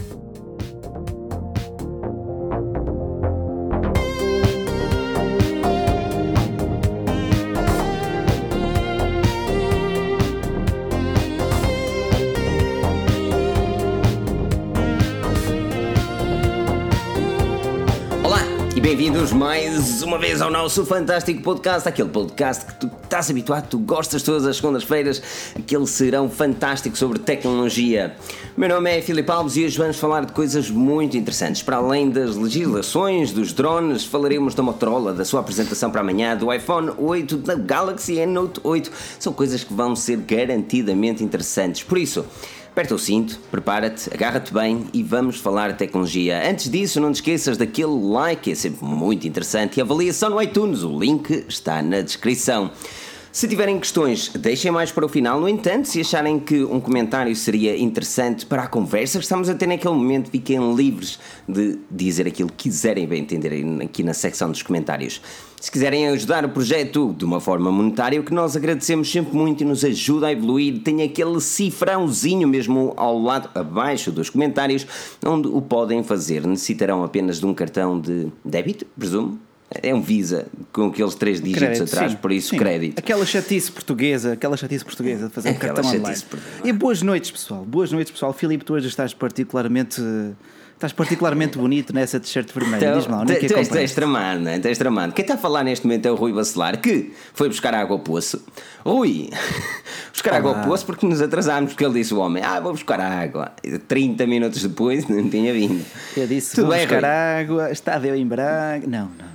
you bem-vindos mais uma vez ao nosso fantástico podcast, aquele podcast que tu estás habituado, tu gostas todas as segundas-feiras, aquele serão fantástico sobre tecnologia. Meu nome é Filipe Alves e hoje vamos falar de coisas muito interessantes. Para além das legislações, dos drones, falaremos da Motorola, da sua apresentação para amanhã, do iPhone 8, da Galaxy Note 8. São coisas que vão ser garantidamente interessantes. Por isso, Aperta o cinto, prepara-te, agarra-te bem e vamos falar de tecnologia. Antes disso, não te esqueças daquele like, é sempre muito interessante, e avaliação no iTunes, o link está na descrição. Se tiverem questões, deixem mais para o final. No entanto, se acharem que um comentário seria interessante para a conversa que estamos a ter naquele momento, fiquem livres de dizer aquilo que quiserem bem entender aqui na secção dos comentários. Se quiserem ajudar o projeto de uma forma monetária, o que nós agradecemos sempre muito e nos ajuda a evoluir, tem aquele cifrãozinho mesmo ao lado, abaixo dos comentários, onde o podem fazer. Necessitarão apenas de um cartão de débito, presumo? É um Visa com aqueles três dígitos crédito, atrás, sim, por isso sim. crédito. Aquela chatice portuguesa, aquela chatice portuguesa de fazer aquela um cartão online. E boas noites, pessoal. Boas noites, pessoal. Filipe, tu hoje estás particularmente Estás particularmente bonito nessa t-shirt vermelha. Então, Diz mal, não é que tens, tens tramado, não é? Tramado. Quem está a falar neste momento é o Rui Bacelar, que foi buscar água ao poço. Rui, buscar Olá. água ao poço porque nos atrasámos, porque ele disse o homem, ah, vou buscar água. 30 minutos depois não tinha vindo. Eu disse, Tudo vou bem, buscar Rui? água, estava eu em Braga. Não, não.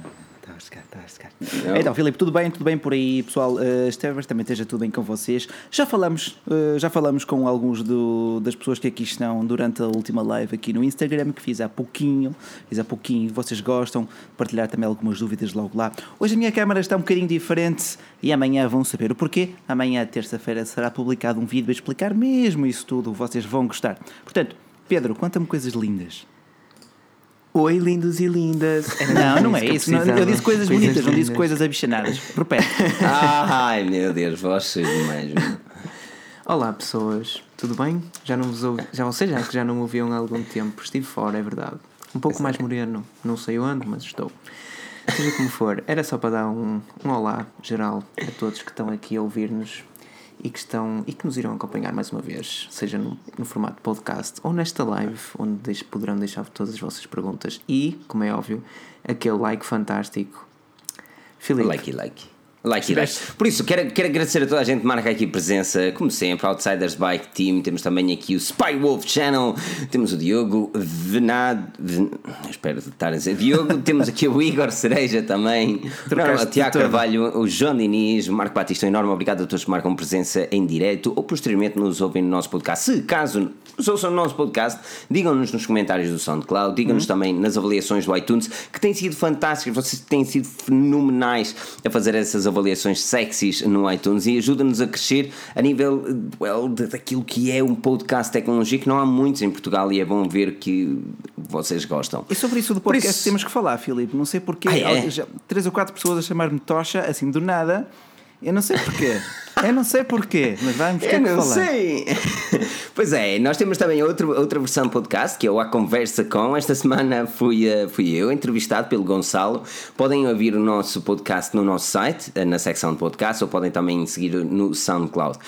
Então, Filipe, tudo bem? Tudo bem por aí, pessoal? Uh, espero também esteja tudo bem com vocês. Já falamos, uh, já falamos com alguns do, das pessoas que aqui estão durante a última live aqui no Instagram, que fiz há pouquinho, fiz há pouquinho, vocês gostam, partilhar também algumas dúvidas logo lá. Hoje a minha câmera está um bocadinho diferente e amanhã vão saber o porquê. Amanhã, terça-feira, será publicado um vídeo a explicar mesmo isso tudo, vocês vão gostar. Portanto, Pedro, conta-me coisas lindas. Oi, lindos e lindas. Não, não é isso. Não, eu disse coisas, coisas bonitas, lindas. não disse coisas abichanadas. Repete. Ai, meu Deus, vocês demais. Olá, pessoas. Tudo bem? Já não vos ouvi, já vocês já que já não me ouviam há algum tempo. Estive fora, é verdade. Um pouco mais moreno, não sei onde, mas estou. Seja como for, era só para dar um, um olá geral a todos que estão aqui a ouvir-nos e que estão e que nos irão acompanhar mais uma vez, seja no, no formato podcast ou nesta live, onde deixe, poderão deixar todas as vossas perguntas e, como é óbvio, aquele like fantástico. Filipe. Like, like. Like it. Por isso, quero, quero agradecer a toda a gente que marca aqui presença, como sempre, Outsiders Bike Team, temos também aqui o Spy Wolf Channel, temos o Diogo Venado, Ven... espero estar a dizer, Diogo, temos aqui o Igor Cereja também, o Tiago Carvalho, o João Diniz, o Marco Batista, um enorme obrigado a todos que marcam presença em direto ou posteriormente nos ouvem no nosso podcast. Se caso nos ouçam no nosso podcast, digam-nos nos comentários do SoundCloud, digam-nos uhum. também nas avaliações do iTunes, que têm sido fantásticas, vocês têm sido fenomenais a fazer essas avaliações sexys no iTunes e ajuda-nos a crescer a nível well, daquilo que é um podcast que não há muitos em Portugal e é bom ver que vocês gostam. E sobre isso do podcast isso... temos que falar, Filipe. Não sei porquê. Ah, é? Três ou quatro pessoas a chamar-me Tocha, assim do nada. Eu não sei porquê. Eu não sei porquê, mas vamos ter Eu não falar. sei. Pois é, nós temos também outra, outra versão podcast que é o A Conversa Com. Esta semana fui, uh, fui eu, entrevistado pelo Gonçalo. Podem ouvir o nosso podcast no nosso site, uh, na secção de podcast, ou podem também seguir no SoundCloud.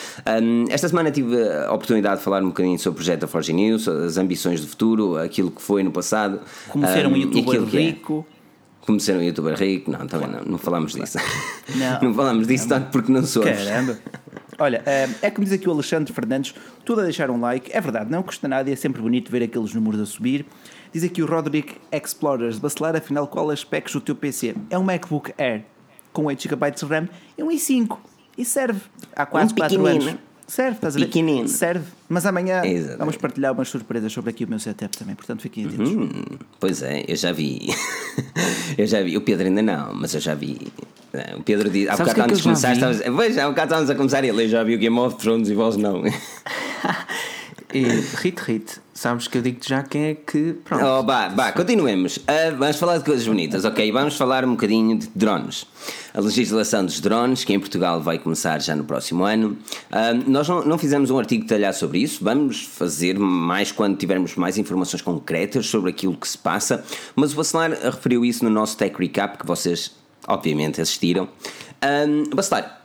Um, esta semana tive a oportunidade de falar um bocadinho sobre o projeto da Forge News, as ambições do futuro, aquilo que foi no passado. Como ser um, um youtuber é. rico. É. Como ser um youtuber rico, não, também não, não falamos disso. Não, não falamos disso tanto porque não somos. Caramba. Olha, eh, é como diz aqui o Alexandre Fernandes, tudo a deixar um like. É verdade, não custa nada e é sempre bonito ver aqueles números a subir. Diz aqui o Roderick Explorers de Bacelar, afinal, qual é specs do teu PC? É um MacBook Air com 8 GB de RAM e um i5. E serve há 4, um 4 anos. Serve, estás a ver? Pequenino. Serve. Mas amanhã Exatamente. vamos partilhar umas surpresas sobre aqui o meu setup também, portanto fiquem atentos. Uhum. Pois é, eu já vi. eu já vi. O Pedro ainda não, mas eu já vi. É, o Pedro disse. Há bocado é antes de começar, estávamos. Veja, há bocado estávamos a começar e ele já viu Game of Thrones e vós não. E Rit Rit, sabes que eu digo-te já quem é que. Pronto. Oh, bah, bah, continuemos. Uh, vamos falar de coisas bonitas, ok? Vamos falar um bocadinho de drones. A legislação dos drones, que em Portugal vai começar já no próximo ano. Uh, nós não, não, fizemos um artigo detalhado sobre isso, vamos fazer mais quando tivermos mais informações concretas sobre aquilo que se passa. Mas o Bacelar referiu isso no nosso Tech Recap, que vocês, obviamente, assistiram. Um, Bacelar,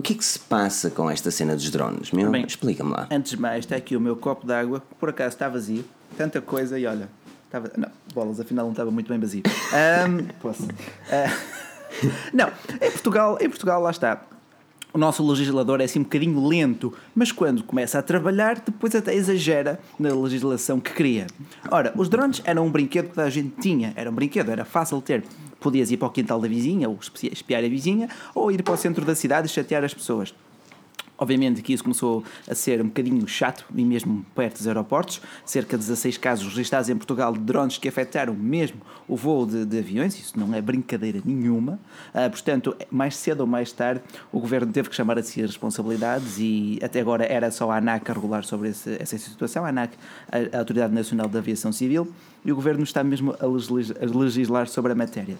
o que é que se passa com esta cena dos drones? Meu, explica-me lá. Antes de mais, está aqui o meu copo d'água, que por acaso está vazio. Tanta coisa e olha, estava. Não, bolas, afinal não estava muito bem vazio. Um, posso. Uh, não, em Portugal, em Portugal, lá está. O nosso legislador é assim um bocadinho lento, mas quando começa a trabalhar, depois até exagera na legislação que cria. Ora, os drones eram um brinquedo que a gente tinha, era um brinquedo, era fácil ter podias ir para o quintal da vizinha, ou espiar a vizinha, ou ir para o centro da cidade e chatear as pessoas. Obviamente que isso começou a ser um bocadinho chato, e mesmo perto dos aeroportos. Cerca de 16 casos registrados em Portugal de drones que afetaram mesmo o voo de, de aviões, isso não é brincadeira nenhuma. Uh, portanto, mais cedo ou mais tarde, o governo teve que chamar a si as responsabilidades e até agora era só a ANAC a regular sobre esse, essa situação. A ANAC, a Autoridade Nacional da Aviação Civil, e o governo está mesmo a legislar sobre a matéria.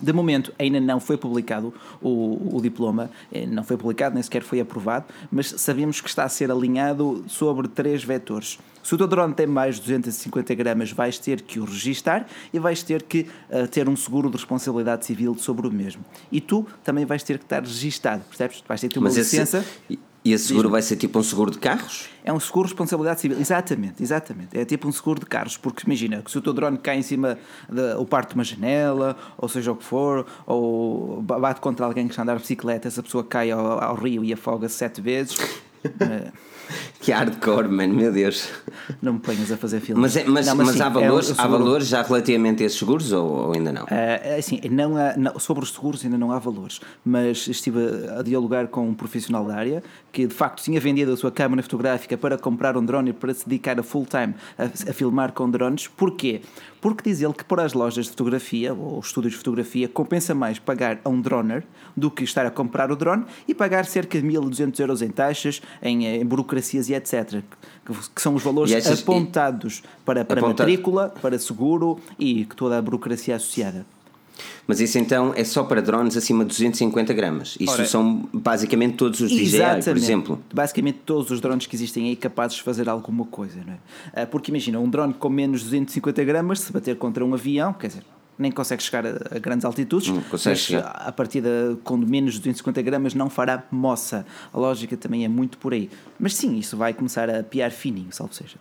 De momento ainda não foi publicado o, o, diploma, eh, não foi publicado, nem sequer foi aprovado, mas sabemos que está a ser alinhado sobre três vetores. Se o teu drone tem mais de 250 gramas, vais ter que o registar e vais ter que uh, ter um seguro de responsabilidade civil sobre o mesmo. E tu também vais ter que estar registado, percebes? Vais ter que ter uma mas licença. Esse e esse seguro vai ser tipo um seguro de carros? É um seguro de responsabilidade civil, exatamente, exatamente. É tipo um seguro de carros, porque imagina que se o teu drone cai em cima, de, ou parte de uma janela, ou seja o que for, ou bate contra alguém que está a andar de bicicleta, essa pessoa cai ao, ao rio e afoga-se sete vezes. Que hardcore, mano, meu Deus. Não me ponhas a fazer filmes. Mas, é, mas, não, mas, mas sim, há, valores, é há valores já relativamente a esses seguros ou, ou ainda não? Uh, assim, não, há, não sobre os seguros ainda não há valores, mas estive a, a, dialogar com um profissional da área que de facto tinha vendido a sua câmera fotográfica para comprar um drone e para se dedicar a full time a, a filmar com drones. Porquê? Porque diz ele que para as lojas de fotografia ou estúdios de fotografia compensa mais pagar a um droner do que estar a comprar o drone e pagar cerca de 1200 euros em taxas, em, em burocracias e etc. Que, são os valores achas, apontados e, para, para matrícula, para seguro e toda a burocracia associada. Mas isso então é só para drones acima de 250 gramas. Isso Ora, são basicamente todos os DJI, por exemplo. Basicamente todos os drones que existem aí capazes de fazer alguma coisa, não é? Ah, porque imagina, um drone com menos de 250 gramas, se bater contra um avião, quer dizer, nem consegue chegar a, a grandes altitudes, não mas chegar. a partir de com menos de 250 gramas não fará moça. A lógica também é muito por aí. Mas sim, isso vai começar a piar fininho, salvo seja.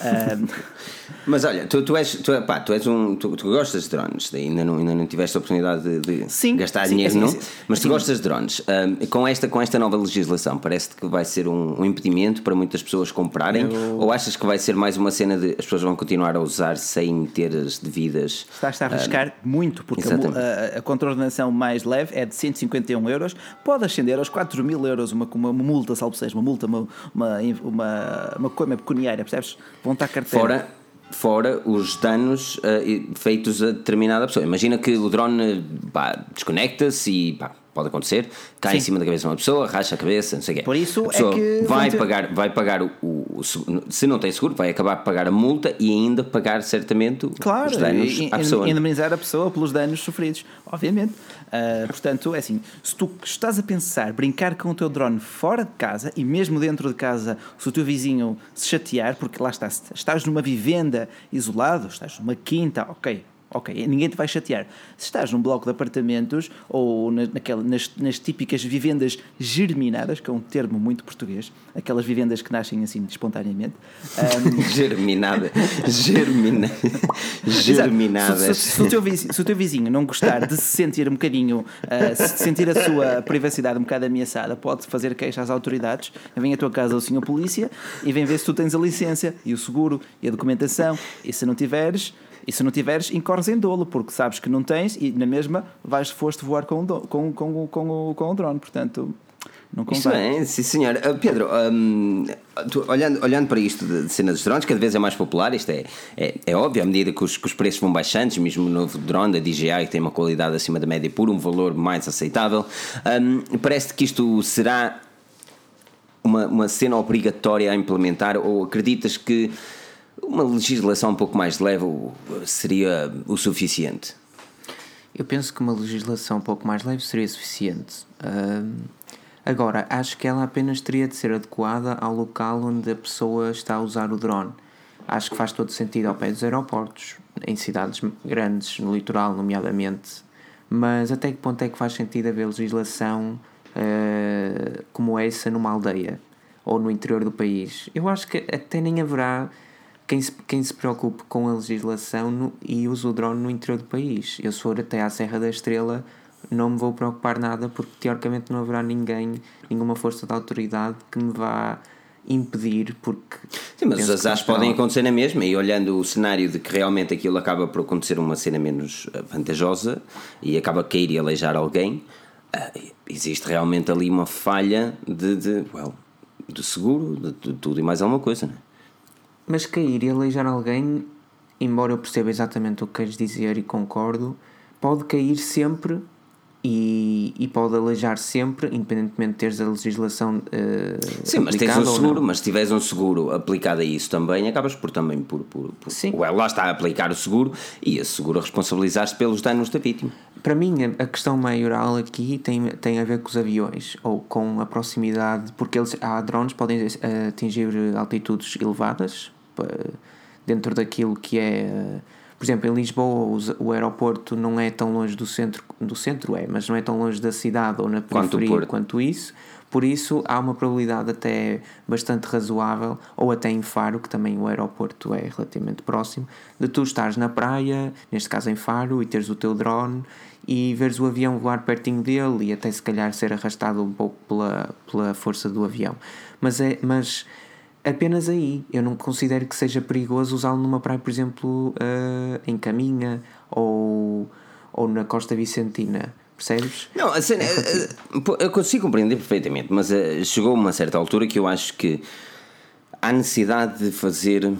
Um... mas olha, tu, tu, és, tu, pá, tu és um. Tu, tu, gostas de drones, ainda não, ainda não tiveste a oportunidade de, de sim, gastar sim, dinheiro, sim, não? Mas tu gostas de drones. Um, com, esta, com esta nova legislação, parece-te que vai ser um, um, impedimento para muitas pessoas comprarem? Eu... Ou achas que vai ser mais uma cena de as pessoas vão continuar a usar sem ter as devidas. Estás a arriscar um, muito, porque a, a, contraordenação mais leve é de 151 euros, pode ascender aos 4 mil euros uma, uma, uma multa, salvo seja, uma multa, uma, uma, uma, uma coisa pecuniária, percebes? Vão estar carteira. Fora, fora os danos uh, feitos a determinada pessoa. Imagina que o drone desconecta-se e pá, pode acontecer, cai Sim. em cima da cabeça de uma pessoa, racha a cabeça, não sei o quê. Por isso a é que vai ter... pagar, vai pagar o, o, se não tem seguro, vai acabar por pagar a multa e ainda pagar certamente claro, os danos e, à pessoa. indemnizar a pessoa pelos danos sofridos, obviamente. Uh, portanto, é assim, se tu estás a pensar brincar com o teu drone fora de casa e mesmo dentro de casa, se o teu vizinho se chatear, porque lá estás, estás numa vivenda isolado, estás numa quinta, ok, ok, ninguém te vai chatear. Se estás num bloco de apartamentos ou na, naquela, nas, nas, típicas vivendas germinadas, que é um termo muito português, aquelas vivendas que nascem assim espontaneamente. Um... Germinada. Germina... Germinadas. Se, se, se, o teu vizinho, se o teu vizinho não gostar de se sentir um bocadinho, uh, se sentir a sua privacidade um bocado ameaçada, pode fazer queixa às autoridades, vem à tua casa o senhor polícia e vem ver se tu tens a licença e o seguro e a documentação. E se não tiveres e se não tiveres, incorres em dolo, porque sabes que não tens e na mesma vais foste voar com, do, com, com, com, com o drone. Portanto, não convém. Isso é, sim senhor. Uh, Pedro, um, tu, olhando, olhando para isto de, de cena dos drones, cada vez é mais popular, isto é, é, é óbvio, à medida que os, que os preços vão baixando, mesmo o novo drone da DJI, que tem uma qualidade acima da média por um valor mais aceitável, um, parece que isto será uma, uma cena obrigatória a implementar ou acreditas que uma legislação um pouco mais leve seria o suficiente? Eu penso que uma legislação um pouco mais leve seria suficiente. Uh, agora, acho que ela apenas teria de ser adequada ao local onde a pessoa está a usar o drone. Acho que faz todo sentido ao pé dos aeroportos, em cidades grandes, no litoral, nomeadamente. Mas até que ponto é que faz sentido haver legislação uh, como essa numa aldeia ou no interior do país? Eu acho que até nem haverá quem se, quem se preocupe com a legislação no, e use o drone no interior do país. Eu, se for até à Serra da Estrela, não me vou preocupar nada porque teoricamente não haverá ninguém, nenhuma força de autoridade que me vá impedir porque Sim, mas os azares podem acontecer na mesma e olhando o cenário de que realmente aquilo acaba por acontecer uma cena menos eh, vantajosa e acaba a cair e aleijar alguém uh, existe realmente ali uma falha de, de, well, de seguro de, de tudo e mais alguma coisa não é? Mas cair e aleijar alguém, embora eu perceba exatamente o que queres dizer e concordo, pode cair sempre e, e pode aleijar sempre, independentemente de teres a legislação. Uh, Sim, mas tens um seguro, mas se tiveres um seguro aplicado a isso também, acabas por também por. por, por Sim. Well, lá está a aplicar o seguro e esse seguro responsabilizar-se pelos danos da vítima. Para mim, a questão maioral aqui tem, tem a ver com os aviões ou com a proximidade, porque eles, há drones podem atingir altitudes elevadas, dentro daquilo que é. Por exemplo, em Lisboa o aeroporto não é tão longe do centro, do centro é, mas não é tão longe da cidade ou na periferia quanto, quanto isso. Por isso há uma probabilidade até bastante razoável, ou até em Faro, que também o aeroporto é relativamente próximo, de tu estares na praia, neste caso em Faro, e teres o teu drone e veres o avião voar pertinho dele e até se calhar ser arrastado um pouco pela, pela força do avião. Mas é. Mas, apenas aí. Eu não considero que seja perigoso usá-lo numa praia, por exemplo, uh, em Caminha ou, ou na Costa Vicentina. Percebes? Não, a cena, é eu consigo compreender perfeitamente, mas chegou a uma certa altura que eu acho que há necessidade de fazer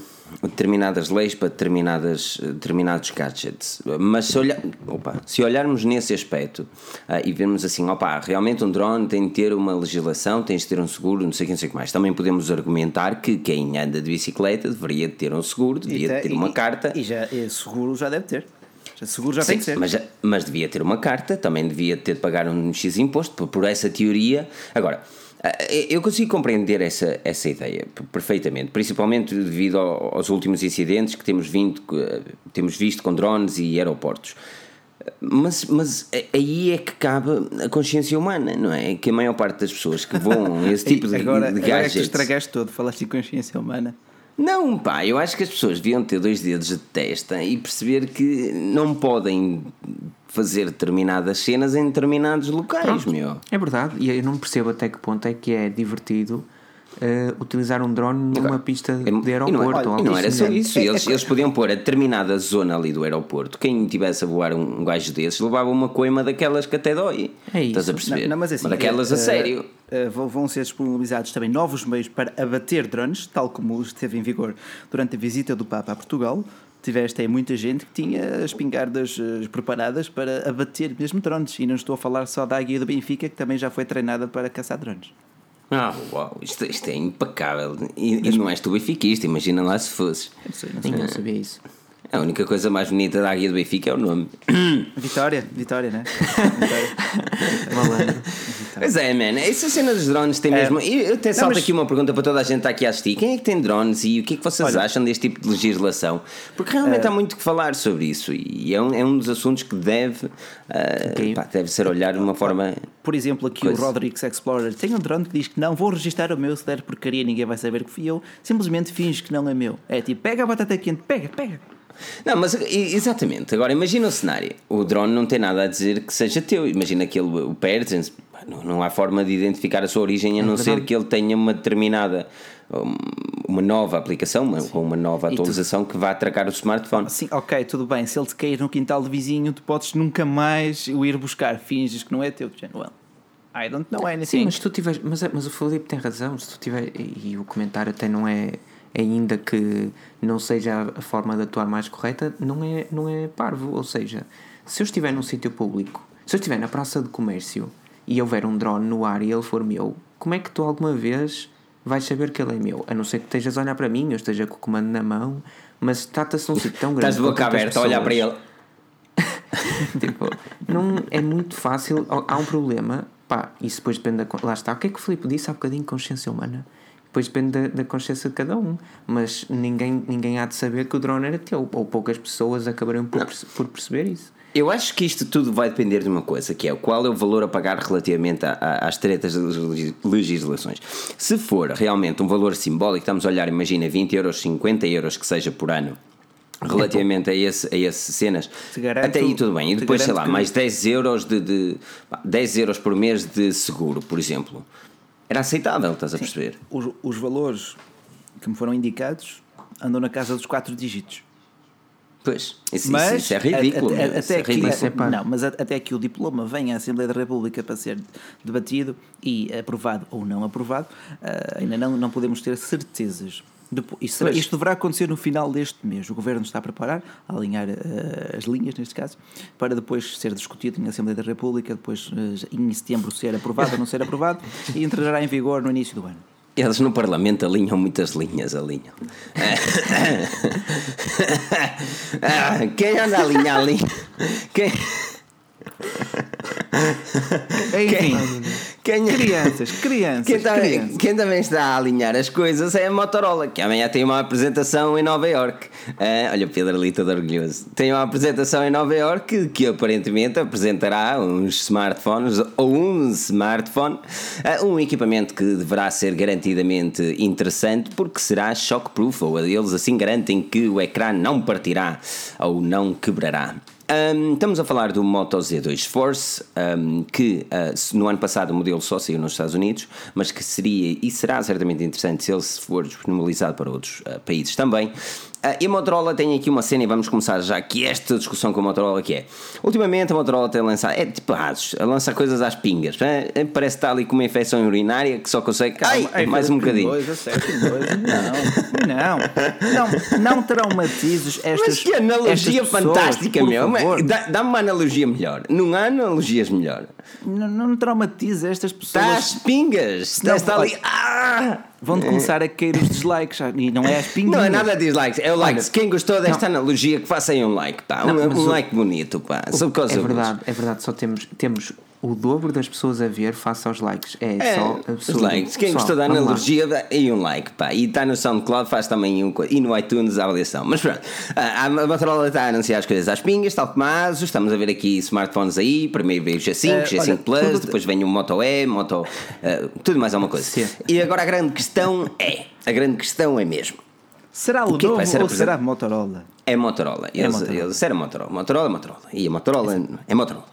determinadas leis para determinadas, determinados gadgets. Mas se, olhar, opa, se olharmos nesse aspecto uh, e vermos assim, opa, realmente um drone tem de ter uma legislação, tem de ter um seguro, não sei o que, não sei o que mais. Também podemos argumentar que quem anda de bicicleta deveria ter um seguro, devia ter uma e, carta. E já, e seguro já deve ter. Seguro já Sim, tem que ser. Mas, mas devia ter uma carta, também devia ter de pagar um X imposto, por, por essa teoria. Agora, eh, eu consigo compreender essa, essa ideia perfeitamente, principalmente devido aos últimos incidentes que temos, vindo, temos visto com drones e aeroportos. Mas, mas aí é que cabe a consciência humana, não é? Que a maior parte das pessoas que vão esse tipo de, agora, de gadgets. Agora é que tu estragaste todo, falaste de consciência humana. Não, pá, eu acho que as pessoas deviam ter dois dedos de testa e perceber que não podem fazer determinadas cenas em determinados locais, Pronto, meu. É verdade, e eu não percebo até que ponto é que é divertido uh, utilizar um drone numa Agora, pista de aeroporto. E não, olha, e não era só isso, é, eles, é, eles podiam pôr a determinada zona ali do aeroporto. Quem tivesse a voar um, um gajo desses levava uma coima daquelas que até dói. É isso. Estás a perceber? Não, não, mas assim, uma daquelas uh, a eh, sério. Uh, vão ser disponibilizados também novos meios para abater drones, tal como esteve em vigor durante a visita do Papa a Portugal tiveste aí muita gente que tinha as espingardas uh, preparadas para abater mesmo drones. E não estou a falar só da águia do Benfica, que também já foi treinada para caçar drones. Ah, uau, isto, isto é impecável. E, e não és tu benfiquista, imagina lá se fosses. Eu sei, não, sei. não sabia isso. A única coisa mais bonita da águia do Benfica é o nome. Vitória, Vitória, né? Vitória. Pois é, man. Essa cena dos drones tem é. mesmo. E eu até salto mas... aqui uma pergunta para toda a gente que está aqui a assistir: quem é que tem drones e o que é que vocês Olha, acham deste tipo de legislação? Porque realmente é... há muito que falar sobre isso e é um, é um dos assuntos que deve, uh, okay. pá, deve ser olhado de uma forma. Por exemplo, aqui coisa. o Rodrigues Explorer tem um drone que diz que não vou registrar o meu, se der porcaria ninguém vai saber que fui eu. Simplesmente finge que não é meu. É tipo, pega a batata quente, pega, pega. Não, mas exatamente. Agora imagina o cenário: o drone não tem nada a dizer que seja teu. Imagina aquele, o Pertence, não, não há forma de identificar a sua origem a é não ser que ele tenha uma determinada uma nova aplicação, uma, ou uma nova atualização tu... que vá atracar o smartphone. Sim, ok, tudo bem. Se ele te cair no quintal do vizinho, tu podes nunca mais o ir buscar. Finges que não é teu. Well, I don't know anything. Sim, mas tu tiveres, mas, mas o Felipe tem razão. Se tu tiver, e o comentário até não é ainda que não seja a forma de atuar mais correta, não é, não é parvo. Ou seja, se eu estiver num sítio público, se eu estiver na praça de comércio e houver um drone no ar e ele for meu, como é que tu alguma vez vais saber que ele é meu. A não ser que estejas a olhar para mim, eu esteja com o comando na mão, mas trata-se de um sítio tão grande. Estás de boca aberta a olhar para ele. tipo, não é muito fácil. Há um problema, pá, isso depois depende da. Lá está, o que é que o Filipe disse há bocadinho? Consciência humana. Depois depende da, da, consciência de cada um. Mas ninguém, ninguém há de saber que o drone era teu. Ou poucas pessoas acabariam por, por perceber isso. Eu acho que isto tudo vai depender de uma coisa, que é qual é o valor a pagar relativamente a, a, às tretas das legislações. Se for realmente um valor simbólico, estamos a olhar, imagina, 20 euros, 50 euros que seja por ano, relativamente a, esse, a essas cenas, garanto, até aí tudo bem. E depois, sei lá, que... mais 10 euros de, de 10 euros por mês de seguro, por exemplo. Era aceitável, estás a Sim, perceber? Os, os valores que me foram indicados andam na casa dos 4 dígitos. Pois, isso, mas, isso, é ridículo. A, a, até é ridículo. não, mas até que o diploma venha à Assembleia da República para ser debatido e aprovado ou não aprovado, uh, ainda não, não podemos ter certezas. Depois, isto, isto, deverá acontecer no final deste mês. O Governo está a preparar, a alinhar uh, as linhas, neste caso, para depois ser discutido na Assembleia da República, depois uh, em setembro ser aprovado ou não ser aprovado, e entrará em vigor no início do ano. Eles no Parlamento alinham muitas linhas, alinham. Ah, quem anda a alinhar ali? Quem. Enfim, quem, quem, crianças, crianças quem, também, crianças. quem também está a alinhar as coisas é a Motorola, que amanhã tem uma apresentação em Nova York. Uh, olha o Pedro ali todo orgulhoso. Tem uma apresentação em Nova York que, que aparentemente apresentará uns smartphones ou um smartphone, uh, um equipamento que deverá ser garantidamente interessante porque será shockproof, ou eles assim garantem que o ecrã não partirá ou não quebrará. Um, estamos a falar do Moto Z2 Force, um, que uh, no ano passado o modelo só saiu nos Estados Unidos, mas que seria e será certamente interessante se ele for disponibilizado para outros uh, países também. Uh, e a Motorola tem aqui uma cena e vamos começar já aqui esta discussão com a Motorola que é ultimamente a Motorola tem lançado é tipo asos, a lançar coisas às pingas é? parece que está ali com uma infecção urinária que só consegue ai, mais um bocadinho. dois, não, não, não não traumatizes estas mas que analogia fantástica meu. Dá-me uma analogia melhor. Não há analogias melhor. Não, não estas pessoas. Está às pingas. Não, está ali ah! Vão começar a cair os dislikes e não é as pingas. Não é nada de dislikes, é o likes. Quem gostou desta não. analogia, que faça aí um like, pá. Não, um, um o, like bonito, pá. O, é verdade, é verdade, só temos, temos o dobro das pessoas a ver face aos likes. É, é só os likes. Quem gostou da analogia, dá aí um like, pá. E está no SoundCloud, faz também um e no iTunes a avaliação. Mas pronto, a, a Motorola está a anunciar as coisas às pingas, tal como Asus. Estamos a ver aqui smartphones aí. Primeiro veio o G5, uh, G5 olha, Plus, tudo... depois vem o Moto E, Moto. Uh, tudo mais alguma coisa. Sim. E agora a grande questão é: a grande questão é mesmo. Será o, é que vai ser ou será Motorola? É Motorola. Eles, é Motorola. Eles, era Motorola. Motorola, Motorola. E a Motorola é Motorola.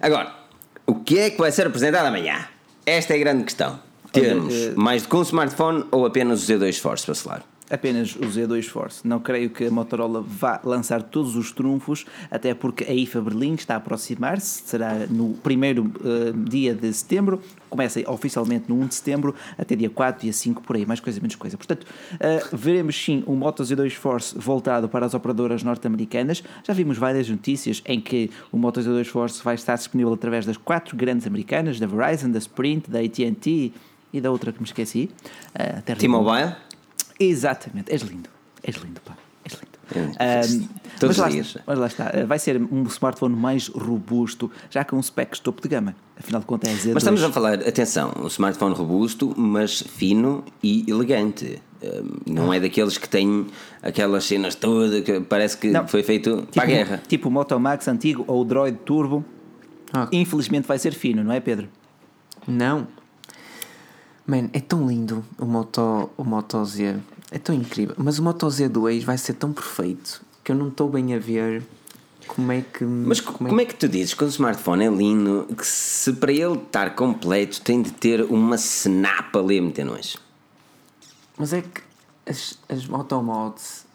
Agora. O que é que vai ser apresentado amanhã? Esta é a grande questão. Temos uh, mais do que um smartphone ou apenas o Z2 Force para selar? Apenas o Z2 Force. Não creio que a Motorola vá lançar todos os trunfos, até porque a IFA Berlim está a aproximar-se, será no primeiro uh, dia de setembro, começa oficialmente no 1 de setembro, até dia 4, dia 5, por aí, mais coisa, menos coisa. Portanto, uh, veremos sim um Moto Z2 Force voltado para as operadoras norte-americanas. Já vimos várias notícias em que o Moto Z2 Force vai estar disponível através das quatro grandes americanas, da Verizon, da Sprint, da AT&T e da outra que me esqueci. Uh, T-Mobile? Exatamente, és lindo, és lindo, pá. És lindo. Um, Todos mas, lá está, mas lá está, vai ser um smartphone mais robusto, já com specs topo de gama. Afinal de contas, é Z2. Mas estamos a falar, atenção, um smartphone robusto, mas fino e elegante. não é daqueles que têm aquelas cenas todas que parece que não, foi feito tipo, para a guerra. Tipo o Moto Max antigo ou o Droid Turbo. Ah. Infelizmente vai ser fino, não é, Pedro? Não, Man, é tão lindo o Moto, o Moto Z. É tão incrível. Mas o Moto Z2 vai ser tão perfeito que eu não estou bem a ver como é que. Mas como, como é... é... que tu dizes que o smartphone é lindo que se para ele estar completo tem de ter uma snap ali a meter nós? Mas é que as, as motomods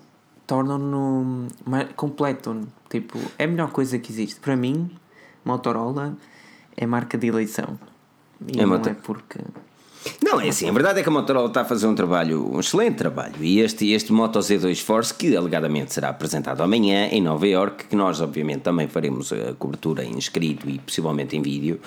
tornam-no completo. Tipo, é a melhor coisa que existe. Para mim, Motorola é marca de eleição. E é não moto... é porque. Não, é assim, a verdade é que a Motorola está a fazer um trabalho, um excelente trabalho. E este, este Moto Z2 Force, que alegadamente será apresentado amanhã em Nova York, que nós obviamente também faremos a cobertura em escrito e possivelmente em vídeo,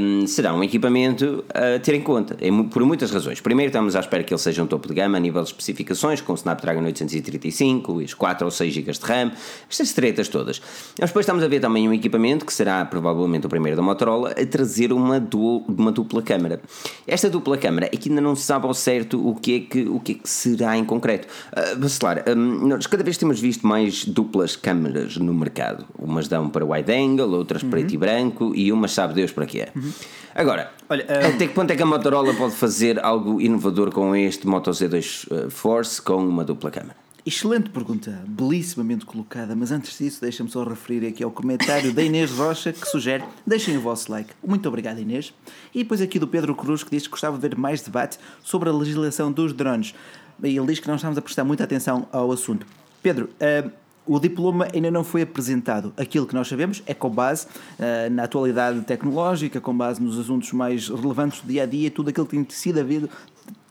um, será um equipamento a ter em conta, por muitas razões. Primeiro, estamos à espera que ele seja um topo de gama a nível de especificações, com o Snapdragon 835, os 4 ou 6 GB de RAM, estas tretas todas. Mas depois estamos a ver também um equipamento que será provavelmente o primeiro da Motorola a trazer uma, du uma dupla câmara. Esta dupla câmara é que ainda não se sabe ao certo o que é que, o que, é que será em concreto. Uh, Bacelar, um, nós cada vez temos visto mais duplas câmaras no mercado. Umas dão para wide angle, outras uhum. preto e branco e umas sabe Deus para quê. Uhum. Agora, Olha, um... até que ponto é que a Motorola pode fazer algo inovador com este Moto Z2 Force com uma dupla câmara? Excelente pergunta, belíssimamente colocada, mas antes disso, deixa-me só referir aqui ao comentário da Inês Rocha que sugere: deixem o vosso like. Muito obrigado, Inês. E depois aqui do Pedro Cruz que diz que gostava de ver mais debate sobre a legislação dos drones. E ele diz que não estamos a prestar muita atenção ao assunto. Pedro, uh, o diploma ainda não foi apresentado. Aquilo que nós sabemos é com base uh, na atualidade tecnológica, com base nos assuntos mais relevantes do dia a dia, tudo aquilo que tem sido havido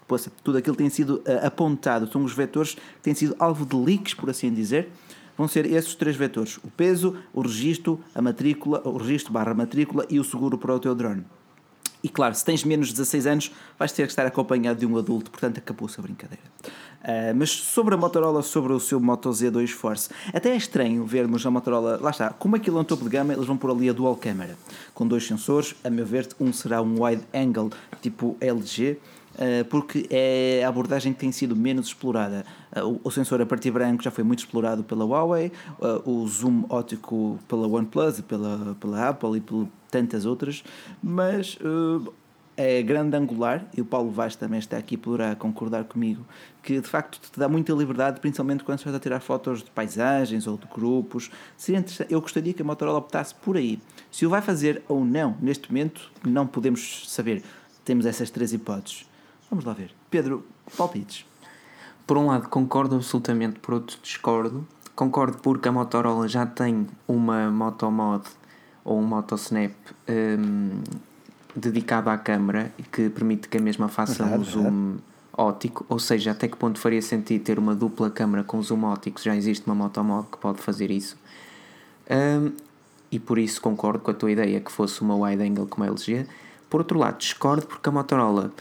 poça, tudo aquilo tem sido uh, apontado, são os vetores que têm sido alvo de leaks, por assim dizer, vão ser esses três vetores: o peso, o registro, a matrícula, o registro barra matrícula e o seguro para o teu drone. E claro, se tens menos de 16 anos, vais ter que estar acompanhado de um adulto, portanto acabou-se a brincadeira. Uh, mas sobre a Motorola, sobre o seu Moto Z2 Force, até é estranho vermos a Motorola, lá está, como aquilo é um topo de gama, eles vão pôr ali a dual câmera, com dois sensores, a meu ver, um será um wide angle tipo LG, porque é a abordagem que tem sido menos explorada. Eh, o sensor a partir branco já foi muito explorado pela Huawei, eh, o zoom óptico pela OnePlus, pela, pela Apple e por tantas outras, mas é grande angular, e o Paulo Vaz também está aqui poderá concordar comigo, que de facto te dá muita liberdade, principalmente quando estás a tirar fotos de paisagens ou de grupos. Eu gostaria que a Motorola optasse por aí. Se o vai fazer ou não, neste momento, não podemos saber. Temos essas três hipóteses. Vamos lá ver. Pedro, palpites. Por um lado, concordo absolutamente, por outro, discordo. Concordo porque a Motorola já tem uma Motomod ou um Motosnap um, dedicado à câmera que permite que a mesma faça um zoom óptico, ou seja, até que ponto faria sentido ter uma dupla câmera com zoom óptico, já existe uma Motomod que pode fazer isso. Um, e por isso concordo com a tua ideia que fosse uma wide angle como a LG. Por outro lado, discordo porque a Motorola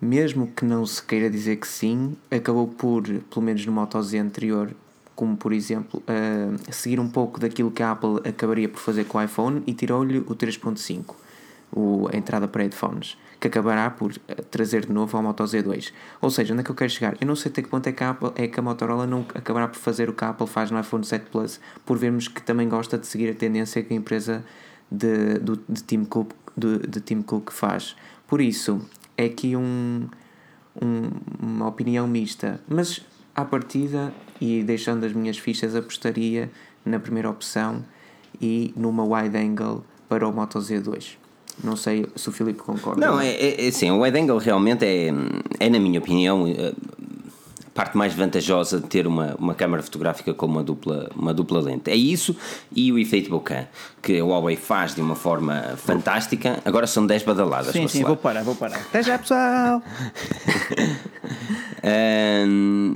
mesmo que não se queira dizer que sim, acabou por, pelo menos no Moto Z anterior, como por exemplo, uh, seguir um pouco daquilo que a Apple acabaria por fazer com o iPhone e tirou-lhe o 3.5, a entrada para headphones, que acabará por eh, trazer de novo ao Moto Z2. Ou seja, onde é que eu quero chegar? Eu não sei até que ponto é que a, Apple, é que a Motorola não acabará por fazer o que a Apple faz no iPhone 7 Plus, por vermos que também gosta de seguir a tendência que a empresa de, de, de, Tim, Cook, de, de Tim Cook faz. Por isso, é aqui um, um, uma opinião mista. Mas à partida, e deixando as minhas fichas, apostaria na primeira opção e numa wide angle para o Moto Z2. Não sei se o Filipe concorda. Não, é, é, é sim, o wide angle realmente é, é, na minha opinião, eh, parte mais vantajosa de ter uma, uma câmara fotográfica com uma dupla, uma dupla lente. É isso e o efeito bokeh, que a Huawei faz de uma forma fantástica. Agora são 10 badaladas. Sim, sim, vou parar, vou parar. Até já, pessoal! um,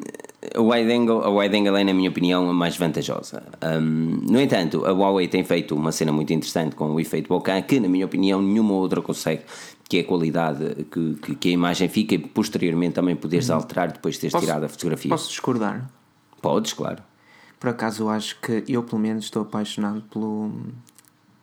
a wide angle, a wide angle é, na minha opinião, a mais vantajosa. Um, no entanto, a Huawei tem feito uma cena muito interessante com o efeito bokeh, que, na minha opinião, nenhuma outra consegue que é a qualidade que, que, que, a imagem fica e posteriormente também poderes uhum. alterar depois de teres posso, tirado a fotografia. Posso discordar? Podes, claro. Por acaso eu acho que eu pelo menos estou apaixonado pelo,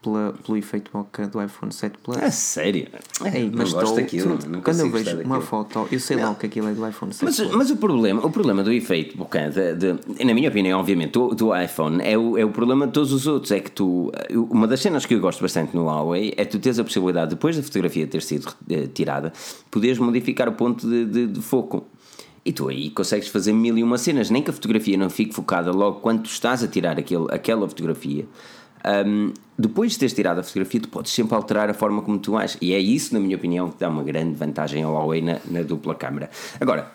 pela, pelo efeito bokeh do iPhone 7 Plus. É sério? É, mas não estou, daquilo, quando eu vejo uma foto, eu sei não. lá o que aquilo é do iPhone 7 mas, Plus. Mas o problema, o problema do efeito bokeh, de, de, na minha opinião, obviamente, do, do iPhone, é o, é o problema de todos os outros. É que tu. Uma das cenas que eu gosto bastante no Huawei é tu teres a possibilidade, depois da fotografia ter sido eh, tirada, poderes modificar o ponto de, de, de foco. E tu aí consegues fazer mil e uma cenas, nem que a fotografia não fique focada logo quando tu estás a tirar aquele, aquela fotografia um, depois de teres tirado a fotografia, tu podes sempre alterar a forma como tu achas. E é isso, na minha opinião, que dá uma grande vantagem ao Huawei na, na dupla câmara. Agora,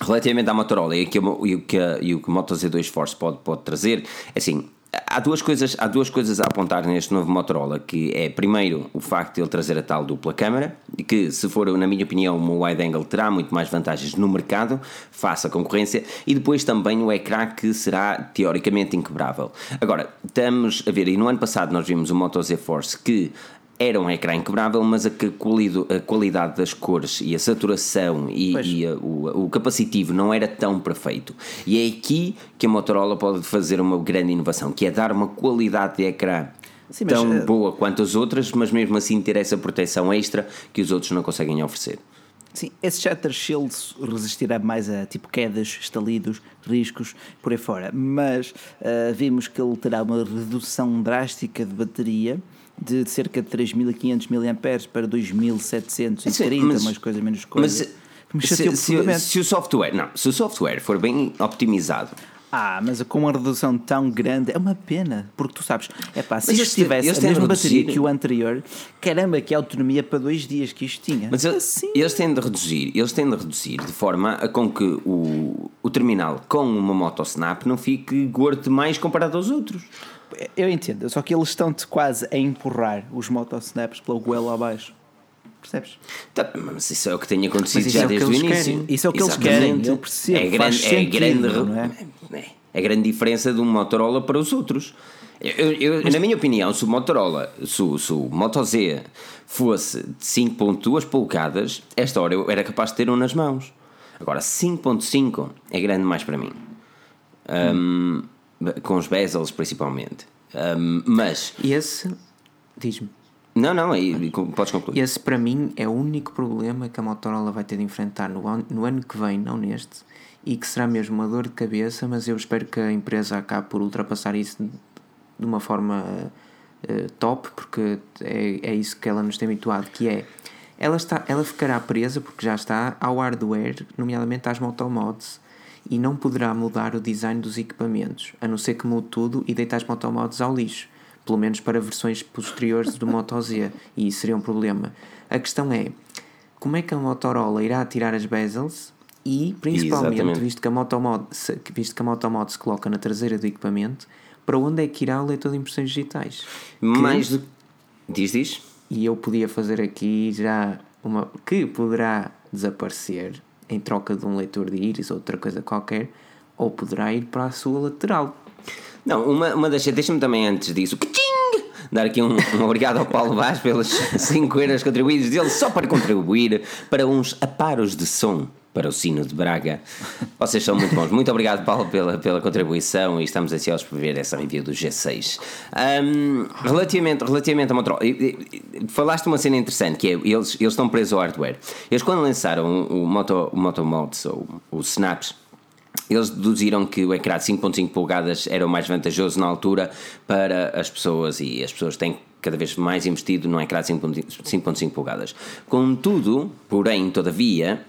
relativamente à Motorola e o que, o que, o Moto Z2 Force pode, pode trazer, é assim, há duas coisas há duas coisas a apontar neste novo Motorola que é primeiro o facto de ele trazer a tal dupla câmara e que se for na minha opinião uma wide angle terá muito mais vantagens no mercado face à concorrência e depois também o ecrã que será teoricamente inquebrável. Agora estamos a ver e no ano passado nós vimos o Moto Z Force que era um ecrã inquebrável, mas a, a qualidade das cores e a saturação e, e a, o, o, capacitivo não era tão perfeito. E é aqui que a Motorola pode fazer uma grande inovação, que é dar uma qualidade de ecrã Sim, tão mas, eh, boa quanto as outras, mas mesmo assim ter essa proteção extra que os outros não conseguem oferecer. Sim, esse Shutter Shield resistirá mais a tipo quedas, estalidos, riscos, por aí fora. Mas uh, vimos que ele terá uma redução drástica de bateria de cerca de 3.500 mAh para 2.730, mas, umas coisas menos coisa. Mas, se, se, se, o software, não, se o software for bem optimizado. Ah, mas com uma redução tão grande é uma pena, porque tu sabes, é pá, se isto tivesse a mesma bateria que o anterior, caramba, que autonomia para dois dias que isto tinha. Mas assim. eles têm de reduzir, eles têm de reduzir de forma a com que o, o terminal com uma moto snap não fique gordo demais comparado aos outros. Eu entendo, só que eles estão-te quase a empurrar os motosnaps pela goela abaixo. Percebes? Tá, mas isso é o que tem acontecido já é desde o início. Querem. Isso é o que Exatamente. eles querem. Eu percebo. É, grande, é, sentido, grande, é? é? é? a grande diferença de um Motorola para os outros. Eu, eu, mas, na minha opinião, se o Motorola, se, se o Moto Z fosse de 5.2 polegadas, esta hora eu era capaz de ter um nas mãos. Agora, 5.5 é grande mais para mim. Um, com os bezels principalmente. Um, mas. Esse. Diz-me. Não, não, aí podes concluir. Esse para mim é o único problema que a Motorola vai ter de enfrentar no ano, no ano que vem, não neste, e que será mesmo uma dor de cabeça, mas eu espero que a empresa acabe por ultrapassar isso de uma forma uh, top, porque é, é isso que ela nos tem habituado, que é ela, está, ela ficará presa, porque já está, ao hardware, nomeadamente às motomods, e não poderá mudar o design dos equipamentos, a não ser que mude tudo e deite as motomods ao lixo, pelo menos para versões posteriores do Moto Z, e isso seria um problema. A questão é, como é que a Motorola irá tirar as bezels e, principalmente, visto que, a Motomod, visto que a Motomod se coloca na traseira do equipamento, para onde é que irá o leitor de impressões digitais? Mais do... Diz, diz. E eu podia fazer aqui já uma... que poderá desaparecer em troca de um leitor de íris ou outra coisa qualquer, ou poderá ir para a sua lateral. Não, uma, uma das. Deixa-me também antes disso. Dar aqui um, um obrigado ao Paulo Vaz pelas 5 euros contribuídos dele, só para contribuir para uns aparos de som para o Sino de Braga. Vocês são muito bons. Muito obrigado, Paulo, pela, pela contribuição e estamos ansiosos por ver essa review do G6. Um, relativamente, relativamente a Motorola, falaste uma cena interessante que é eles, eles estão presos ao hardware. Eles, quando lançaram o Moto, o Moto Mods ou o Snaps, eles deduziram que o ecrã de 5.5 polegadas era o mais vantajoso na altura para as pessoas e as pessoas têm cada vez mais investido num ecrã de 5.5 polegadas. Contudo, porém, todavia,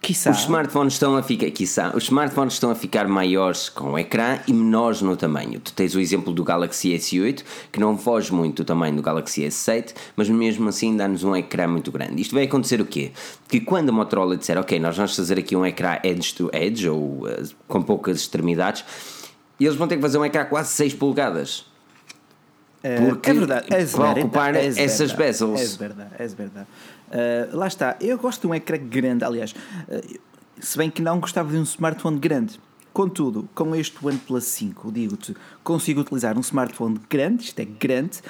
Quiçá. Os smartphones estão a ficar, quiçá, os smartphones estão a ficar maiores com o ecrã e menores no tamanho. Tu tens o exemplo do Galaxy S8, que não foge muito do tamanho do Galaxy S7, mas mesmo assim dá-nos um ecrã muito grande. Isto vai acontecer o quê? Que quando a Motorola disser, ok, nós vamos fazer aqui um ecrã edge to edge, ou uh, com poucas extremidades, eles vão ter que fazer um ecrã quase 6 polegadas. Eh, Porque é verdade, é para ocupar é essas bezels. É verdade, é verdade. Uh, lá está, eu gosto de um ecrã grande, aliás, uh, se bem que não gostava de um smartphone grande. Contudo, com este OnePlus 5, digo-te, consigo utilizar um smartphone grande, isto é grande,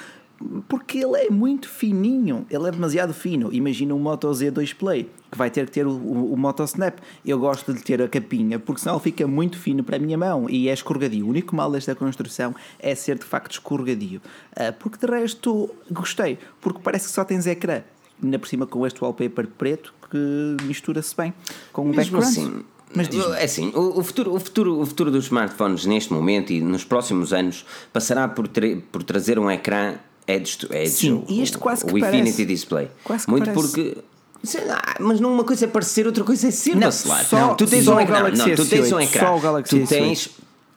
porque ele é muito fininho, ele é demasiado fino. Imagina um Moto Z2 Play, que vai ter que ter o, o, o Moto Snap. Eu gosto de ter a capinha, porque senão ele fica muito fino para a minha mão e é escorregadio. O único mal desta construção é ser de facto escorregadio. Uh, porque de resto gostei, porque parece que só tens ecrã ainda por cima com este wallpaper preto que mistura-se bem com o background. Assim, mas é assim, o, futuro, o, futuro, o futuro dos smartphones neste momento e nos próximos anos passará por, por trazer um ecrã edge to edge. Sim, e este quase que o parece. Infinity Display. Quase que Muito parece. porque mas não uma coisa é parecer, outra coisa é ser não, Só, não, tu tens um ecrã. Não, tu tens um ecrã. Só o Galaxy tu tens,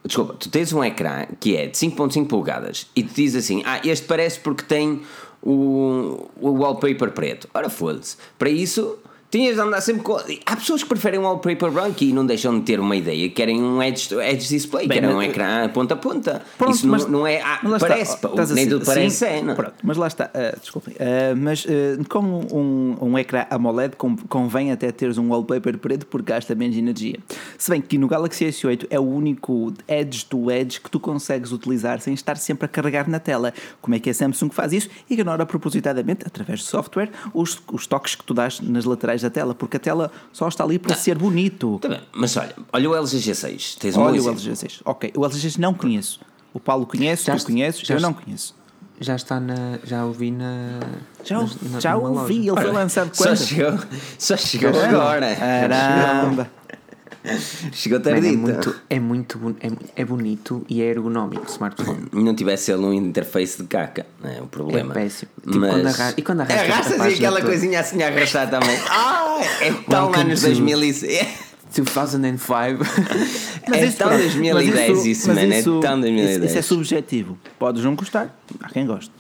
desculpa, tu tens um ecrã que é de 5.5 polegadas e tu dizes assim: "Ah, este parece porque tem o, o wallpaper preto. Ora, foda-se. Para isso, Tinhas de andar sempre com. Há pessoas que preferem um wallpaper branco e não deixam de ter uma ideia, querem um edge, edge display, Bem, querem um ecrã ponta a ponta. Pronto, Isso não- mas- não, é. ah, está, parece, pá, a nem tudo parece sim, é, não. Pronto, mas lá está, ah, desculpem, ah, mas com um, um ecrã AMOLED con- convém até teres um wallpaper preto porque gasta menos energia. Se bem que no Galaxy S8 é o único edge to edge que tu consegues utilizar sem estar sempre a carregar na tela. Como é que a Samsung faz isso? Ignora propositadamente, através de software, os, os toques que tu dás nas laterais da tela, porque a tela só está ali para ser bonito. Tá bem, mas olha, olha o LG G6. Tens um Olha o. LG 6. Ok, o LG 6 não conheço. O Paulo conhece, Já tu conheces, já eu não conheço. Já está na. Já ouvi na. Já, na- já ouvi, loja. ele foi lançado Só quando? chegou, só chegou Caramba. agora. Caramba. Chegou tardito. é, muito, é, muito é, é bonito e é ergonómico o smartphone. Não tivesse ele um interface de caca, não é o problema. É péssimo. Tipo, Mas... quando arra- e quando arrasta a Arrastas e aquela toda. coisinha assim a arrastar também. Ah, é tão Welcome anos to- 2006. 2005. É tão 2010 isso, mas mano. É isso- tão 2010. Isso é subjetivo. Podes não gostar, há quem goste.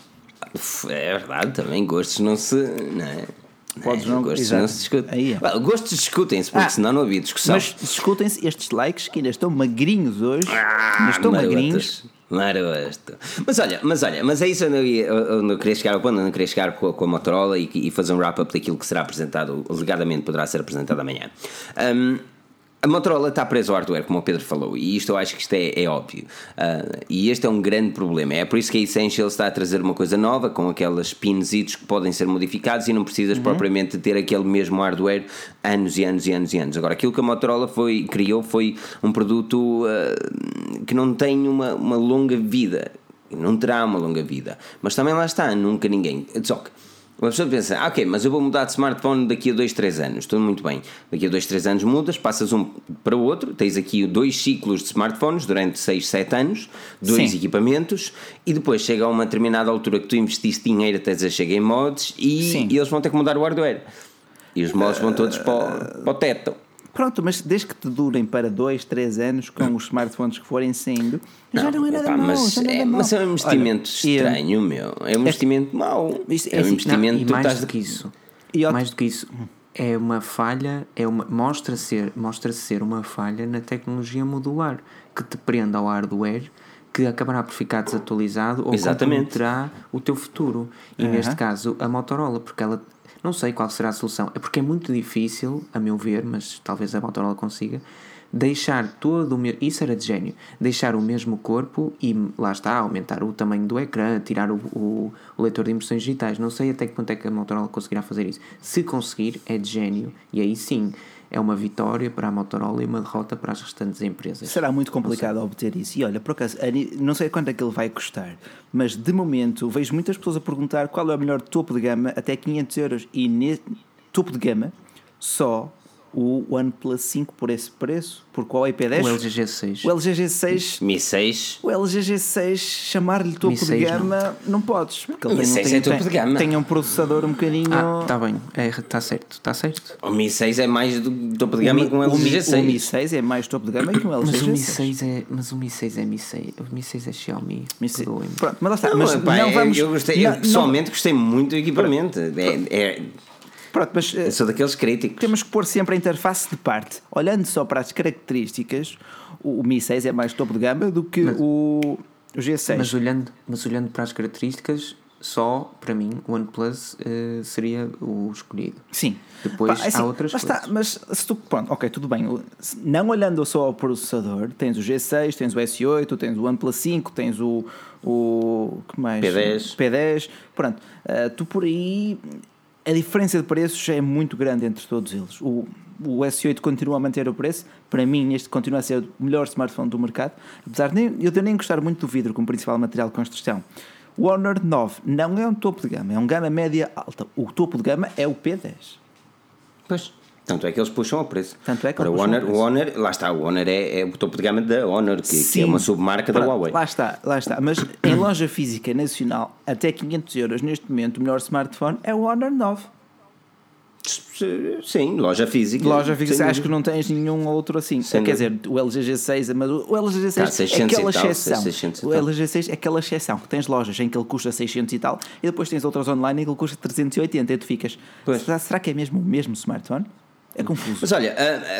É verdade, também gostos não se. Não é? Podes não- se discutem. Aí é. Gostos discutem-se, porque Ah, senão não havia discussão. Mas discutem-se estes likes que ainda estão magrinhos hoje. Ah, ainda estão magrinhos. Maroto. Mas olha, mas olha, mas é isso onde eu, ia, onde eu queria chegar ao ponto, onde eu queria chegar com a, com a Motorola e, e fazer um wrap-up daquilo que será apresentado, alegadamente poderá ser apresentado amanhã. Um, a Motorola está presa ao hardware, como o Pedro falou, e isto eu acho que isto é, é óbvio. Ah, e este é um grande problema. É por isso que a Essential está a trazer uma coisa nova, com aquelas pinzitos que podem ser modificados e não precisas propriamente ter aquele mesmo hardware anos e anos e anos e anos. Agora, aquilo que a Motorola foi, criou foi um produto ah, que não tem uma, uma longa vida. Não terá uma longa vida. Mas também lá está, nunca ninguém. Só que uma pessoa pensa, ah, ok, mas eu vou mudar de smartphone daqui a 2, 3 anos. Tudo muito bem. Daqui a 2, 3 anos mudas, passas um para o outro, tens aqui dois ciclos de smartphones durante 6, 7 anos, dois Sim. equipamentos, e depois chega a uma determinada altura que tu investiste dinheiro até já chega em mods e, e eles vão ter que mudar o hardware. E os mods vão todos para, o, para o teto. Pronto, mas desde que te durem para 2, 3 anos com os smartphones que forem saindo, já não é nada epá, mau. mas, não é, é, mau. mas é um investimento Olha, estranho, meu. É um investimento mau. Isto- É um assim, investimento Não, tu mais estás do que isso. Mais do que isso. É uma falha, é uma, mostra, ser, mostra ser uma falha na tecnologia modular que te prende ao hardware que acabará por ficar desatualizado ou Exatamente. comprometerá o teu futuro. E neste caso a Motorola, porque ela não sei qual será a solução, é porque é muito difícil, a meu ver, mas talvez a Motorola consiga, deixar todo o mesmo. Isso era de gênio. Deixar o mesmo corpo e lá está, aumentar o tamanho do ecrã, tirar o, o, o leitor de impressões digitais. Não sei até que ponto é que a Motorola conseguirá fazer isso. Se conseguir, é de gênio. E aí sim, é uma vitória para a Motorola e uma derrota para as restantes empresas. Será muito complicado obter isso. E olha, por acaso, não sei quanto é que ele vai custar, mas de momento vejo muitas pessoas a perguntar qual é o melhor topo de gama até 500 euros. E nesse topo de gama, só o OnePlus 5 por esse preço, porque o IP10, O LG G6. o LG G6, Mi 6. o LG G6 chamar-lhe topo de 6 gama, não, podes, porque ele Mi tem, 6 tem, é topo de gama. tem um processador um bocadinho. Ah, está bem, está certo, está certo. O Mi 6 é mais do topo de o, gama Mi, que um o, Mi, LG o Mi G6. 6 é mais topo de gama que um LG Mas o Mi G6. 6 é, mas o Mi 6 é Mi 6, o Mi 6 é Xiaomi. Mi 6. perdoem-me. Pronto, mas lá está. Não, mas epá, não eu- vamos. eu, gostei, eu não- não- pessoalmente gostei muito do equipamento. É, é- Pronto, mas eh, eu sou daqueles críticos. temos que pôr sempre a interface de parte. Olhando só para as características, o, o Mi 6 é mais topo de gama do que o, o G6. Mas olhando, mas olhando para as características, só para mim o OnePlus eh, seria o escolhido. Sim. Depois Pá, é assim, há outras está, coisas. mas se tu, pronto, ok, tudo bem. Não olhando só ao processador, tens o G6, tens o S8, tens o OnePlus 5, tens o. o que mais? P10. P10. Pronto, ah, tu por aí. A diferença de preços é muito grande entre todos eles. O, o S8 continua a manter o preço. Para mim, este continua a ser o melhor smartphone do mercado. Apesar de nem, eu de nem gostar muito do vidro como principal material de construção. O Honor 9 não é um topo de gama, é um gama média alta. O topo de gama é o P10. Pois. Tanto é que eles puxam o preço. Tanto é que Ora, o Honor, o. Honor, lá está, o Honor é, é o topo de gama da Honor, que, que é uma submarca da Huawei. Lá está, lá está. Mas em loja física nacional, até 500 euros neste momento, o melhor smartphone é o Honor 9. Sim, loja física. Loja física, acho que não tens nenhum outro assim. Sem Quer dizer, o LG G6, mas o LG G6 ah, é aquela tal, exceção. O LG G6 é aquela exceção que tens lojas em que ele custa 600 e tal e depois tens outras online em que ele custa 380 e tu ficas. Será, será que é mesmo o mesmo smartphone? É confuso. Mas olha,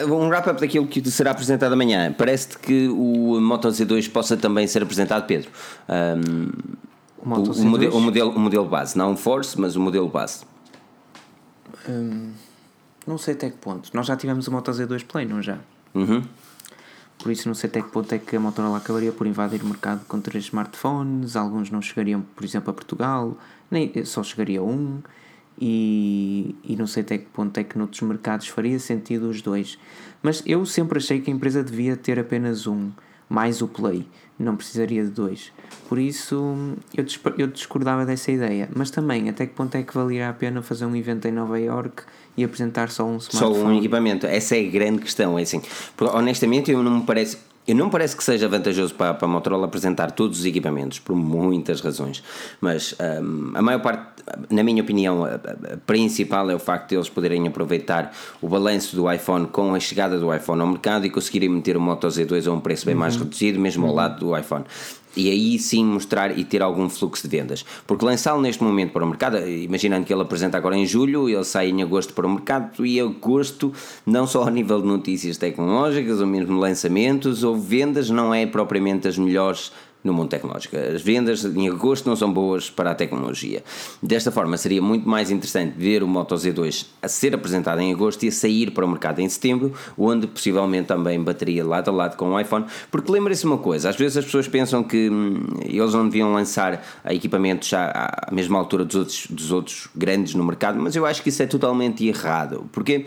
uh, um wrap-up daquilo que será apresentado amanhã. Parece-te que o Moto Z2 possa também ser apresentado, Pedro. Um, o, o, o, modelo, o, modelo, o modelo base, não o Force, mas o modelo base. Hum, não sei até que ponto. Nós já tivemos o Moto Z2 Play, não já? Uhum. Por isso não sei até que ponto é que a Motorola acabaria por invadir o mercado com três smartphones, alguns não chegariam, por exemplo, a Portugal, nem só chegaria um, e, e não sei até que ponto é que noutros mercados faria sentido os dois. Mas eu sempre achei que a empresa devia ter apenas um, mais o Play, não precisaria de dois. Por isso eu, eu discordava dessa ideia. Mas também, até que ponto é que valeria a pena fazer um evento em Nova York e apresentar só um smartphone? Só um equipamento, essa é a grande questão. É assim, honestamente, eu não me parece eu não parece que seja vantajoso para, para a Motorola apresentar todos os equipamentos, por muitas razões, mas um, a maior parte, na minha opinião, a, a, principal é o facto de eles poderem aproveitar o balanço do iPhone com a chegada do iPhone ao mercado e conseguirem meter o Moto Z2 a um preço bem uhum. mais reduzido, mesmo ao uhum. lado do iPhone e aí sim mostrar e ter algum fluxo de vendas. Porque lançá-lo neste momento para o mercado, imaginando que ele apresenta agora em julho, ele sai em agosto para o mercado e agosto, não só a nível de notícias tecnológicas ou mesmo lançamentos ou vendas, não é propriamente as melhores no mundo tecnológico. As vendas em agosto não são boas para a tecnologia. Desta forma, seria muito mais interessante ver o Moto Z2 a ser apresentado em agosto e a sair para o mercado em setembro, onde possivelmente também bateria lado a lado com o iPhone. Porque lembrem-se uma coisa: às vezes as pessoas pensam que hum, eles não deviam lançar equipamentos já à mesma altura dos outros, dos outros grandes no mercado, mas eu acho que isso é totalmente errado. Porque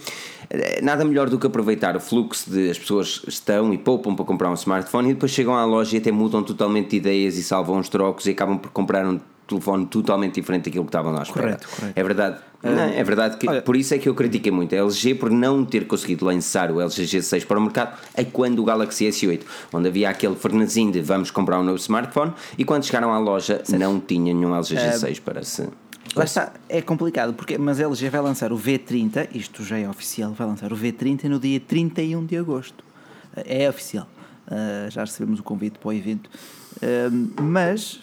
eh, nada melhor do que aproveitar o fluxo de as pessoas estão e poupam para comprar um smartphone e depois chegam à loja e até mudam totalmente de ideias e salvam os trocos e acabam por comprar um telefone totalmente diferente daquilo que estavam à espera. Correto, correto. É verdade. Uh, não, é verdade que olha, por isso é que eu critiquei muito a LG por não ter conseguido lançar o LG G6 para o mercado é quando o Galaxy S8, onde havia aquele frenesim de vamos comprar um novo smartphone e quando chegaram à loja certo. não tinha nenhum LG G6 uh, para se Lá está, é complicado, porque, mas a LG vai lançar o V30, isto já é oficial, vai lançar o V30 no dia 31 de agosto. É oficial. Uh, já recebemos o convite para o evento. Uh, mas,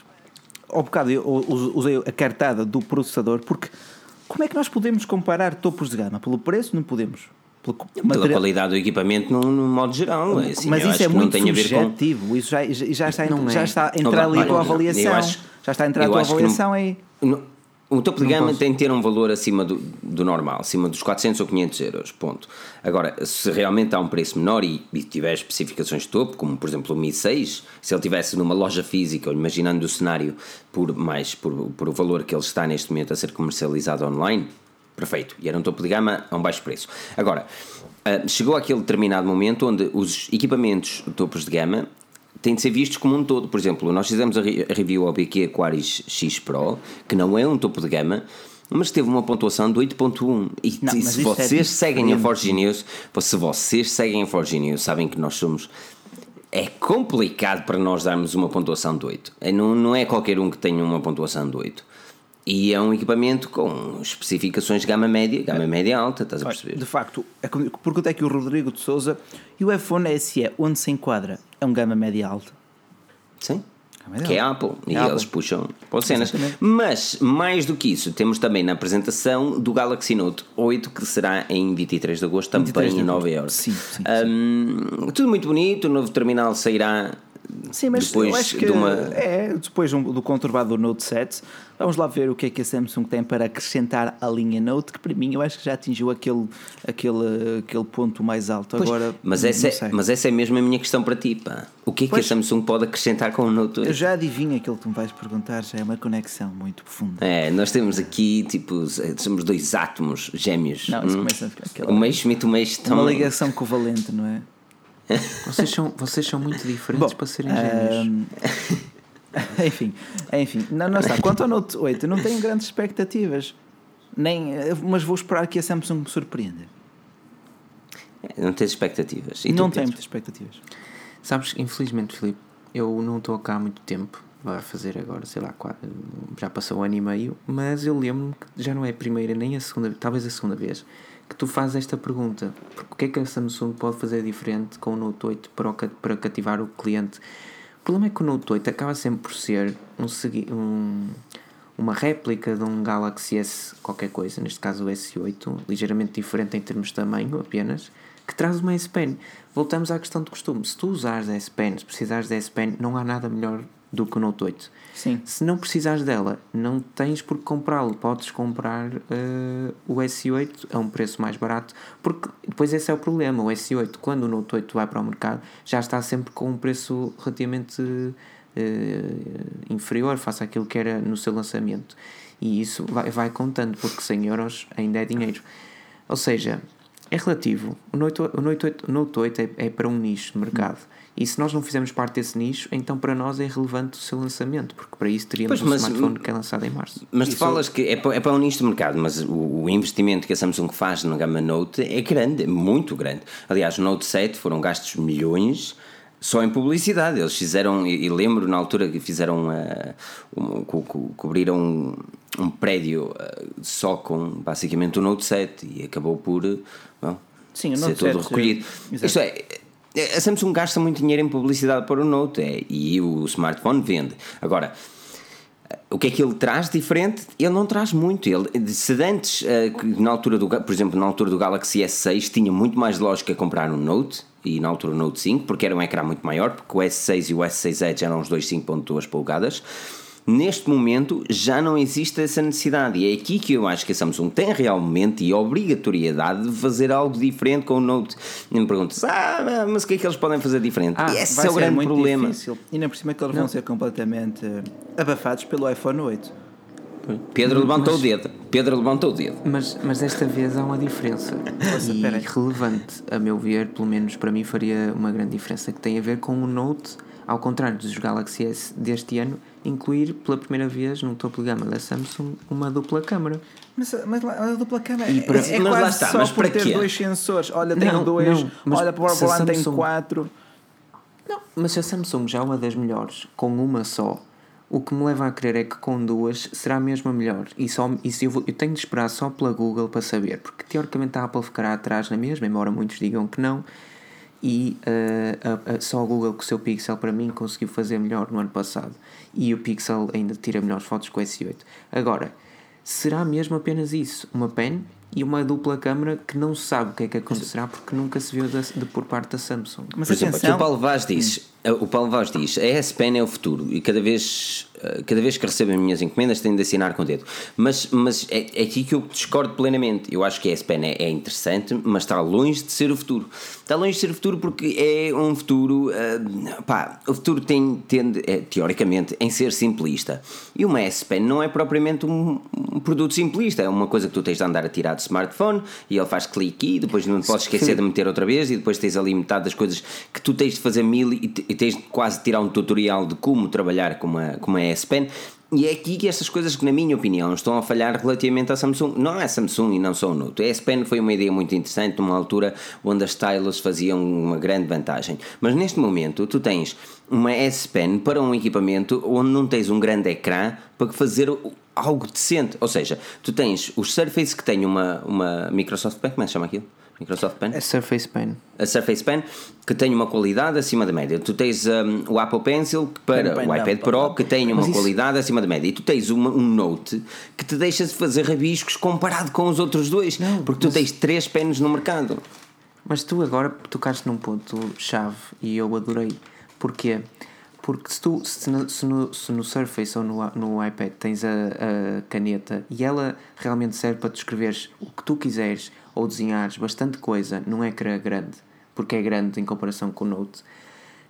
ao bocado, eu usei a cartada do processador, porque como é que nós podemos comparar topos de gama? Pelo preço, não podemos. Pela, material... qualidade do equipamento no, no modo geral. É assim, mas isso é muito subjetivo. Com... Isso já, já, está, já é. está a entrar ali a tua avaliação. Acho, já está a entrar a tua avaliação não, aí. Não, o topo de gama tem de ter um valor acima do, do, normal, acima dos 400 ou 500 euros, ponto. Agora, se realmente há um preço menor e, e tiver especificações de topo, como por exemplo o Mi 6, se ele tivesse numa loja física, ou imaginando o cenário por mais por, por o valor que ele está neste momento a ser comercializado online, perfeito, e era um topo de gama a um baixo preço. Agora, uh, chegou aquele determinado momento onde os equipamentos topos de gama têm de ser vistos como um todo. Por exemplo, nós fizemos a, review ao BQ Aquaris X Pro, que não é um topo de gama, mas teve uma pontuação de 8.1. E, não, se é vocês é seguem a Forge News, se vocês seguem a Forge News, sabem que nós somos. É complicado para nós darmos uma pontuação de 8. É, não, não é qualquer um que tenha uma pontuação de 8. E é um equipamento com especificações de gama média, gama média alta, estás a perceber? De facto, é porque é que o Rodrigo de Souza e o iPhone SE, onde se enquadra, é um gama média alta? Sim. Que é a Apple. É e Apple. eles puxam para cenas. Mas, mais do que isso, temos também na apresentação do Galaxy Note 8, que será em 23 de agosto, também em Nova York. Sim, sim, sim. Um, tudo muito bonito, o novo terminal sairá Sim, mas depois eu acho que de uma... é, depois do conturbado Note 7, vamos lá ver o que é que a Samsung tem para acrescentar à linha Note, que para mim eu acho que já atingiu aquele, aquele, aquele ponto mais alto. Pois, Agora, mas, essa é, mas essa é mesmo a minha questão para ti, pá. O que é pois, que a Samsung pode acrescentar com o Note 8? Eu já adivinho aquilo que tu me vais perguntar, já é uma conexão muito profunda. É, nós temos aqui, tipo, somos dois átomos gêmeos. Não, isso hum? começa a ficar aquela... O meixo e o meixo estão... Uma ligação covalente, não é? Vocês são, vocês são muito diferentes Bom, para serem gêmeos. enfim, enfim, não, não está. Quanto ao Note 8, não tenho grandes expectativas. Nem, mas vou esperar que a Samsung me surpreenda. Não tens expectativas. E não tenho muitas expectativas. Sabes, infelizmente, Filipe, eu não estou cá há muito tempo. vai fazer agora, sei lá, quatro, já passou um ano e meio, mas eu lembro-me que já não é a primeira nem a segunda, talvez a segunda vez, que tu fazes esta pergunta: o que é que a Samsung pode fazer diferente com o Note 8 para, o, para cativar o cliente? O problema é que o Note 8 acaba sempre por ser um, um, uma réplica de um Galaxy S qualquer coisa, neste caso o S8, ligeiramente diferente em termos de tamanho apenas, que traz uma S Pen. Voltamos à questão de costume. Se tu usares a S Pen, se precisares da S Pen, não há nada melhor do que o Note 8. Sim. Se não precisares dela, não tens por que comprá-lo. Podes comprar uh, o S8 a um preço mais barato, porque depois esse é o problema. O S8, quando o Note 8 vai para o mercado, já está sempre com um preço relativamente uh, inferior face àquilo que era no seu lançamento. E isso vai, vai contando, porque 100 euros ainda é dinheiro. Ou seja, é relativo. O Note 8, o Note 8, o Note 8 é, é, para um nicho de mercado. E se nós não fizermos parte desse nicho, então para nós é relevante o seu lançamento, porque para isso teríamos pois, um smartphone que é lançado em março. Mas tu falas que é para, é para um nicho de mercado, mas o, o, investimento que a Samsung faz na gama Note é grande, é muito grande. Aliás, o Note 7 foram gastos milhões só em publicidade. Eles fizeram, e, lembro na altura que fizeram, uh, um, co co cobriram um, um prédio uh, só com basicamente o Note 7 e acabou por uh, bom, Sim, o Note ser 7, todo recolhido. Isto é, a Samsung gasta muito dinheiro em publicidade para o Note é, e o smartphone vende. Agora, o que é que ele traz diferente? Ele não traz muito. Ele, se antes, na altura do, por exemplo, na altura do Galaxy S6, tinha muito mais lógica comprar um Note e na altura o Note 5, porque era um ecrã muito maior, porque o S6 e o S6 Edge eram os dois 5.2 polegadas. Neste momento já não existe essa necessidade e é aqui que eu acho que a Samsung tem realmente e obrigatoriedade de fazer algo diferente com o Note. E me perguntas, ah, mas o que é que eles podem fazer diferente? Ah, e esse é o grande problema. Difícil. E na por cima é que eles não. vão ser completamente eh, abafados pelo iPhone 8. Pedro levantou mas, o dedo. Pedro levantou o dedo. Mas, mas desta vez há uma diferença. E relevante, a meu ver, pelo menos para mim faria uma grande diferença, que tem a ver com o Note, ao contrário dos Galaxy S deste ano, incluir pela primeira vez no topo de gama da Samsung uma dupla câmara. Mas, mas a dupla câmara e para, é, é mas lá está, só mas por ter quê? dois sensores. Olha, tem dois, não, olha, para o lado tem quatro. Não, mas se a Samsung já é uma das melhores, com uma só, o que me leva a crer é que com duas será mesmo a melhor. E, só, e se eu, vou, eu tenho de esperar só pela Google para saber, porque teoricamente a Apple ficará atrás na mesma, embora muitos digam que não. E uh, a, a, só a Google com o seu Pixel para mim conseguiu fazer melhor no ano passado. E o Pixel ainda tira melhores fotos com o S8. Agora, será mesmo apenas isso? Uma pen e uma dupla câmara que não se sabe o que é que acontecerá porque nunca se viu de, de por parte da Samsung. Mas por exemplo, aqui o Paulo Vaz diz, o Paulo Vaz diz, a S Pen é o futuro e cada vez eh, cada vez que recebo as minhas encomendas tenho de assinar com o dedo. Mas, mas é, é aqui que eu discordo plenamente. Eu acho que a S-Pen é, é, interessante, mas está longe de ser o futuro. Está longe de ser o futuro porque é um futuro. Uh, pá, o futuro tem, tende, é, teoricamente, em ser simplista. E uma S-Pen não é propriamente um, um, produto simplista. É uma coisa que tu tens de andar a tirar do smartphone e ele faz clique e depois não podes esquecer de meter outra vez e depois tens ali metade das coisas que tu tens de fazer mil e, e tens de quase tirar um tutorial de como trabalhar com uma, com uma S Pen. E é aqui que estas coisas que, na minha opinião, estão a falhar relativamente à Samsung. Não é Samsung e não só o Note. A S Pen foi uma ideia muito interessante numa altura onde as stylus faziam uma grande vantagem. Mas neste momento tu tens uma S Pen para um equipamento onde não tens um grande ecrã para fazer algo decente. Ou seja, tu tens os Surface que têm uma, uma Microsoft como é que chama aquilo? Microsoft Pen? A Surface Pen. A Surface Pen, que tem uma qualidade acima da média. Tu tens um, o Apple Pencil para o iPad Pro, que tem uma qualidade acima da média. E tu tens uma, um Note que te deixa de fazer rabiscos comparado com os outros dois. Não, porque tu tens três pens no mercado. Mas tu agora tocaste num ponto-chave e eu adorei. Porquê? Porque se, tu, se, no, se, no, se no Surface ou no, no iPad tens a, a caneta e ela realmente serve para tu escreveres o que tu quiseres ou desenhares bastante coisa num ecrã grande, porque é grande em comparação com o Note,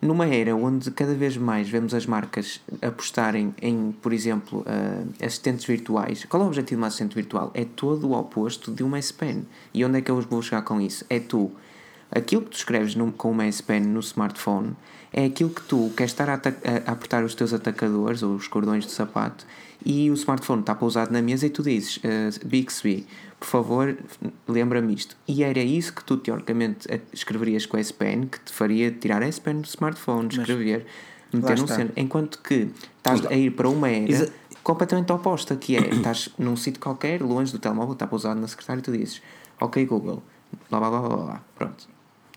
numa era onde cada vez mais vemos as marcas apostarem em, por exemplo, uh, assistentes virtuais, qual é o objetivo de uma assistente virtual? É todo o oposto de uma S Pen. E onde é que eu vou chegar com isso? É tu. Aquilo que tu escreves com uma S Pen no smartphone é aquilo que tu queres estar a, a, apertar os teus atacadores ou os cordões de sapato e o smartphone está pousado na mesa e tu dizes uh, Bixby, por favor, lembra-me isto. E era isso que tu, teoricamente, escreverias com a S Pen, que te faria tirar a S Pen do smartphone, escrever. meter num centro. Enquanto que estás a ir para uma era Exa completamente oposta, que é, estás num sítio qualquer, longe do telemóvel, está pousado na secretária e tu dizes, ok Google, blá blá blá blá blá, pronto.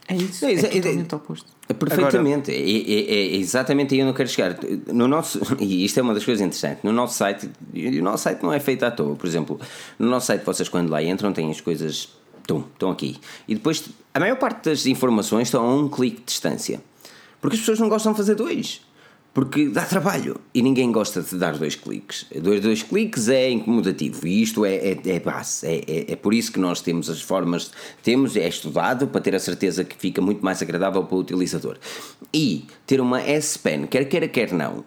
É isso, é, é, é totalmente oposto. Perfeitamente, Agora, é, é, é, exatamente aí eu não quero chegar. No nosso, e isto é uma das coisas interessantes, no nosso site, e o nosso site não é feito à toa, por exemplo, no nosso site vocês quando lá entram têm as coisas, estão, estão aqui, e depois a maior parte das informações estão a um clique de distância, porque as pessoas não gostam de fazer dois porque dá trabalho e ninguém gosta de dar dois cliques. Dois, dois cliques é incomodativo e isto é, é, é base. É, é, é, por isso que nós temos as formas, temos, é estudado para ter a certeza que fica muito mais agradável para o utilizador. E ter uma S Pen, quer queira, quer não,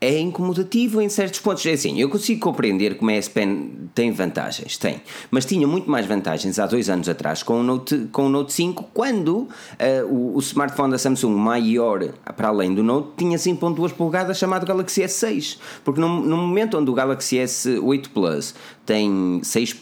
é incomodativo em certos pontos. É assim, eu consigo compreender como a S Pen tem vantagens, tem, mas tinha muito mais vantagens há dois anos atrás com o Note, com o Note 5, quando uh, o, o, smartphone da Samsung maior, para além do Note, tinha 5.2 polegadas chamado Galaxy S6. Porque no, no, momento onde o Galaxy S8 Plus tem 6.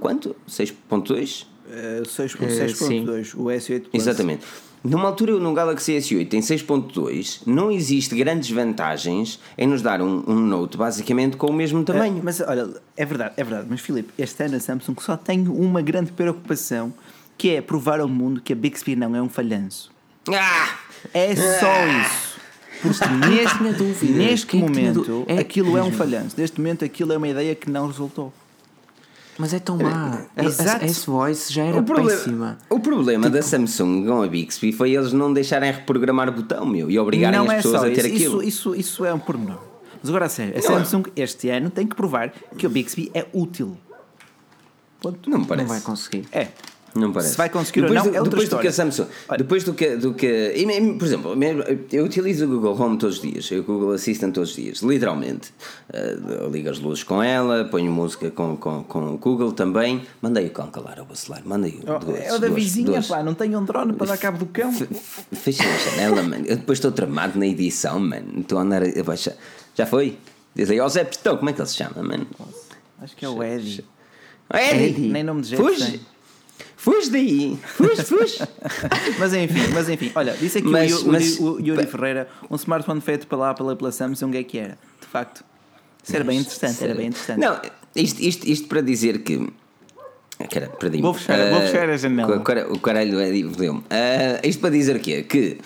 quanto? 6.2? Uh, 6.2, o S8 Plus. Exatamente. Numa altura no Galaxy S8 em 6.2 não existe grandes vantagens em nos dar um, um Note basicamente com o mesmo tamanho. É, mas olha, é verdade, é verdade. Mas Filipe, este ano a Samsung só tem uma grande preocupação que é provar ao mundo que a Bixby não é um falhanço. Ah! É só ah! isso. Porque neste, neste momento é, aquilo é um falhanço. Neste momento aquilo é uma ideia que não resultou. Mas é tão má. A, a S-Voice já era o problema, péssima. O problema tipo, da Samsung com a Bixby foi eles não deixarem reprogramar o botão, meu, e obrigarem as é pessoas a ter isso, aquilo. Isso, isso, isso é um pormenor. Mas agora a sério, a Samsung este ano tem que provar que o Bixby é útil. Ponto. Não me parece. Não vai conseguir. É. Não parece. Se vai conseguir depois ou não, do, é outra depois história. do que a Samsung, depois do que, do que por exemplo, eu utilizo o Google Home todos os dias, o Google Assistant todos os dias, literalmente. Uh, ligo as luzes com ela, ponho música com, com, com o Google também. Mandei o cão calar ao vacilar, mandei o. Oh, é o da vizinha, duas. pá, não tenho um drone para dar cabo do cão. Fecha a janela, mano. Eu depois estou tramado na edição, mano. Estou a andar a baixar. Já foi? Diz aí, ó Zé Pistão, como é que ele se chama, mano? Acho que é o Eddie. Eddie! Eddie. Nem nome de jeito. Fuge! Fuge daí! Fuge, fuge! mas enfim, mas enfim, olha, disse aqui mas, o, mas, o, Yuri Ferreira, um smartphone feito para lá pela, pela Samsung é que era, de facto. Isso era bem interessante, era bem interessante. Não, isto, isto, isto para dizer que. Cara, perdi-me. Vou fechar, uh, vou fechar a janela. O caralho é. Uh, isto para dizer o quê? Que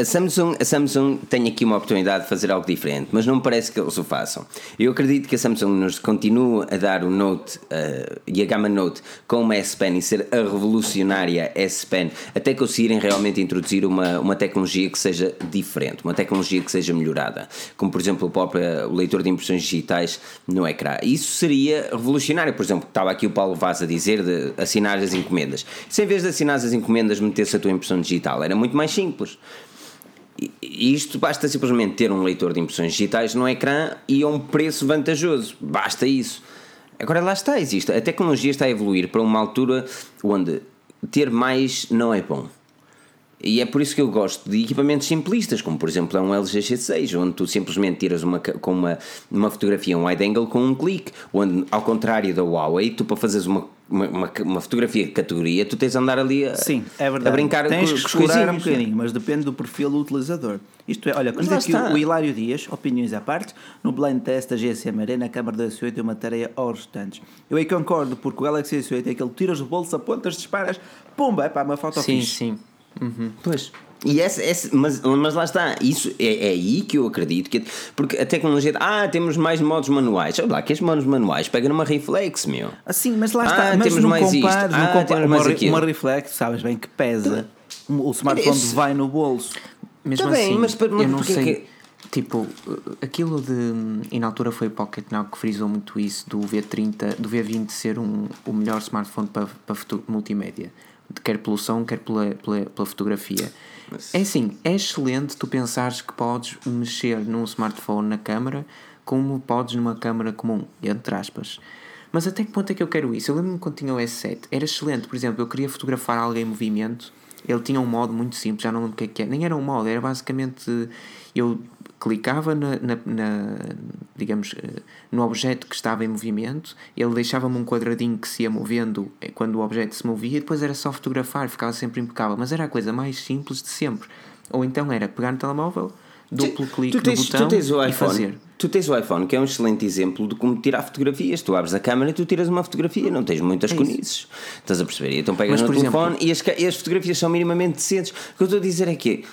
a Samsung, a Samsung tem aqui uma oportunidade de fazer algo diferente, mas não me parece que eles o façam. Eu acredito que a Samsung nos continue a dar o Note uh, e a gama Note com uma S Pen e ser a revolucionária S Pen até conseguirem realmente introduzir uma, uma tecnologia que seja diferente, uma tecnologia que seja melhorada, como por exemplo o próprio leitor de impressões digitais no ecrã. Isso seria revolucionário, por exemplo, estava aqui o Paulo Vaz a dizer de assinar as encomendas. Se em vez de assinar as encomendas metesse a tua impressão digital, era muito mais simples. E isto basta simplesmente ter um leitor de impressões digitais no ecrã e a um preço vantajoso. Basta isso. Agora lá está, existe. A tecnologia está a evoluir para uma altura onde ter mais não é bom. E é por isso que eu gosto de equipamentos simplistas, como por exemplo é um LG G6, onde tu simplesmente tiras uma, com uma, uma fotografia um wide angle com um clique, onde ao contrário da Huawei, tu para fazeres uma, uma, uma fotografia de categoria, tu tens de andar ali a, Sim, é verdade. a brincar tens com, que explorar um bocadinho, mas depende do perfil do utilizador. Isto é, olha, quando aqui o Hilário Dias, opiniões à parte, no blind test da GSM Arena, a câmara do S8 é uma tarefa aos restantes. Eu aí concordo, porque o Galaxy S8 é aquele tiras do bolso, apontas, disparas, pumba, é pá, uma foto sim, fixe. Sim, sim. Uhum. Pois. E esse, esse, mas, mas lá está, isso é, é aí que eu acredito que porque a tecnologia, ah, temos mais modos manuais, olha lá, que estes modos manuais pega numa reflex, meu. Assim, mas lá está, ah, mas temos não mais compares, isto. não ah, compares uma, uma reflex, sabes bem que pesa. O smartphone Esse... vai no bolso. Mesmo tá assim, bem, mas, mas eu não sei. Que... Tipo, aquilo de. E na altura foi o Pocket Now que frisou muito isso do V30, do V20 ser um, o melhor smartphone para, para multimédia quer pelo som, quer pela, pela, pela fotografia. Mas... É assim, é excelente tu pensares que podes mexer num smartphone na câmera como podes numa câmera comum, entre aspas. Mas até que ponto é que eu quero isso? Eu lembro-me quando tinha o S7, era excelente, por exemplo, eu queria fotografar alguém em movimento, ele tinha um modo muito simples, já não lembro o que é que é, nem era um modo, era basicamente eu clicava na, na, na, digamos, eh, no objeto que estava em movimento, ele deixava-me um quadradinho que se ia movendo eh, quando o objeto se movia, e depois era só fotografar, ficava sempre impecável, mas era a coisa mais simples de sempre. Ou então era pegar no telemóvel, duplo Tu- clique tu tens, no botão tu tens o e iPhone. fazer. Tu tens o iPhone, que é um excelente exemplo de como tirar fotografias. Tu abres a câmera e tu tiras uma fotografia, não tens muitas É conices. Estás a perceber? E Então pegas Mas, no por exemplo- telefone e, as, e as fotografias são minimamente decentes. O que eu estou a dizer é que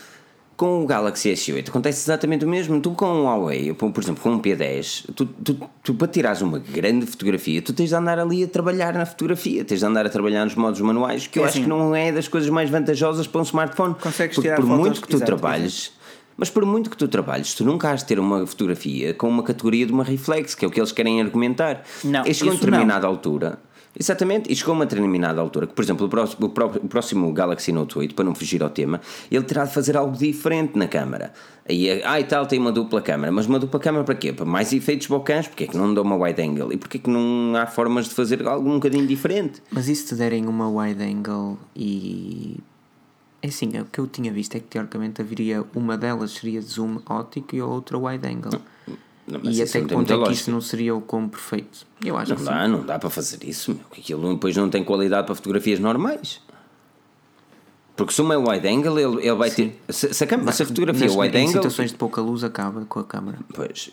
com o Galaxy S8 acontece exatamente o mesmo. Tu com um Huawei, por exemplo, com um P10, tu, tu, tu para tirares uma grande fotografia, tu tens de andar ali a trabalhar na fotografia, tens de andar a trabalhar nos modos manuais, que eu É acho assim. que não é das coisas mais vantajosas para um smartphone. Consegues Porque tirar por fotos- muito que tu trabalhes, mas por muito que tu trabalhes, tu nunca has de ter uma fotografia com uma categoria de uma reflex, que é o que eles querem argumentar. Não, e chegou a isso determinada altura. Exatamente, e chegou a uma determinada altura que, por exemplo, o próximo, o pró- o próximo Galaxy Note 8, para não fugir ao tema, ele terá de fazer algo diferente na câmara. Aí, é- ah, e tal, tem uma dupla câmara, mas uma dupla câmara para quê? Para mais efeitos bocãs, porque é que não dá uma wide angle? E porque é que não há formas de fazer algo um bocadinho diferente? Mas e se te derem uma wide angle e. É assim, o que eu tinha visto é que teoricamente haveria uma delas seria zoom óptico e a outra wide angle. Não, e até não que ponto é que isso não seria o como perfeito? Eu acho Não que sim. dá, não dá para fazer isso, meu. que Aquilo depois não tem qualidade para fotografias normais. Porque se uma é wide angle, ele, ele vai ter. Se, se a, câmera- se a fotografia Nas, é wide em angle. situações de pouca luz acaba com a câmera. Pois,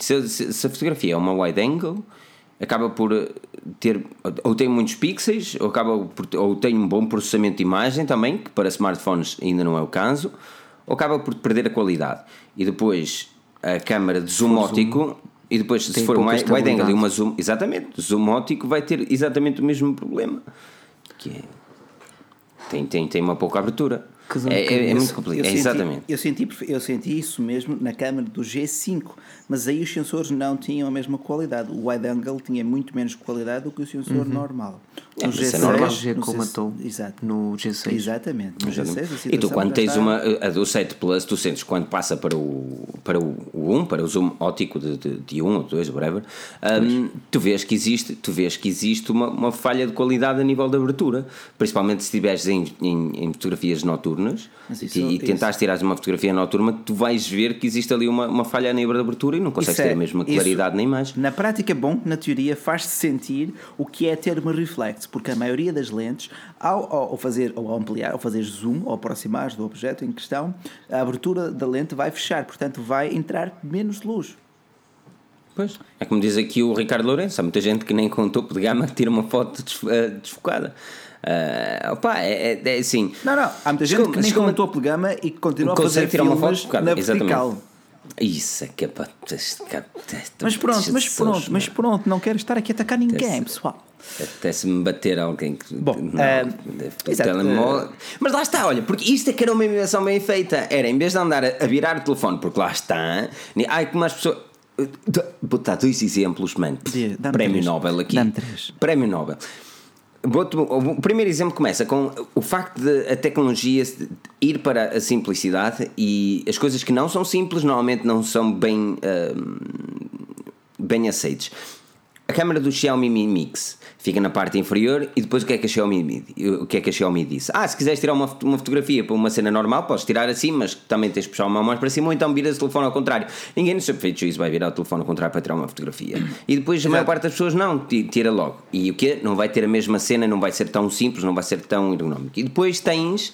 se, se- se a fotografia é uma wide angle, acaba por eh, ter. Ou tem muitos pixels, ou, acaba por, ou tem um bom processamento de imagem também, que para smartphones ainda não é o caso, ou acaba por perder a qualidade. E depois a câmara de zoom óptico. E depois, se for pouca wide angle e uma zoom, exatamente, zoom óptico vai ter exatamente o mesmo problema. Que é, tem, tem, tem uma pouca abertura. É, é, é muito Eu complicado. É, senti- exatamente. Eu senti, eu senti isso mesmo na câmara do G5, mas aí os sensores não tinham a mesma qualidade. O wide angle tinha muito menos qualidade do que o sensor normal. É, No é G6, normal. O G comatou Exato. no G6. Exatamente. No G6, a E tu, quando tens está- uma. A do 7 Plus, tu sentes quando passa para o, para o, o 1, para o zoom óptico de, de, de 1 ou 2, whatever, hum, tu vês que existe, tu vês que existe uma, uma falha de qualidade a nível de abertura. Principalmente se estiveres em, em, em fotografias noturnas Mas isso- e, e tentares tirar uma fotografia noturna, tu vais ver que existe ali uma, uma falha a nível de abertura e não consegues Isso é- ter a mesma isso- claridade na imagem. Na prática, bom, na teoria, faz-se sentir o que é ter uma reflex, porque a maioria das lentes, ao, ao fazer, ou ao ampliar, ao fazer zoom, ou aproximar do objeto em questão, a abertura da lente vai fechar, portanto, vai entrar menos luz. Pois. É como diz aqui o Ricardo Lourenço, há muita gente que nem com topo de gama tira uma foto eh, desfocada. Ah, opa, é, é, é assim. Não, não, há muita gente que nem chegou com uma- um topo de gama e que continua a fazer tirar uma foto desfocada, na exatamente. vertical. Isso é que é para. Mas pronto, mas pronto, mas pronto, não quero estar aqui a atacar ninguém, pessoal. Até-se-me bater alguém que. Bom, não, eh, exato, telemóvel. Mas lá está, olha, porque isto é que era uma invenção bem feita. Era em vez de andar a, virar o telefone, porque lá está. Ai, como as pessoas. Vou dar dois exemplos, mano. Prémio. Nobel aqui. Prémio Nobel. O primeiro exemplo começa com o facto de a tecnologia ir para a simplicidade e as coisas que não são simples normalmente não são bem, hum, bem aceites. A câmera do Xiaomi Mi Mix fica na parte inferior e depois o que é que a Xiaomi, mi- o que é que a Xiaomi disse? Ah, se quiseres tirar uma, uma fotografia para uma cena normal, podes tirar assim, mas também tens de puxar uma mão mais para cima ou então viras o telefone ao contrário. Ninguém no seu feito juízo vai virar o telefone ao contrário para tirar uma fotografia. E depois a maior parte das pessoas não, ti- tira logo. E o quê? Não vai ter a mesma cena, não vai ser tão simples, não vai ser tão ergonómico. E depois tens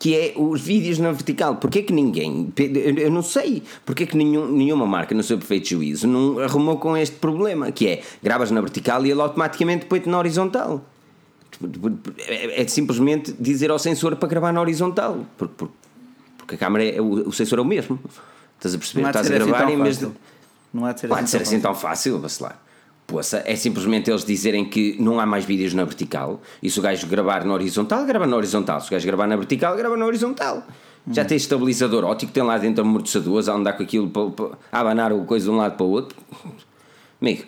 que é os vídeos na vertical. Porquê que ninguém, eu não sei, porquê que nenhum, nenhuma marca no seu perfeito juízo não arrumou com este problema, que é, gravas na vertical e ele automaticamente põe-te na horizontal. É, é simplesmente dizer ao sensor para gravar na horizontal, porque, porque, porque a câmera é, o, o sensor é o mesmo. Estás a perceber? Estás a assim gravar em vez de... Não há de ser assim ser tão assim fácil. tão fácil, vacilar. Poça, é simplesmente eles dizerem que não há mais vídeos na vertical e se o gajo gravar na horizontal, grava na horizontal. Se o gajo gravar na vertical, grava na horizontal. Já tem estabilizador óptico, tem lá dentro amortecedores a andar com aquilo para, para, a abanar o coisa de um lado para o outro. Amigo,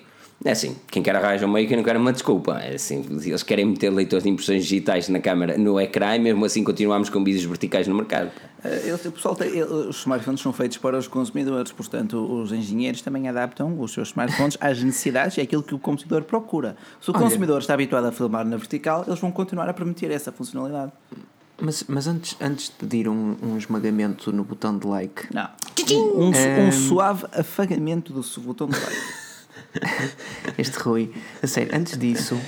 é assim, quem quer arranjar um meio, quem não quer uma desculpa. É assim, eles querem meter leitores de impressões digitais na câmara, no ecrã e mesmo assim continuamos com vídeos verticais no mercado. Eh, O pessoal tem, ele- os smartphones são feitos para os consumidores, portanto, os engenheiros também adaptam os seus smartphones às necessidades e àquilo que o consumidor procura. Se o Olha. consumidor está habituado a filmar na vertical, eles vão continuar a permitir essa funcionalidade. Mas, mas antes, antes de pedir um, um esmagamento no botão de like, Não. Um, Ehm. um suave afagamento do botão de like. este Rui, a sério, antes disso,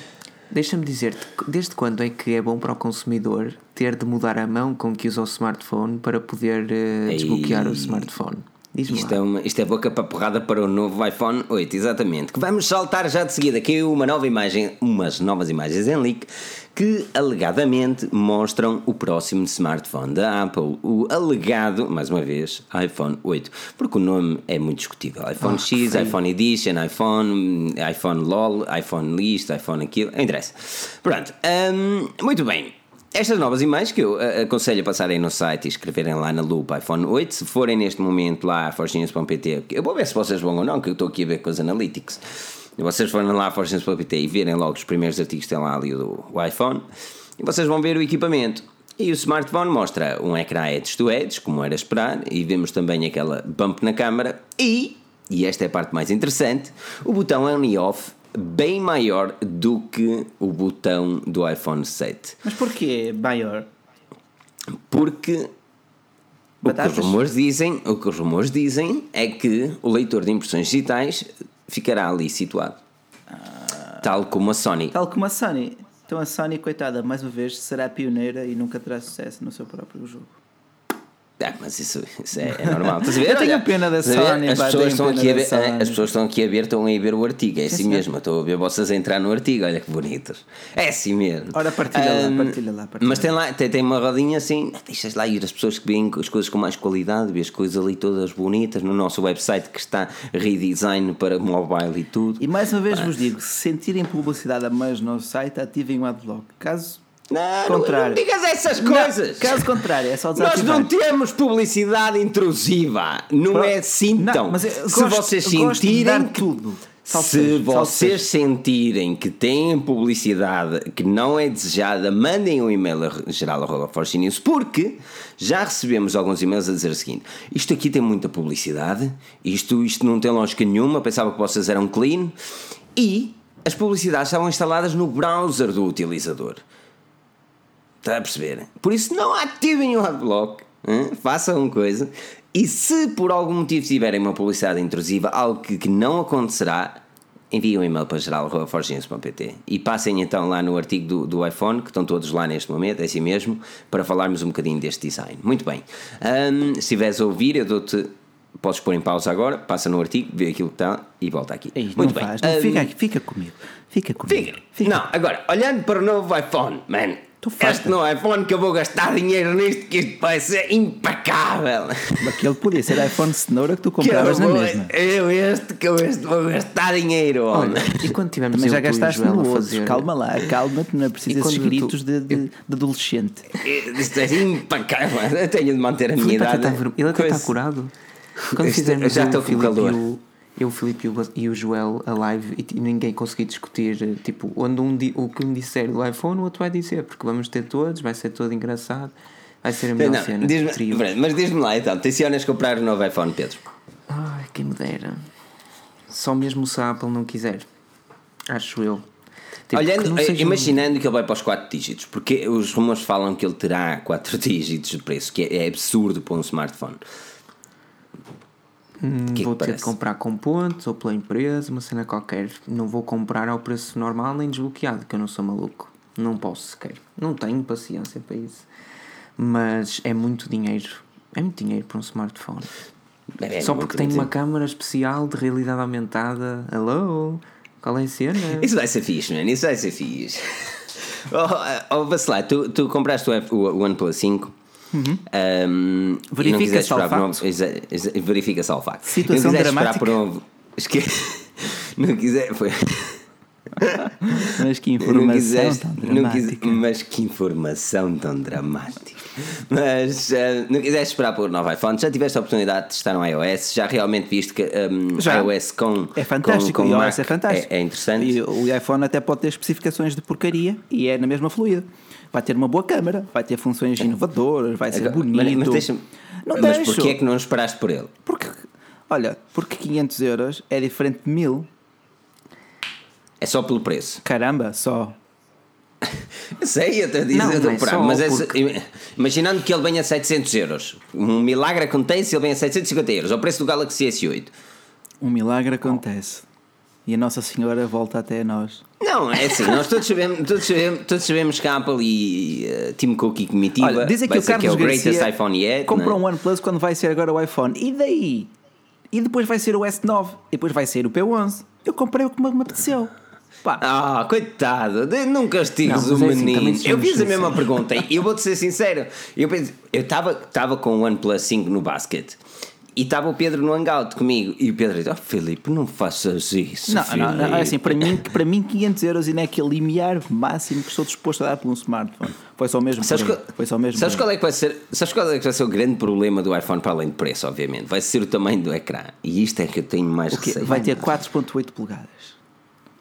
deixa-me dizer-te, desde quando é que é bom para o consumidor ter de mudar a mão com que usa o smartphone para poder Ei. desbloquear o smartphone? Isto é, uma, isto é boca para porrada para o novo iPhone 8, exatamente. Que vamos saltar já de seguida. Caiu uma nova imagem, umas novas imagens em leak que alegadamente mostram o próximo smartphone da Apple. O alegado, mais uma vez, iPhone 8. Porque o nome é muito discutível. iPhone oh, X, iPhone Edition, iPhone, iPhone LOL, iPhone List, iPhone aquilo. Não interessa. Pronto. Um, muito bem. Estas novas imagens que eu uh, aconselho a passarem no site e escreverem lá na lupa iPhone 8, se forem neste momento lá a forginhas.pt, eu vou ver se vocês vão ou não, que eu estou aqui a ver com os analytics. E vocês forem lá a forginhas.pt e verem logo os primeiros artigos que tem lá ali do iPhone, e vocês vão ver o equipamento. E o smartphone mostra um ecrã edge to edge, como era esperar, e vemos também aquela bump na câmara e, e esta é a parte mais interessante, o botão on e off bem maior do que o botão do iPhone 7. Mas porquê maior? Porque o que, os rumores dizem, o que os rumores dizem é que o leitor de impressões digitais ficará ali situado. Ah, tal como a Sony. Tal como a Sony. Então a Sony, coitada, mais uma vez será pioneira e nunca terá sucesso no seu próprio jogo. Ah, mas isso, isso é, é, normal. Estás a ver? Eu tenho pena da Sony. As pessoas, estão aqui a ver, as pessoas estão aqui a ver, estão a ver o artigo. É assim mesmo. Estou a ver vocês a entrar no artigo. Olha que bonitos. É assim mesmo. Ora, partilha um, lá, partilha lá. Partilha mas tem lá, tem, tem uma rodinha assim. Deixas lá ir as pessoas que veem as coisas com mais qualidade, vê as coisas ali todas bonitas no nosso website que está redesign para mobile e tudo. E mais uma vez ah. vos digo: se sentirem publicidade a mais no nosso site, ativem o adblock. Caso não, contrário. não digas essas coisas. Não, caso contrário, é só desativar. Nós não temos publicidade intrusiva. Não é assim tão. Mas se gosto, vocês sentirem que, tudo. se vocês sentirem que têm publicidade que não é desejada, mandem um e-mail a geral.forcinews porque já recebemos alguns e-mails a dizer o seguinte: isto aqui tem muita publicidade, isto, isto não tem lógica nenhuma, pensava que vocês eram clean e as publicidades estavam instaladas no browser do utilizador. Está a perceber? Por isso não ativem o adblock, hein? façam coisa. E se por algum motivo tiverem uma publicidade intrusiva, algo que, que não acontecerá, enviem um e-mail para geral.forginhos.pt e passem então lá no artigo do, do iPhone, que estão todos lá neste momento, é assim mesmo, para falarmos um bocadinho deste design. Muito bem. Um, se estiveres a ouvir, eu dou-te podes pôr em pausa agora, passa no artigo, vê aquilo que está e volta aqui. Ei, Muito bem. Faz, um, fica, fica comigo. Fica comigo. Fica. fica. Não, agora, olhando para o novo iPhone, man, este não é iPhone que eu vou gastar dinheiro nisto, que isto vai ser impecável. Aquele podia ser iPhone cenoura que tu compravas na mesma. Eu este, que eu este vou gastar dinheiro, homem. E quando tivemos Mas já gastaste no outro, fazer... calma lá, calma-te, não é preciso esses gritos tu... de, de, de, adolescente. Isto é impecável, eu tenho de manter a minha idade. Ele até está curado. Quando fizermos já estou com calor eu, o Filipe e o Joel a live e ninguém conseguir discutir, tipo, onde um o que um disser do iPhone, o outro vai dizer, porque vamos ter todos, vai ser todo engraçado, vai ser a melhor não, cena. Diz mas diz-me lá então, tensionas comprar o um novo iPhone, Pedro? Ai, quem me dera. Só mesmo se a Apple não quiser, acho eu. Tipo, Olhando, que imaginando um... que ele vai para os 4 dígitos, porque os rumores falam que ele terá 4 dígitos de preço, que é, é absurdo para um smartphone. Hum, que vou ter de comprar com pontos ou pela empresa, uma cena qualquer. Não vou comprar ao preço normal nem desbloqueado, que eu não sou maluco. Não posso sequer. Não tenho paciência para isso. Mas é muito dinheiro. É muito dinheiro para um smartphone. É, Só porque tem uma câmera especial de realidade aumentada. Hello? Qual é a cena? Isso vai ser fixe, mano. Isso vai ser fixe. oh, oh, Vacilar, tu, tu compraste o, o OnePlus 5 Uhum. Um, verifica-se ao facto. Verifica-se ao facto. Situação não dramática. Por novo, esque... não quiser. Foi... Mas que informação quiseste, tão dramática. mas que informação tão dramática. Mas uh, não quiseste esperar por novo iPhone, já tiveste a oportunidade de testar um iOS, já realmente viste que um, já. iOS com. É fantástico, com, com o iOS é fantástico. É, é interessante. E o iPhone até pode ter especificações de porcaria e é na mesma fluida vai ter uma boa câmera, vai ter funções inovadoras, vai ser bonito. Mas, mas, deixa não mas deixo. porquê é que não esperaste por ele? Porque, olha, porque 500 euros é diferente de 1000. É só pelo preço. Caramba, só. Sei, eu estou a dizer é mas é, porque... imaginando que ele venha a 700 euros, um milagre acontece e ele vem a 750 euros, ao preço do Galaxy S8. Um milagre acontece. E a Nossa Senhora volta até nós. Não, é assim, nós todos sabemos, todos sabemos, todos sabemos que a Apple e uh, Tim Cook comitiva Olha, dizem que o Carlos que é o greatest iPhone yet. Comprou é? um OnePlus quando vai ser agora o iPhone. E daí? E depois vai ser o S9. E depois vai ser o P11. Eu comprei o que me apeteceu. Pá. Ah, coitado, não castigues o assim, menino. eu fiz a mesma pergunta e eu vou-te ser sincero. Eu estava com o OnePlus 5 no basket e estava o Pedro no hangout comigo e o Pedro disse: Oh Filipe, não faças isso. Não, não, não, é assim, para mim, para mim 500 euros não é aquele limiar máximo que estou disposto a dar por um smartphone. Foi só mesmo. Sabes, qual, foi só mesmo sabes qual é que vai ser? Sabes qual é que vai ser o grande problema do iPhone para além de preço, obviamente? Vai ser o tamanho do ecrã. E isto é que eu tenho mais receio. Vai ter 4.8 polegadas.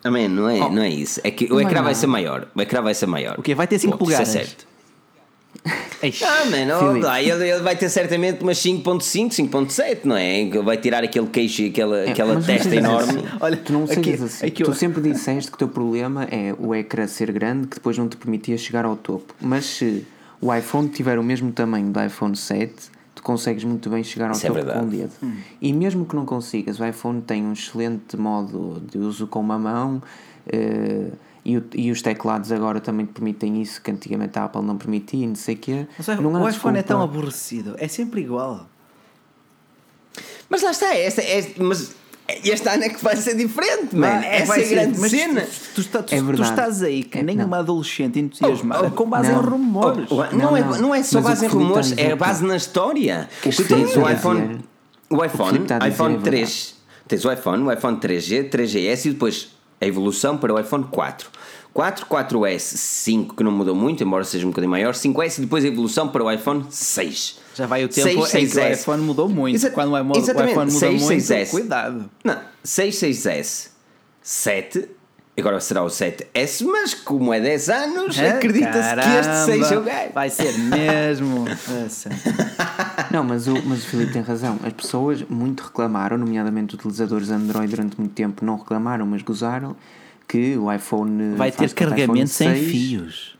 Amém, não é, oh. não é isso. É que o ecrã vai ser maior. O ecrã vai ser maior. O quê? Vai ter 5 polegadas. Isso é certo. ah, mano, oh, ele, ele vai ter certamente umas 5.5, 5.7, não é? Vai tirar aquele queixo e aquela, é, aquela testa enorme. Assim. Olha, tu não sejas aqui, assim. Aqui, tu sempre disseste que o teu problema é o ecrã ser grande que depois não te permitia chegar ao topo. Mas se o iPhone tiver o mesmo tamanho do iPhone 7, tu consegues muito bem chegar ao Isso é topo é com o dedo. Hum. E mesmo que não consigas, o iPhone tem um excelente modo de uso com uma mão. Uh, e, o, e os teclados agora também permitem isso que antigamente a Apple não permitia, não sei o quê. Mas, não o iPhone é tão aborrecido, é sempre igual. Mas lá está, esta, é, mas este ano é que vai ser diferente, mano. É, Essa é a grande ser, cena. Tu, tu, tu, é tu, estás aí que é, nem não. uma adolescente entusiasmada oh, oh, com base não. em rumores. Oh, oh, não, não, é, não é só mas base em rumores, é base na história. Que tens o iPhone, o iPhone, o iPhone 3, tens o iPhone, o iPhone 3G, 3GS e depois a evolução para o iPhone 4. 4, 4S, 5 que não mudou muito, embora seja um bocadinho maior, 5S e depois a evolução para o iPhone 6. Já vai o tempo 6, em que o iPhone mudou muito. Exa Quando o iPhone, Exatamente. o iPhone muda 6, muito, 6S. cuidado. Não, 6, 6S, 7, agora será o 7S, mas como é 10 anos, é, acredita-se que este seja o gajo. Vai ser mesmo. não, mas o, mas o Filipe tem razão. As pessoas muito reclamaram, nomeadamente utilizadores Android durante muito tempo não reclamaram, mas gozaram que o iPhone vai ter carregamento sem fios.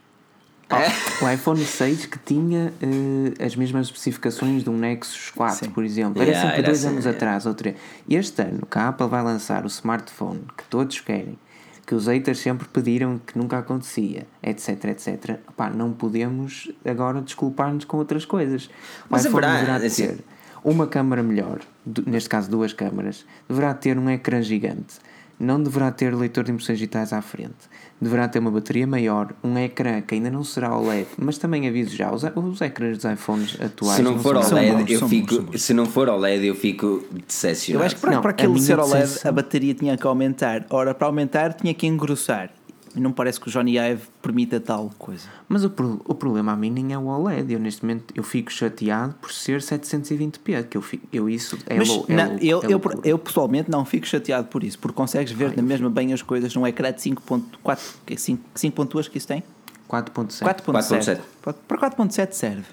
Oh, o iPhone 6 que tinha uh, as mesmas especificações de um Nexus 4, Sim. por exemplo. Era yeah, sempre era dois assim, anos yeah. atrás ou três. Este ano, que a Apple vai lançar o smartphone que todos querem, que os haters sempre pediram que nunca acontecia, etc, etc. Opá, não podemos agora desculpar-nos com outras coisas. O Mas iPhone deverá ter assim... uma câmara melhor, neste caso duas câmaras, deverá ter um ecrã gigante não deverá ter leitor de impressões digitais à frente. Deverá ter uma bateria maior, um ecrã que ainda não será OLED, mas também aviso já, os, os ecrãs dos iPhones atuais. Se não, não for OLED, bons, eu fico, bons, se não for OLED, eu fico decepcionado. Eu acho que para, não, para aquele ser OLED, a bateria tinha que aumentar. Ora, para aumentar, tinha que engrossar. E não parece que o Johnny Ive permita tal coisa. Mas o, o problema a mim nem é o OLED. Eu neste momento eu fico chateado por ser 720p, que eu, fico, eu isso é, Mas, low, é, não, eu, é eu, eu, pessoalmente não fico chateado por isso, porque consegues ver Ai, na mesma bem as coisas num ecrã de 5.4 5.2 que isso tem? 4.7 4.7 Para 4.7 serve.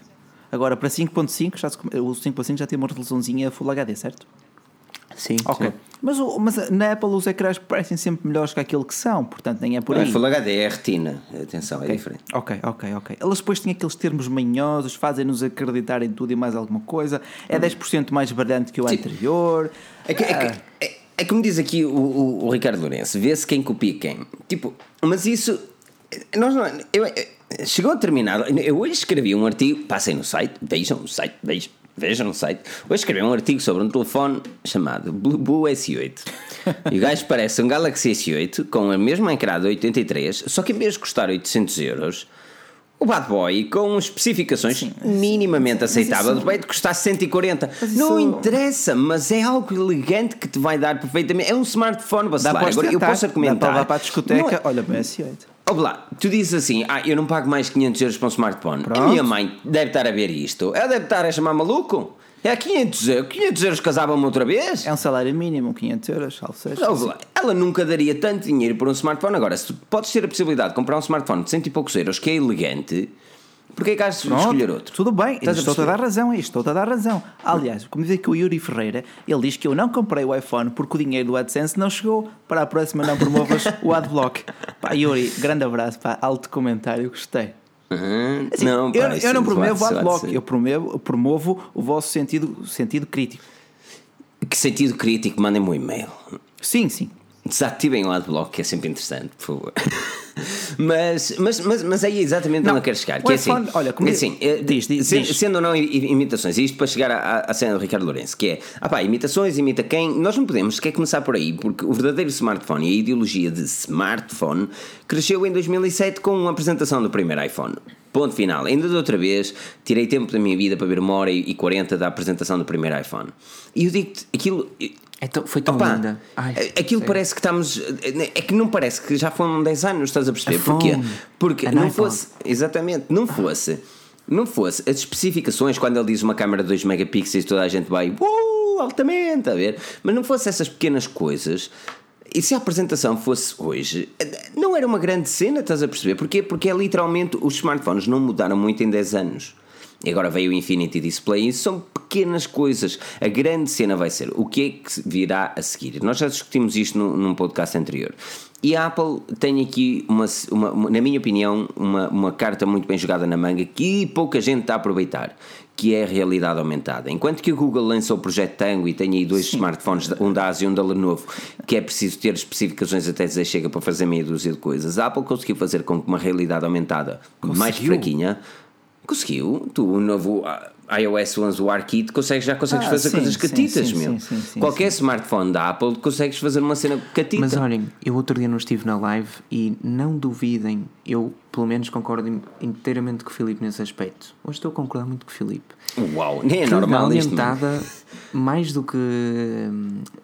Agora para 5.5 o 5.5 já tem uma resoluçãozinha Full HD, certo? Sim. Ok. Sim. Mas, mas na Apple os ecrãs parecem sempre melhores que aquilo que são, portanto nem é por aí. Full HD é retina, atenção, é okay. é diferente. Ok, ok, ok. Elas depois têm aqueles termos manhosos, fazem-nos acreditar em tudo e mais alguma coisa. É 10% mais brilhante que o Sim. anterior. É que, é, que, ah. é, é como diz aqui o, o, o Ricardo Lourenço, vê-se quem copia quem. Tipo, mas isso. Nós não. Eu, eu, chegou a terminar. Eu hoje escrevi um artigo, passem no site, vejam no site, vejam Veja no site. Hoje escrevi um artigo sobre um telefone chamado Blue S8. e o gajo parece um Galaxy S8 com a mesma ecrã de 83, só que em vez de custar 800 euros, o Bad Boy, com especificações Sim, minimamente aceitáveis, vai te custar 140. Isso... Não interessa, mas é algo elegante que te vai dar perfeitamente. É um smartphone, você Agora, eu posso argumentar. Dá para, para a discoteca, é... olha, bem S8. Lá, tu dizes assim, ah, eu não pago mais 500 euros para um smartphone. Pronto. A minha mãe deve estar a ver isto. Ela deve estar a chamar maluco. É 500 euros. 500 euros casava-me outra vez? É um salário mínimo, 500 euros, salvo seja. Ela nunca daria tanto dinheiro por um smartphone. Agora, se podes ter a possibilidade de comprar um smartphone de cento e poucos euros que é elegante, Porquê que has de escolher outro? Tudo bem, estou-te a dar razão, estou-te a dar razão. Aliás, como diz aqui o Yuri Ferreira, ele diz que eu não comprei o iPhone porque o dinheiro do AdSense não chegou. Para a próxima não promovas o Adblock. Pá, Yuri, grande abraço, pá, alto comentário, gostei. Uhum. Assim, não, eu, eu não promovo o Adblock, eu promovo, promovo o vosso sentido, sentido crítico. Que sentido crítico? Mandem-me um e-mail. Sim, sim. Desativem o adblock, que é sempre interessante, por favor. mas, mas, mas, mas aí é exatamente não, onde eu quero chegar. Que é assim, olha, como é assim, diz, diz, sendo, diz. sendo ou não imitações, isto para chegar à, à cena do Ricardo Lourenço, que é ah pá, imitações, imita quem? Nós não podemos sequer começar por aí, porque o verdadeiro smartphone e a ideologia de smartphone cresceu em 2007 com a apresentação do primeiro iPhone. Ponto final. Ainda de outra vez, tirei tempo da minha vida para ver uma hora e quarenta da apresentação do primeiro iPhone. E eu digo-te, aquilo. É tão, foi tão Opa, linda. Ai, aquilo parece que estamos. É que não parece que já foram 10 anos, estás a perceber? Porquê? Porque não fosse. Exatamente, não fosse. Não fosse as especificações, quando ele diz uma câmera de 2 megapixels, toda a gente vai. Uh, altamente, a ver? Mas não fosse essas pequenas coisas e se a apresentação fosse hoje, não era uma grande cena, estás a perceber? Porquê? Porque é literalmente os smartphones não mudaram muito em 10 anos. E agora veio o Infinity Display, isso são pequenas coisas. A grande cena vai ser o que é que virá a seguir. Nós já discutimos isto num, num podcast anterior. E a Apple tem aqui, uma, uma, na minha opinião, uma, uma carta muito bem jogada na manga que pouca gente está a aproveitar que é a realidade aumentada. Enquanto que o Google lançou o projeto Tango e tem aí dois Sim. smartphones, um da Ásia e um da Lenovo, que é preciso ter especificações até dizer chega para fazer meia dúzia de coisas, a Apple conseguiu fazer com que uma realidade aumentada conseguiu. mais fraquinha conseguiu. Tu, o novo iOS 11, o ARKit, consegues, já consegues ah, fazer sim, coisas catitas, sim, meu. Sim, Qualquer smartphone da Apple consegues fazer uma cena catita. Mas olhem, eu outro dia não estive na live e não duvidem, eu pelo menos concordo inteiramente com o Filipe nesse aspecto. Hoje estou a concordar muito com o Filipe. Uau, nem é normal aumentada, mais do que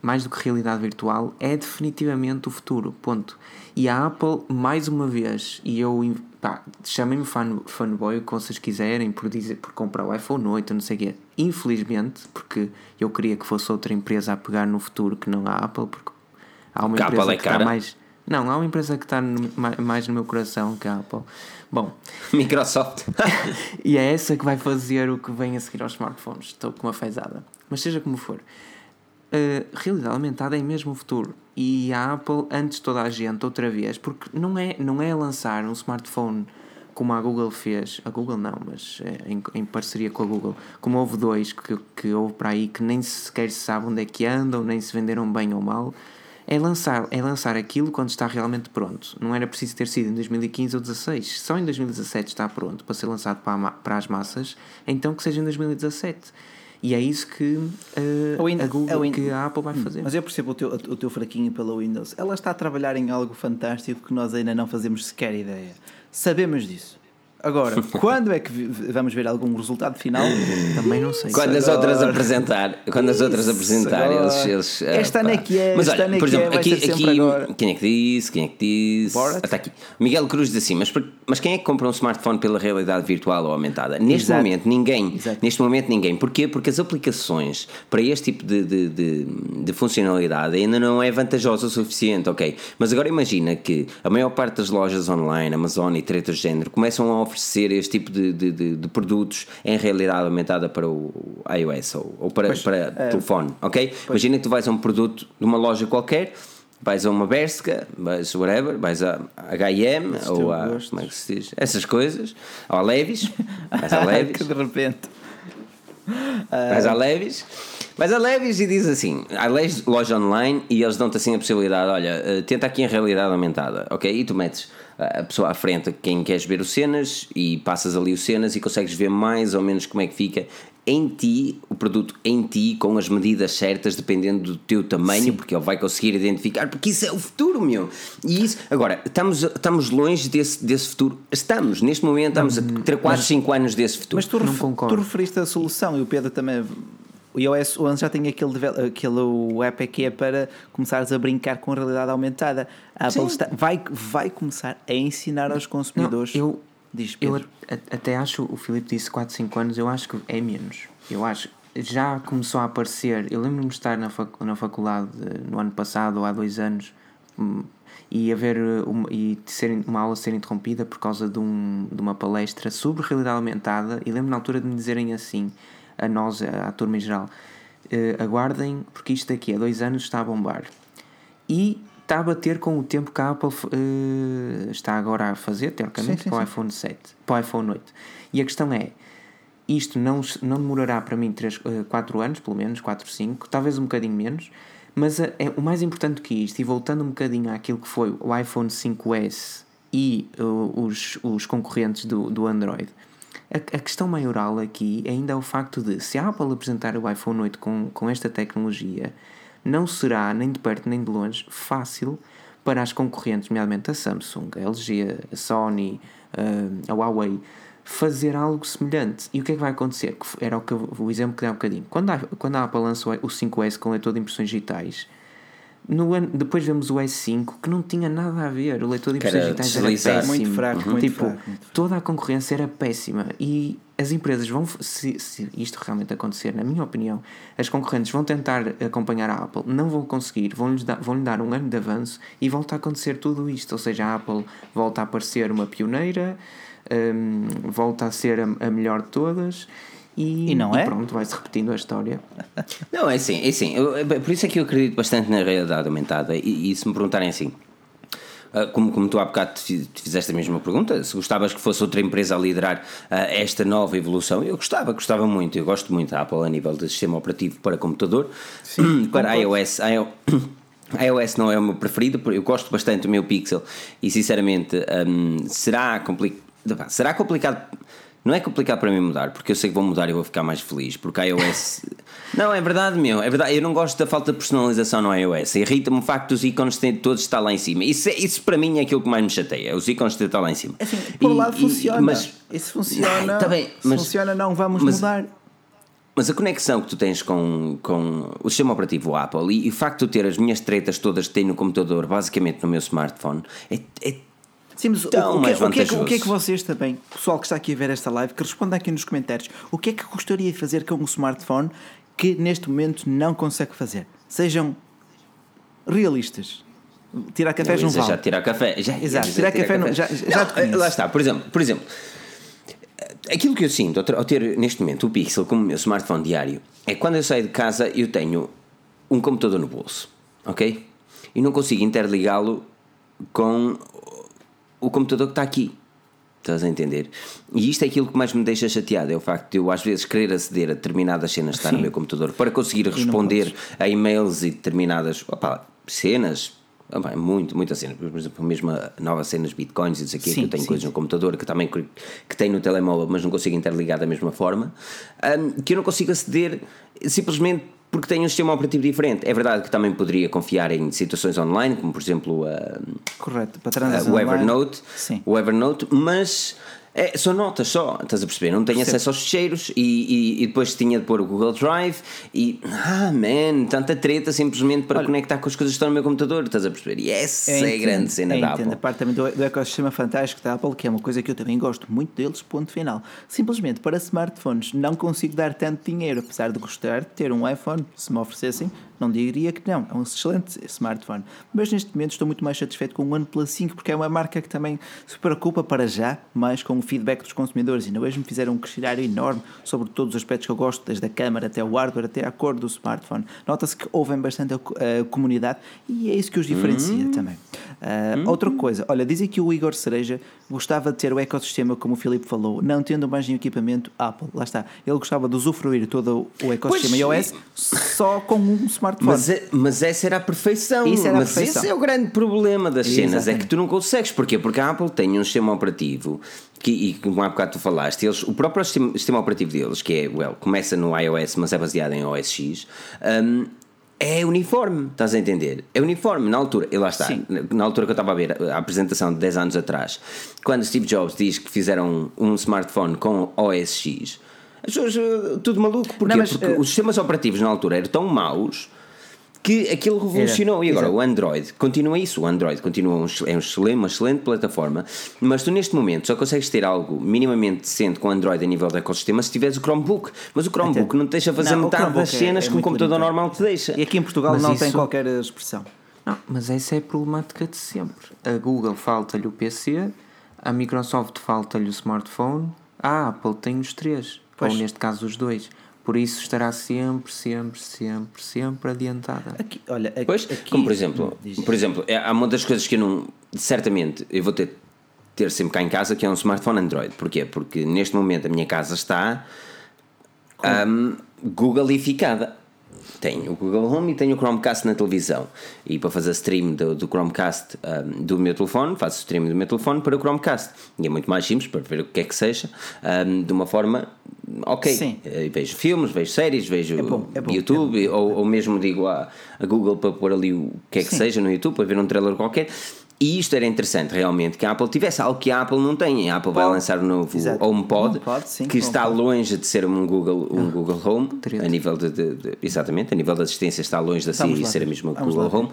mais do que realidade virtual, é definitivamente o futuro. Ponto. E a Apple, mais uma vez, e eu pá, chamem-me fan, fanboy o que vocês quiserem por, dizer, por comprar o iPhone 8, não sei o quê. Infelizmente, porque eu queria que fosse outra empresa a pegar no futuro que não a Apple, porque há uma empresa é que está mais. Não, há uma empresa que está no, mais no meu coração que a Apple. Bom, Microsoft. e é essa que vai fazer o que vem a seguir aos smartphones. Estou com uma fezada. Mas seja como for, a realidade aumentada é mesmo o futuro. E a Apple antes toda a gente outra vez, porque não é, não é lançar um smartphone como a Google fez, a Google não, mas é, em, em, parceria com a Google, como houve dois que, que houve para aí que nem sequer se sabe onde é que andam, nem se venderam bem ou mal, é lançar, é lançar aquilo quando está realmente pronto. Não era preciso ter sido em 2015 ou 2016, só em 2017 está pronto para ser lançado para, para as massas, então que seja em 2017. E é isso que uh, Windows, a Google, a que a Apple vai hum, fazer. Mas eu percebo o teu, o teu fraquinho pela Windows. Ela está a trabalhar em algo fantástico que nós ainda não fazemos sequer ideia. Sabemos disso. Agora, quando é que vamos ver algum resultado final? Também não sei. Quando as outras apresentar, quando as outras apresentar, eles, eles ah, Esta ano é que é, mas olha, por exemplo, é, aqui, aqui quem é que disse? Quem é que disse? Borat? Está aqui. Miguel Cruz diz assim, mas, mas quem é que compra um smartphone pela realidade virtual ou aumentada? Neste Exato. momento ninguém. Exato. Neste momento ninguém. Porquê? Porque as aplicações para este tipo de, de, de, de funcionalidade ainda não é vantajosa o suficiente, ok? Mas agora imagina que a maior parte das lojas online, Amazon e tretas de género, começam a oferecer este tipo de, de, produtos em realidade aumentada para o iOS ou, ou para, pois, para é, telefone, ok? Pois. Imagina que tu vais a um produto de uma loja qualquer, vais a uma Berska, vais whatever, vais a H&M ou a, gosto. como é que se diz? Essas coisas, ou a Levis, vais a Levis. que de repente. Vais a Levis, vais a Levis e diz assim: há loja online e eles dão-te assim a possibilidade: olha, eh, tenta aqui em realidade aumentada, ok? E tu metes a pessoa à frente quem queres ver os cenas e passas ali os cenas e consegues ver mais ou menos como é que fica em ti, o produto em ti, com as medidas certas, dependendo do teu tamanho, Sim. porque ele vai conseguir identificar, porque isso é o futuro, meu. E isso, agora, estamos, estamos longe desse, desse futuro. Estamos, neste momento, estamos a ter 4, 5 anos desse futuro. Mas tu, ref, tu referiste a solução e o Pedro também o iOS 11 já tem aquele, aquele o app que é para começares a brincar com a realidade aumentada. A Apple está, vai, vai começar a ensinar aos consumidores. Não, eu, Diz, eu até acho, o Filipe disse 4, 5 anos, eu acho que é menos. Eu acho já começou a aparecer. Eu lembro-me de estar na, fac, na faculdade no ano passado ou há dois anos hum, e haver uma, e ser, uma aula ser interrompida por causa de, um, de uma palestra sobre realidade aumentada. E lembro na altura de me dizerem assim: a nós, à turma em geral, uh, aguardem, porque isto daqui a dois anos está a bombar. E está a bater com o tempo que a Apple uh, está agora a fazer, teoricamente, sim, sim, para o iPhone 7, para o iPhone 8. E a questão é, isto não, não demorará para mim 3, uh, 4 anos, pelo menos, 4, 5, talvez um bocadinho menos, Mas é, o mais importante que isto, e voltando um bocadinho àquilo que foi o iPhone 5S e uh, os, os concorrentes do, do Android, a, a, questão maioral aqui ainda é o facto de se a Apple apresentar o iPhone 8 com, com esta tecnologia, não será nem de perto nem de longe fácil para as concorrentes, nomeadamente a Samsung, a LG, a Sony, uh, a Huawei, fazer algo semelhante. E o que é que vai acontecer? Era o, que, o exemplo que dei há um bocadinho. Quando a, quando a Apple lançou o 5S com leitor de impressões digitais, no ano, depois vemos o S5 que não tinha nada a ver. O leitor de impressões digitais era péssimo. Muito fraco, uhum. muito tipo, fraco, muito fraco. Toda a concorrência era péssima. E as empresas vão, se, se, isto realmente acontecer, na minha opinião, as concorrentes vão tentar acompanhar a Apple, não vão conseguir, vão-lhe dar, vão dar um ano de avanço e volta a acontecer tudo isto. Ou seja, a Apple volta a aparecer uma pioneira um, volta a ser a, a melhor de todas. E, e, não é? E pronto, vai-se repetindo a história. Não, é assim, é assim. Eu, por isso é que eu acredito bastante na realidade aumentada. E, e se me perguntarem assim, como, como tu há bocado te fizeste a mesma pergunta, se gostavas que fosse outra empresa a liderar uh, esta nova evolução, eu gostava, gostava muito. Eu gosto muito da Apple a nível de sistema operativo para computador, Sim, para iOS. iOS iOS não é o meu preferido, eu gosto bastante do meu Pixel e sinceramente um, será complicado será complicado. Não é complicado para mim mudar, porque eu sei que vou mudar e vou ficar mais feliz. Porque a iOS. Não, é verdade, meu. É verdade. Eu não gosto da falta de personalização no iOS. Irrita-me o facto dos ícones terem todos estar lá em cima. Isso, isso para mim é aquilo que mais me chateia. Os ícones terem estar lá em cima. Assim, por um lado funciona. Mas, isso funciona. Não, tá bem, mas, funciona, não vamos mas, mudar. Mas a conexão que tu tens com, com o sistema operativo Apple e, e o facto de ter as minhas tretas todas que tenho no computador, basicamente no meu smartphone, é, é Sim, mas Tão o, que, o, que é, o que é que vocês também, pessoal que está aqui a ver esta live, que responda aqui nos comentários, o que é que gostaria de fazer com um smartphone que neste momento não consegue fazer? Sejam realistas. Tirar café não vale. Já tirar café. Já, Exato, tirar, tirar café, café. Não, já, já não, Lá está, por exemplo, por exemplo, aquilo que eu sinto ao ter neste momento o Pixel como meu smartphone diário é quando eu saio de casa eu tenho um computador no bolso, ok? E não consigo interligá-lo com o computador que está aqui. Estás a entender? E isto é aquilo que mais me deixa chateado: é o facto de eu às vezes querer aceder a determinadas cenas que está no meu computador para conseguir responder a e-mails e determinadas opa, cenas. Opa, muito, muitas cenas, por exemplo, mesmo novas cenas bitcoins e isso aqui, sim, que eu tenho sim. coisas no computador que também que tenho no telemóvel, mas não consigo interligar da mesma forma, um, que eu não consigo aceder simplesmente porque tem um sistema operativo diferente. É verdade que também poderia confiar em situações online, como por exemplo a, Correto, para o Evernote, Sim. o Evernote, mas é, são notas só, estás a perceber? Não tenho acesso aos ficheiros e, e, e, depois tinha de pôr o Google Drive e. Ah, man, tanta treta simplesmente para Olha, conectar com as coisas que estão no meu computador, estás a perceber? E essa é a grande cena da Apple. a parte também do, do ecossistema fantástico da Apple, que é uma coisa que eu também gosto muito deles, ponto final. Simplesmente para smartphones não consigo dar tanto dinheiro, apesar de gostar de ter um iPhone, se me oferecessem, não diria que não, é um excelente smartphone. Mas neste momento estou muito mais satisfeito com o OnePlus 5 porque é uma marca que também se preocupa para já mais com o feedback dos consumidores. E na vez me fizeram um questionário enorme sobre todos os aspectos que eu gosto, desde a câmera até o hardware, até a cor do smartphone. Nota-se que ouvem bastante a, a, comunidade e é isso que os diferencia hum. também. Uh, hum. Outra coisa, olha, dizem que o Igor Cereja gostava de ter o ecossistema, como o Filipe falou, não tendo mais nenhum equipamento Apple. Lá está. Ele gostava de usufruir todo o ecossistema pois, iOS só com um smartphone smartphone. Mas, é, mas essa era a perfeição. Isso era mas a perfeição. esse é o grande problema das cenas, Exatamente. é que tu não consegues. Porquê? Porque a Apple tem um sistema operativo que, e como há bocado tu falaste, eles, o próprio sistema, operativo deles, que é, well, começa no iOS, mas é baseado em OS X, um, é uniforme, estás a entender? É uniforme, na altura, e lá está, Sim. na altura que eu estava a ver a apresentação de 10 anos atrás, quando Steve Jobs diz que fizeram um smartphone com OS X, pessoas, tudo maluco, porquê? Não, mas, porque uh, os sistemas operativos na altura eram tão maus que aquilo revolucionou. Era. E agora Exato. o Android continua isso. O Android continua um, é um excelente, uma excelente plataforma, mas tu neste momento só consegues ter algo minimamente decente com o Android a nível do ecossistema se tiveres o Chromebook. Mas o Chromebook Até. não te deixa fazer não, metade das é- cenas é, é que um computador normal te deixa. E aqui em Portugal mas não isso... tem qualquer expressão. Não, mas essa é a problemática de sempre. A Google falta-lhe o PC, a Microsoft falta-lhe o smartphone, a Apple tem os três, pois. ou neste caso os dois. Por isso estará sempre, sempre, sempre, sempre adiantada. Aqui, olha, aqui, pois, aqui, como por exemplo, por exemplo, é, há uma das coisas que eu não, certamente, eu vou ter ter sempre cá em casa que é um smartphone Android. Porquê? Porque neste momento a minha casa está um, Googleificada. Tenho o Google Home e tenho o Chromecast na televisão. E para fazer stream do, do Chromecast um, do meu telefone, faço stream do meu telefone para o Chromecast. E é muito mais simples para ver o que é que seja, um, de uma forma ok. Sim. Uh, vejo filmes, vejo séries, vejo é bom, é bom, YouTube, é ou, ou mesmo digo à, a Google para pôr ali o que é que Sim. seja no YouTube, para ver um trailer qualquer. E isto era interessante realmente que a Apple tivesse algo que a Apple não tem. A Apple vai lançar o novo Exato. HomePod, sim, que está longe de ser um Google, um ah, Google Home, a nível de, de, de, exatamente, a nível da assistência está longe de Siri ser a mesma Google Home.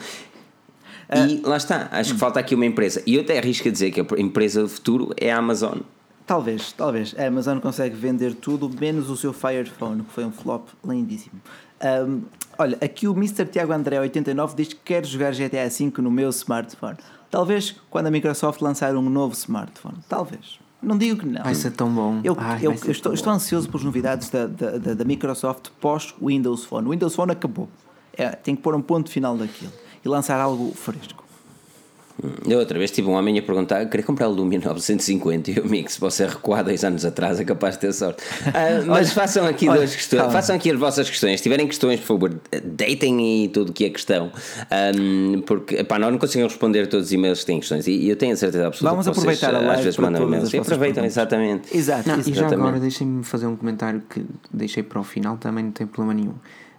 E uh, lá está, acho hum. que falta aqui uma empresa. E eu até arrisco a dizer que a empresa do futuro é a Amazon. Talvez, talvez. A Amazon consegue vender tudo, menos o seu Fire Phone, que foi um flop lindíssimo. Um, olha, aqui o Mr. Tiago André 89 diz que quer jogar GTA V no meu smartphone. Talvez quando a Microsoft lançar um novo smartphone. Talvez. Não digo que não. Vai ser tão bom. Eu, Ai, eu, eu estou, estou, ansioso pelas novidades da, da, da, da Microsoft pós-Windows Phone. O Windows Phone acabou. É, tem que pôr um ponto final daquilo e lançar algo fresco. Eu outra vez tive um homem a perguntar: queria comprar o Lumia 950 e o Mix, você recuar dois anos atrás, é capaz de ter sorte. Uh, mas façam aqui olha, duas questões, façam aqui as vossas questões. Se tiverem questões, por favor, deitem e tudo o que é questão, um, porque pá, nós não conseguimos responder todos os e-mails que têm questões e eu tenho a certeza absoluta Vamos que vocês, aproveitar a live às vezes mandam e-mails. E aproveitam, exatamente. Exato, não, E já agora deixem-me fazer um comentário que deixei para o final, também não tem problema nenhum.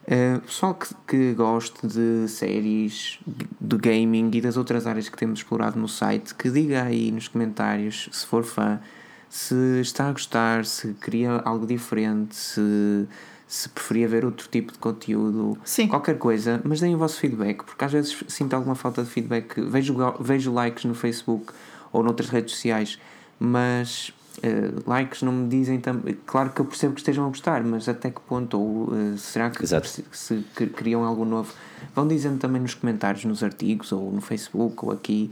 Uh, pessoal que, que goste de séries, de gaming e das outras áreas que temos explorado no site, que diga aí nos comentários se for fã, se está a gostar, se queria algo diferente, se, se preferia ver outro tipo de conteúdo, Sim. qualquer coisa, mas deem o vosso feedback, porque às vezes sinto alguma falta de feedback. Vejo, vejo likes no Facebook ou noutras redes sociais, mas Uh, likes não me dizem também. Claro que eu percebo que estejam a gostar, mas até que ponto? Ou uh, será que se, se criam algo novo? Vão dizendo também nos comentários, nos artigos, ou no Facebook, ou aqui,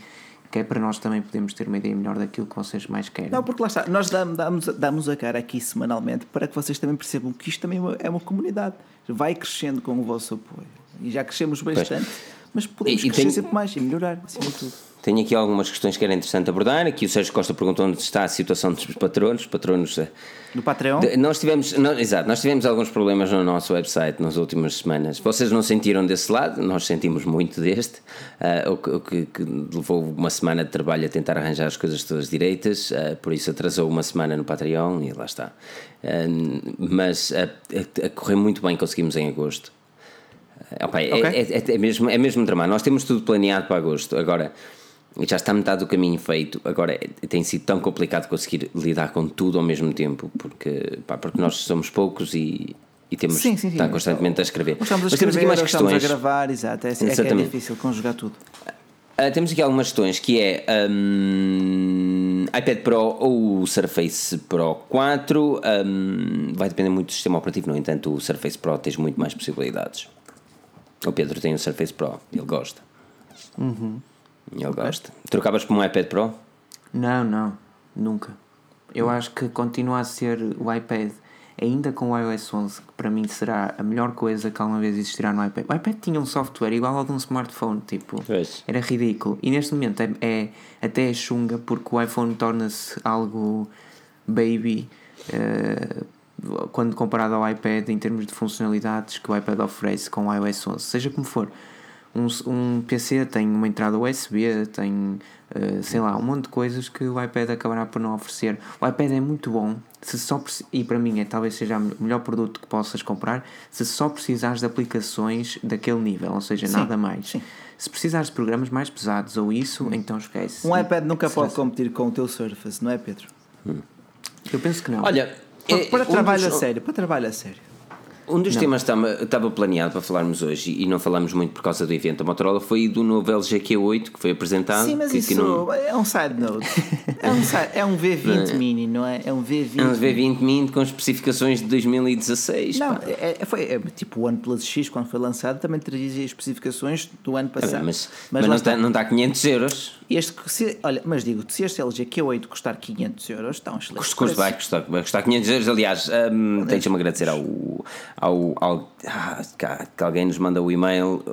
que é para nós também podermos ter uma ideia melhor daquilo que vocês mais querem. Não, porque lá está, nós damos, damos, damos a cara aqui semanalmente para que vocês também percebam que isto também é uma, é uma comunidade. Vai crescendo com o vosso apoio. E já crescemos bastante, pois. mas podemos e, crescer tem... sempre mais e melhorar, acima de tudo. Tenho aqui algumas questões que era interessante abordar. Aqui o Sérgio Costa perguntou onde está a situação dos patronos. patronos eh, do Patreon? De, nós tivemos, não, exato, nós tivemos alguns problemas no nosso website nas últimas semanas. Vocês não sentiram desse lado, nós sentimos muito deste, uh, o, que, o que, que, levou uma semana de trabalho a tentar arranjar as coisas todas direitas, uh, por isso atrasou uma semana no Patreon e lá está. Uh, mas a, a correr muito bem conseguimos em agosto. Opa, é, okay. é, é, é, mesmo, é mesmo drama. Nós temos tudo planeado para agosto. Agora já está metade do caminho feito. Agora tem sido tão complicado conseguir lidar com tudo ao mesmo tempo, porque, pá, porque nós somos poucos e, e temos sim, sim, sim. estar constantemente a escrever. Estamos a escrever, temos aqui mais questões. Estamos a gravar, exato. É, é, é difícil conjugar tudo. Uh, temos aqui algumas questões que é um, iPad Pro ou o Surface Pro 4 um, vai depender muito do sistema operativo, no entanto o Surface Pro tem muito mais possibilidades. O Pedro tem o Surface Pro, ele gosta. Uhum. Okay. gosta. Trocavas por um iPad Pro? Não, não, nunca. Eu acho que continua a ser o iPad, ainda com o iOS 11, que para mim será a melhor coisa que alguma vez existirá no iPad. O iPad tinha um software igual ao de um smartphone, tipo, pois. era ridículo. E neste momento é, é até é chunga porque o iPhone torna-se algo baby. Uh, quando comparado ao iPad em termos de funcionalidades que o iPad oferece com o iOS 11, seja como for, um, um PC tem uma entrada USB, tem uh, sei lá, um monte de coisas que o iPad acabará por não oferecer. O iPad é muito bom, se só e para mim é talvez seja o melhor produto que possas comprar, se só precisares de aplicações daquele nível, ou seja, sim, nada mais. Sim. Se precisares de programas mais pesados ou isso, então esquece. Um iPad nunca pode competir com o teu Surface, não é, Pedro? Hum. Eu penso que não. Olha, para, é, para trabalho dos... a sério, para trabalho a sério. Um dos não. temas que estava planeado para falarmos hoje e não falamos muito por causa do evento da Motorola foi do novo LG Q8 que foi apresentado. Sim, mas que, isso que não... é um side note. é, um side, é um V20 não. mini, não é? É um V20. É um V20 mini com especificações de 2016. Não, é, é, foi é, tipo o OnePlus X quando foi lançado também trazia especificações do ano passado. É, mas, mas, mas não, está, não está 500 euros. Este, se, olha, mas digo, se este LG Q8 custar 500 euros, está um excelente custo vai custar, vai custar 500 euros. Aliás, um, tens-me agradecer ao, ao, ao ah, que alguém nos manda o e-mail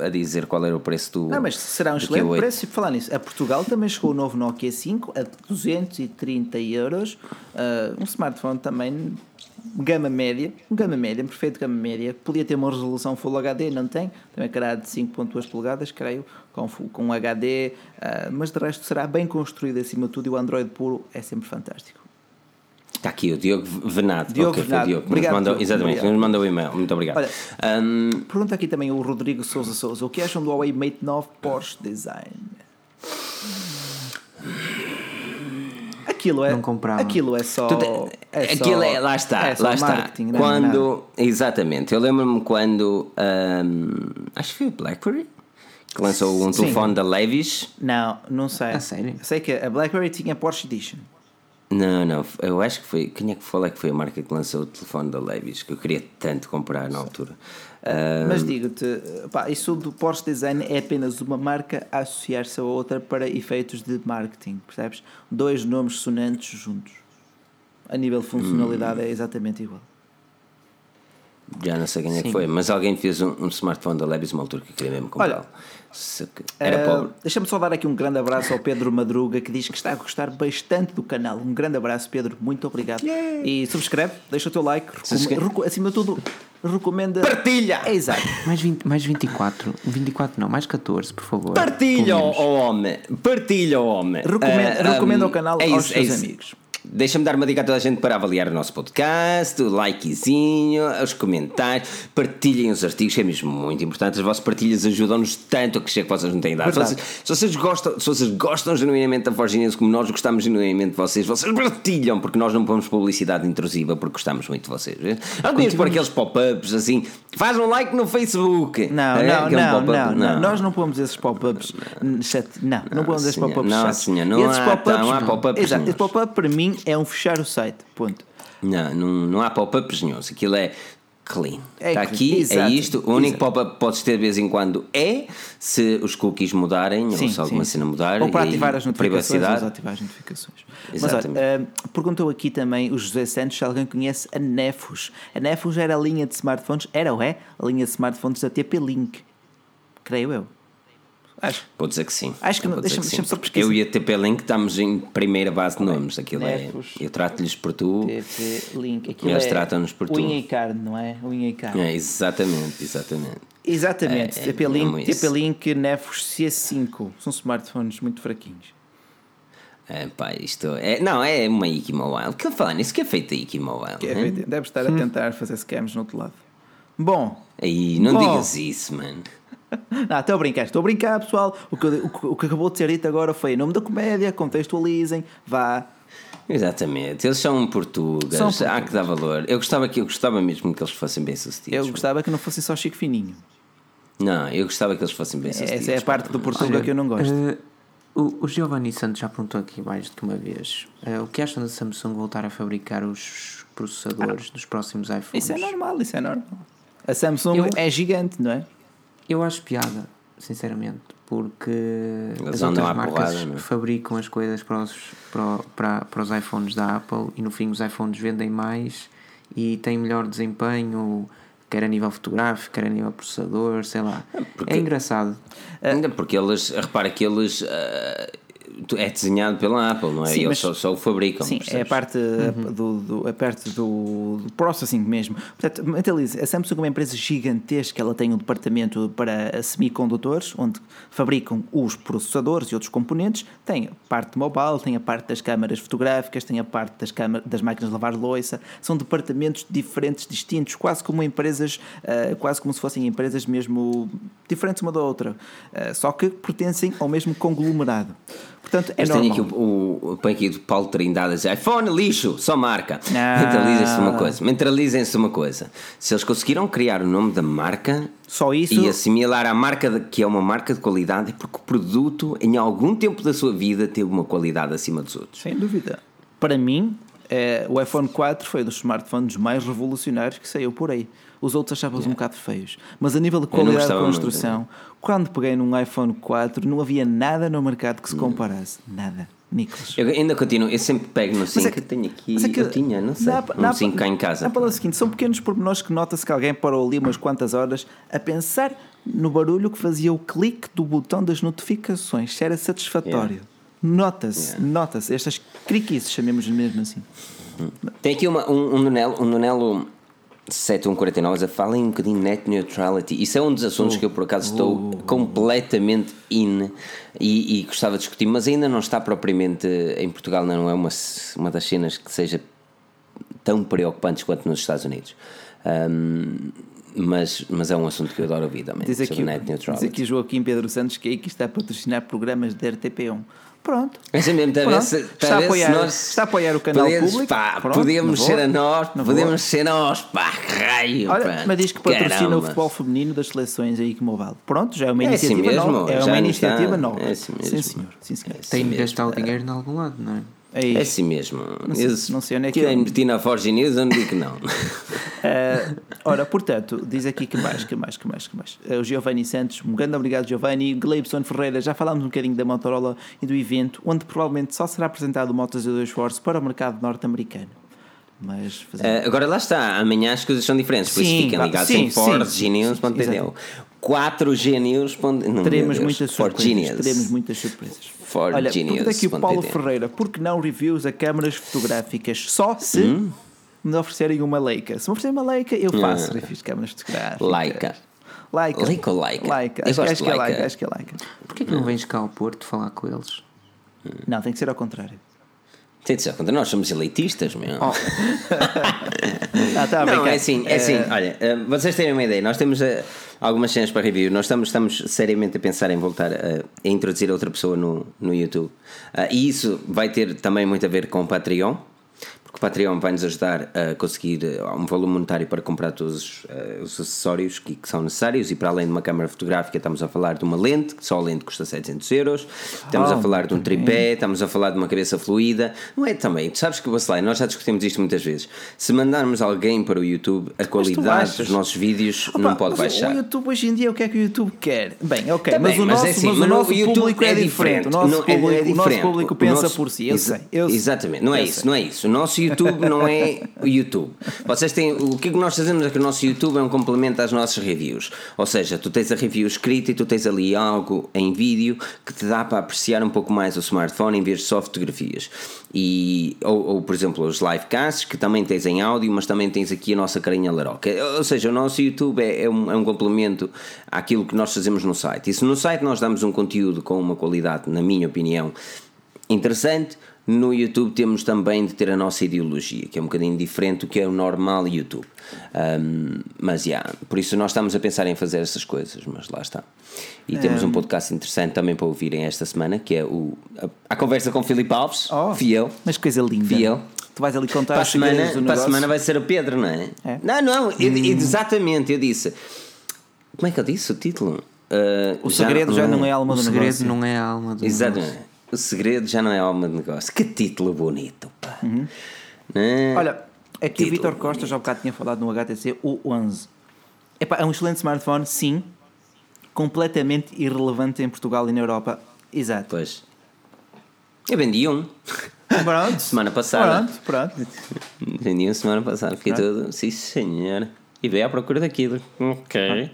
a dizer qual era o preço do. Não, mas será um excelente Q8. preço. E falar nisso, a Portugal também chegou o novo Nokia 5 a 230 euros. Uh, um smartphone também gama média, gama média, perfeito gama média, podia ter uma resolução Full HD, não tem, um ecrã de 5.2 polegadas, creio, com, com HD, uh, mas de resto será bem construído acima de tudo e o Android puro é sempre fantástico. Está aqui o Diogo Venado. Diogo okay, Venado. Diogo, obrigado, mandou, Diogo, exatamente, obrigado. nos mandou o e-mail. Muito obrigado. Olha, um... Pergunta aqui também o Rodrigo Souza Souza: o que acham do Huawei Mate 9 Porsche Design? Aquilo é, não comprava. Aquilo é só. é aquilo só, é, lá está, é lá está. É quando, exatamente, eu lembro-me quando um, acho que foi o BlackBerry que lançou um Sim. telefone da Levis. Não, não sei. A sério? Sei que a BlackBerry tinha Porsche Edition. Não, não, eu acho que foi. Quem é que falou que foi a marca que lançou o telefone da Levis? Que eu queria tanto comprar na altura. Uh, Mas digo-te, isso do Porsche Design é apenas uma marca a associar-se a outra para efeitos de marketing, percebes? Dois nomes sonantes juntos. A nível de funcionalidade hum. é exatamente igual. Já não sei quem é que foi, mas alguém fez um, um smartphone da Levis uma altura que queria mesmo comprar. Era uh, pobre. Deixa-me só dar aqui um grande abraço ao Pedro Madruga que diz que está a gostar bastante do canal. Um grande abraço, Pedro, muito obrigado. Yeah. E subscreve, deixa o teu like, acima de tudo, recomenda. Partilha! É exato. Mais, 20, mais 24, 24 não, mais 14, por favor. Partilha, ó homem! Partilha, homem! Recomenda, uh, recomenda um, o canal é aos isso, seus é amigos. Deixa-me dar uma dica a toda a gente para avaliar o nosso podcast, o likezinho, os comentários, partilhem os artigos, que é mesmo muito importante. As vossas partilhas ajudam-nos tanto a crescer que vocês não têm dado. Se vocês, se vocês, gostam, se vocês gostam genuinamente da Forginense como nós gostamos genuinamente de vocês, vocês partilham, porque nós não pomos publicidade intrusiva porque gostamos muito de vocês. Não podemos por aqueles pop-ups assim, faz um like no Facebook. Não, é, não, não, não, não, Nós não pomos esses pop-ups. Não, não, pomos esses pop-ups. Não, senhor, não há, não há pop-ups. Exato, esse pop-up para mim é um fechar o site. Ponto. Não, não, não há pop-ups nenhum. Aquilo é clean. É Está aqui, é exato, é isto. O único pop-up que podes ter de vez em quando é se os cookies mudarem sim, ou se alguma sim. cena mudar. Ou para ativar as notificações. Ou ativar as notificações. Exatamente. Mas olha, uh, perguntou aqui também o José Santos se alguém conhece a Nefus. A Nefus era a linha de smartphones, era ou é? A linha de smartphones da TP-Link. Creio eu. Acho. Vou dizer que sim. Acho que não. Deixa-me deixa só pesquisar. Eu e a TP-Link estamos em primeira base de nomes. Aquilo é. Eu trato-lhes por tu. TP-Link. Eles é tratam-nos por tu. Unha e carne, não é? Unha e carne. É, exatamente, exatamente. Exatamente. É, é, TP-Link, TP-Link Nefos C5. São smartphones muito fraquinhos. É, pá, isto é. Não, é uma Iki Mobile. Que falar nisso, que é feito a Iki Mobile? Que é feito, deve estar a hum. tentar fazer scams no outro lado. Bom. Aí, não bom. digas isso, mano. Não, estou a brincar, estou a brincar, pessoal. O que, o, o que acabou de ser dito agora foi em nome da comédia, contextualizem, vá. Exatamente, eles são portugueses, são portugueses. há que dar valor. Eu gostava, que, eu gostava mesmo que eles fossem bem sucedidos. Eu gostava que não fossem só Chico Fininho. Não, eu gostava que eles fossem bem sucedidos. Essa é a parte do Portugal que eu não gosto. Uh, o, o Giovanni Santos já perguntou aqui mais do que uma vez uh, o que acham da Samsung voltar a fabricar os processadores ah. dos próximos iPhones? Isso é normal, isso é normal. A Samsung eu, é gigante, não é? Eu acho piada, sinceramente, porque Eles as outras marcas porrada, é? fabricam as coisas para os, para, para, para os iPhones da Apple e no fim os iPhones vendem mais e têm melhor desempenho, quer a nível fotográfico, quer a nível processador, sei lá. É porque, é engraçado. Ainda porque eles, repara que eles. Uh, é desenhado pela Apple, não é? Sim, Eles só, só, o fabricam. Sim, é a parte, uhum. do, do, a parte do, do processing mesmo. Portanto, mentalize, a Samsung é uma empresa gigantesca, ela tem um departamento para semicondutores, onde fabricam os processadores e outros componentes, tem a parte mobile, tem a parte das câmaras fotográficas, tem a parte das, câmaras, das máquinas de lavar louça, são departamentos diferentes, distintos, quase como empresas, uh, quase como se fossem empresas mesmo diferentes uma da outra, uh, só que pertencem ao mesmo conglomerado. Portanto, é normal. aqui o, o, aqui o Paulo Trindade a dizer iPhone, lixo, só marca. Mentalizem-se uma coisa. Mentalizem-se uma coisa. Se eles conseguiram criar o nome da marca só isso e assimilar a marca de, que é uma marca de qualidade, é porque o produto, em algum tempo da sua vida, teve uma qualidade acima dos outros. Sem dúvida. Para mim, é, o iPhone 4 foi dos smartphones mais revolucionários que saiu por aí. Os outros achavam-os yeah. um bocado feios. Mas a nível de qualidade de construção, muito. quando peguei num iPhone 4, não havia nada no mercado que se comparasse. Nada. Nicolas. Eu ainda continuo, eu sempre pego no 5 é que- tenho aqui. é que- eu tinha, não sei. Dá- um 5 cá em casa. Dá para o seguinte: são pequenos pormenores que nota-se que alguém parou ali umas quantas horas a pensar no barulho que fazia o clique do botão das notificações, se era satisfatório. Nota-se, Yeah. nota-se. Estas criquices, chamemos mesmo assim. Tem aqui uma, um, um Nunelo, um Nunelo 7149 a fala um bocadinho net neutrality. Isso é um dos assuntos que eu por acaso estou completamente in e, e gostava de discutir, mas ainda não está propriamente em Portugal, não é uma, uma das cenas que seja tão preocupantes quanto nos Estados Unidos. Ahm, mas, mas é um assunto que eu adoro ouvir também. Diz aqui, sobre net diz neutrality. aqui Joaquim Pedro Santos que é aí que está a patrocinar programas da RTP1. Pronto. Assim mesmo, está a ver Pronto. se- Está está a apoiar- nós está a apoiar o canal podemos, público. Pá, Pronto, podemos ser a nós, podemos boa. ser nós, pá, raio. Olha, pá, mas diz que patrocina caramba. o futebol feminino das seleções aí como vale. Pronto, já é uma É assim iniciativa mesmo, nova. É uma iniciativa está. nova. É assim Sim, mesmo. senhor. Sim, senhor. É Tem de gastar o dinheiro em algum lado, não é? É É isso. assim mesmo. sei- Eu- não sei onde é que que é eu- investir na Forge News, eu não digo que não. Eh, ora, portanto, diz aqui que mais, que mais, que mais, que mais. Eh, o Giovanni Santos, um grande obrigado, Giovanni. Gleibson Ferreira, já falámos um bocadinho da Motorola e do evento, onde provavelmente só será apresentado o Moto Z2 Force para o mercado norte-americano. Mas fazer. Eh, agora lá está, amanhã as coisas são diferentes, por isso fiquem ligados sim, em. 4gnews. Não, meu teremos muitas surpresas. Teremos muitas surpresas. For Olha, genius pergunta aqui o Paulo. Ferreira, por que não reviews a câmaras fotográficas? Só se Hum? me oferecerem uma Leica. Se me oferecerem uma Leica, eu faço Ah. reviews de câmaras fotográficas. Leica. Leica. Leica ou Leica? Leica. Acho, acho que é Leica. Leica. Acho que é Leica. Porquê que não vens cá ao Porto falar com eles? Não, tem que ser ao contrário. Tem de ser contra nós, somos elitistas, meu. Oh. Ah, a Não, é assim, é assim, Eh, olha, eh, vocês terem uma ideia, nós temos eh, algumas cenas para review, nós estamos, estamos seriamente a pensar em voltar a, a introduzir outra pessoa no, no YouTube. Ah, e isso vai ter também muito a ver com o Patreon, porque o Patreon vai nos ajudar a conseguir eh, um volume monetário para comprar todos os, eh, os acessórios que, que são necessários e para além de uma câmara fotográfica estamos a falar de uma lente, que só a lente custa 700 euros, estamos a Oh, falar de um tripé, estamos a falar de uma cabeça fluida, não é também, tu sabes que Bacelar, nós já discutimos isto muitas vezes, se mandarmos alguém para o YouTube, a qualidade dos nossos vídeos Opa, não pode mas baixar. O YouTube hoje em dia, o que é que o YouTube quer? Bem, ok, Tá mas bem, o mas nosso, é assim, mas o mas no nosso YouTube público é, é diferente. O diferente. nosso Não, é- público, é o nosso diferente. público O pensa nosso- por si. Eu sei. Eu. Exatamente, não é isso, sei. não é isso. O nosso YouTube não é o YouTube. Vocês têm, o que é que nós fazemos é que o nosso YouTube é um complemento às nossas reviews. Ou seja, tu tens a review escrita e tu tens ali algo em vídeo que te dá para apreciar um pouco mais o smartphone em vez de só fotografias. E, ou, ou, por exemplo, os livecasts que também tens em áudio, mas também tens aqui a nossa carinha laroca. Ou seja, o nosso YouTube é, é um, é um complemento àquilo que nós fazemos no site. E se no site nós damos um conteúdo com uma qualidade, na minha opinião, interessante. No YouTube temos também de ter a nossa ideologia, que é um bocadinho diferente do que é o normal YouTube. Um, mas, já, por isso nós estamos a pensar em fazer essas coisas, mas lá está. E temos um podcast interessante também para ouvirem esta semana, que é o, a, a conversa com Filipe Alves, Oh, fiel. Mas coisa linda. Fiel. Tu vais ali contar Para a, semana, do para a semana vai ser o Pedro, não é? É. Não, não, eu- exatamente, eu disse. Como é que eu disse o título? Uh, O segredo já não é a alma O do segredo negócio. não é a alma do Exatamente. O segredo já não é alma de negócio. Que título bonito, pá. Uhum. Né? Olha, aqui o Título Vitor Costa já há bocado tinha falado no HTC U11. Epá, é um excelente smartphone, sim. Completamente irrelevante em Portugal e na Europa. Exato. Pois. Eu vendi um. Pronto. Semana passada. Pronto, pronto. Vendi um semana passada. Fiquei Pronto. todo. Sim, senhor. E veio à procura daquilo. Ok.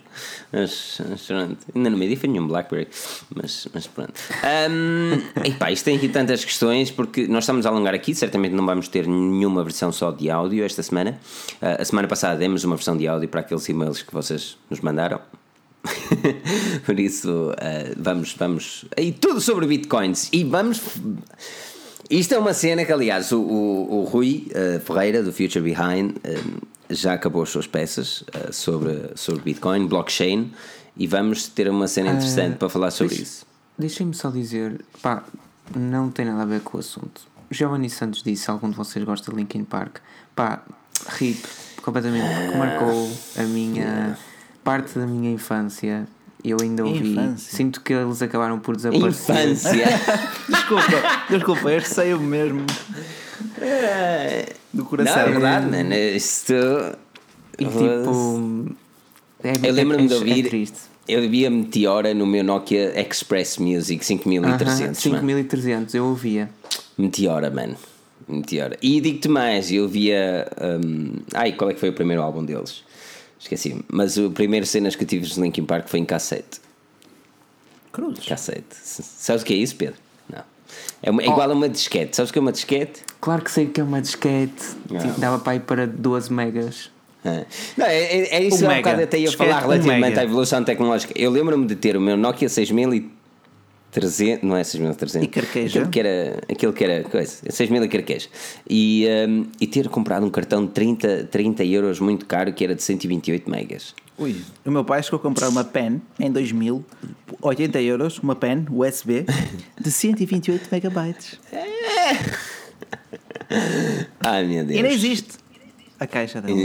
Mas, mas pronto. Ainda não me disse nenhum Blackberry. Mas, mas pronto. Um, epá, isto tem aqui tantas questões porque nós estamos a alongar aqui. Certamente não vamos ter nenhuma versão só de áudio esta semana. Ah, a semana passada demos uma versão de áudio para aqueles e-mails que vocês nos mandaram. Por isso, ah, vamos, vamos. E tudo sobre bitcoins. E vamos. Isto é uma cena que, aliás, o, o, o Rui ah, Ferreira, do Future Behind, ah, já acabou as suas peças ah, sobre, sobre Bitcoin, blockchain, e vamos ter uma cena interessante para falar sobre deixa- isso. Deixem-me só dizer, pá, não tem nada a ver com o assunto. Giovanni Santos disse, algum de vocês gosta de Linkin Park? Pá, RIP, completamente, porque marcou a minha parte da minha infância. Eu ainda ouvi. Infância. Sinto que eles acabaram por desaparecer. Infância! Desculpa, desculpa, este saiu mesmo do Não, coração. é verdade, mano. Isto. E tipo. É, Eu lembro-me de é- ouvir- É triste. Eu via Meteora no meu Nokia Express Music 5300. 5300, eu ouvia. Meteora, mano. Meteora. E digo-te mais, eu via. Um... Ai, qual é que foi o primeiro álbum deles? Esqueci-me. Mas o primeiro cenas que eu tive de Linkin Park foi em cassete. Cruz. Cassete. Sabes o que é isso, Pedro? Não. É, uma, é igual a uma disquete. Sabes o que é uma disquete? Claro que sei que é uma disquete. Tipo, dava para ir para 12 megas. Ah. Não, é, é, é isso um há um bocado até ia falar relativamente um à evolução tecnológica. Eu lembro-me de ter o meu Nokia 6300, não é 6300, e carqueja. Aquilo que era, aquilo que era coisa, 6000 e carqueja. E, um, e ter comprado um cartão de 30, 30 euros muito caro que era de 128 megas. Ui, o meu pai chegou a comprar uma pen em 2000, 80 euros, uma pen USB de 128 megabytes. Ai meu Deus. E não existe a caixa dela.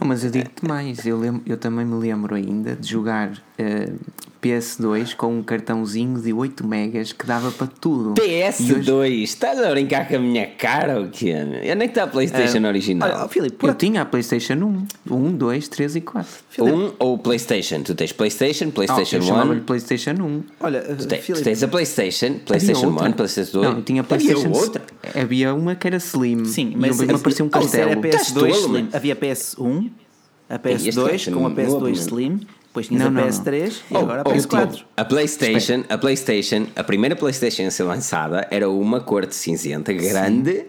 Não, mas eu digo-te mais, eu, lembro, eu também me lembro ainda de jogar uh, PS2 com um cartãozinho de 8 megas que dava para tudo. PS2? Hoje... Estás a brincar com a minha cara ou quê? Eu nem está a PlayStation uh, original. Olha, Filipe, eu tinha a PlayStation 1, 1, 2, 3 e 4. Filipe. 1 ou PlayStation? Tu tens PlayStation, PlayStation oh, 1. PlayStation 1. Olha, tu, tens, tu tens a PlayStation, PlayStation 1, PlayStation 2. Não, tinha PlayStation. Havia outra. Havia uma que era Slim. Sim, mas uma parecia um castelo. Era PS2 Slim. Havia PS1, a PS2 com a PS2 Slim depois tinha a PS3 não. e agora a PS4. a PlayStation, a PlayStation, a primeira PlayStation a ser lançada era uma cor de cinzenta grande. Sim.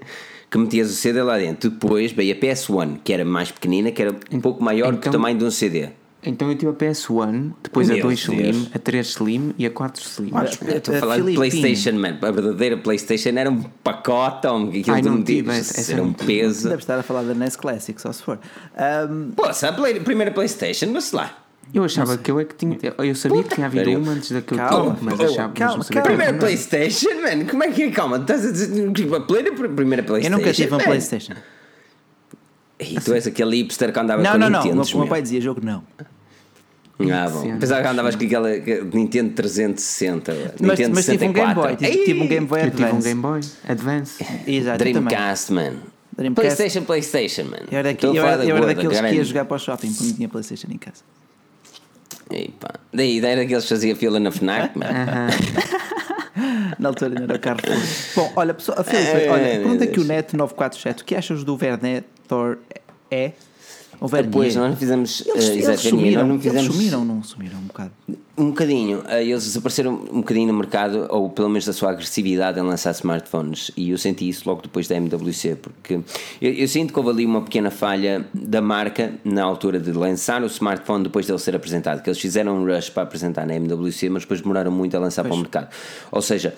Que metias o CD lá dentro. Depois veio a PS1, que era mais pequenina, que era um pouco maior então, que o então- tamanho de um CD. Então eu tive a PS1, depois Meu a 2 Slim, Deus. a 3 Slim e a 4 Slim. estou a falar de PlayStation, man. A verdadeira PlayStation era um pacotão. Aquilo Ai, não tive, essa, era um peso. Deve estar a falar da NES Classic, só se for. Um... Poxa, a play, primeira PlayStation, mas lá. Eu achava que eu é que tinha. Eu sabia Puta que tinha havido uma antes da que eu calma, mas achava que calma, calma, Primeira Playstation, mano, como é que é? Calma, estás a dizer tipo, a primeira Playstation? Eu nunca tive uma Playstation. E tu és aquele hipster que andava não, com não, Nintendo. Não, não, o meu pai dizia jogo não. Ah, bom. Pensava que andavas com aquela Nintendo 360. Mas, Nintendo mas tive um Game Boy. Tive, tive um Game Boy Advance. Eu tive um Game Boy Advance. Exato. Dreamcast, man. Dreamcast. PlayStation, PlayStation, man. Eu era, eu era, eu era daqueles que ia jogar para o shopping porque não tinha PlayStation em casa. E pá. Daí, era que eles faziam fila na FNAC, mano. na altura ainda era o carro. Bom, olha, pessoal, Filipe, olha, pergunta aqui o Net 947. O que achas do Vernetor E? O Depois nós fizemos. Eles, uh, eles sumiram, não fizemos, eles sumiram, não sumiram um bocado? Um bocadinho. Uh, eles desapareceram um bocadinho no mercado, ou pelo menos da sua agressividade em lançar smartphones. E eu senti isso logo depois da MWC, porque eu, eu sinto que houve ali uma pequena falha da marca na altura de lançar o smartphone depois dele ser apresentado. Que eles fizeram um rush para apresentar na MWC, mas depois demoraram muito a lançar pois. para o mercado. Ou seja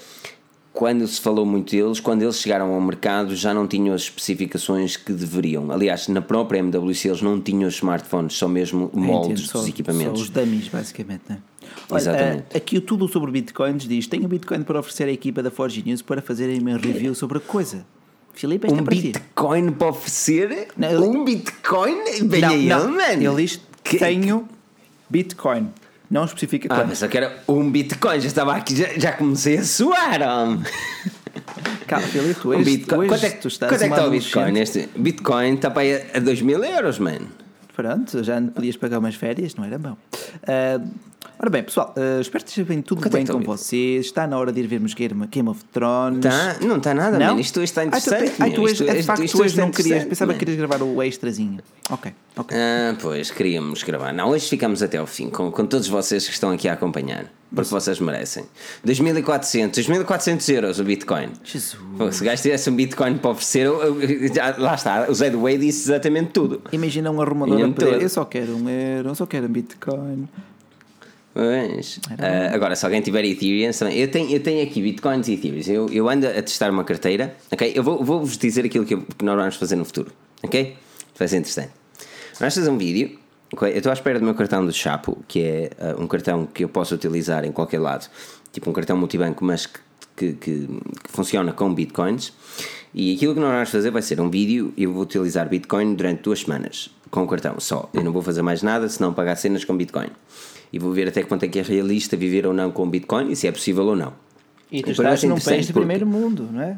quando se falou muito deles, quando eles chegaram ao mercado já não tinham as especificações que deveriam. Aliás, na própria MWC eles não tinham os smartphones, só mesmo moldes dos equipamentos. Só os dummies, basicamente, né? Olha, Exatamente. Uh, aqui o tudo sobre bitcoins diz: tenho Bitcoin para oferecer à equipa da Forge News para fazerem uma review sobre a coisa. Filipe, um é Bitcoin para oferecer? Não, um Bitcoin? Bem não, aí, não. Ele diz: tenho Bitcoin. Não especifica quanto. Ah, mas só que era um Bitcoin, já estava aqui, já, já comecei a suar. Homem. Calma, Filipe, tu, és, um Bitcoin, quanto é, tu estás Quanto é que está o Bitcoin? Este Bitcoin está para aí a 2 mil euros, mano. Pronto, já podias pagar umas férias, não era bom. Uh, ora bem, pessoal, uh, espero que esteja bem tudo bem com vocês. Está na hora de ir vermos Game of Thrones. Tá? Não está nada, não? Man. Isto está interessante. Ah, tu, isto, é de facto, tu hoje não querias, pensava que querias gravar o extrazinho. Ok, ok. Ah, pois, queríamos gravar. Não, hoje ficamos até ao fim, com, com todos vocês que estão aqui a acompanhar. Porque vocês merecem. 2.400, 2.400 euros o Bitcoin. Jesus. Pô, se o gajo tivesse um Bitcoin para oferecer, eu, eu, já, lá está, o Zé do Way disse exatamente tudo. Imagina um arrumador a eu só quero um euro, eu só quero um Bitcoin. Pois. Uh, agora, se alguém tiver Ethereum, eu tenho, eu tenho aqui Bitcoins e Ethereum. Eu, eu ando a testar uma carteira, ok? Eu vou-vos vou dizer aquilo que, eu, que nós vamos fazer no futuro, ok? Vai ser interessante. Vamos fazer um vídeo eu estou à espera do meu cartão do Chapo, que é uh, um cartão que eu posso utilizar em qualquer lado, tipo um cartão multibanco, mas que, que, que, funciona com bitcoins. E aquilo que nós vamos fazer vai ser um vídeo. Eu vou utilizar Bitcoin durante duas semanas com o cartão só. Eu não vou fazer mais nada senão pagar cenas com Bitcoin. E vou ver até quanto é que é realista viver ou não com Bitcoin e se é possível ou não. E tu estás num país de primeiro mundo, não é?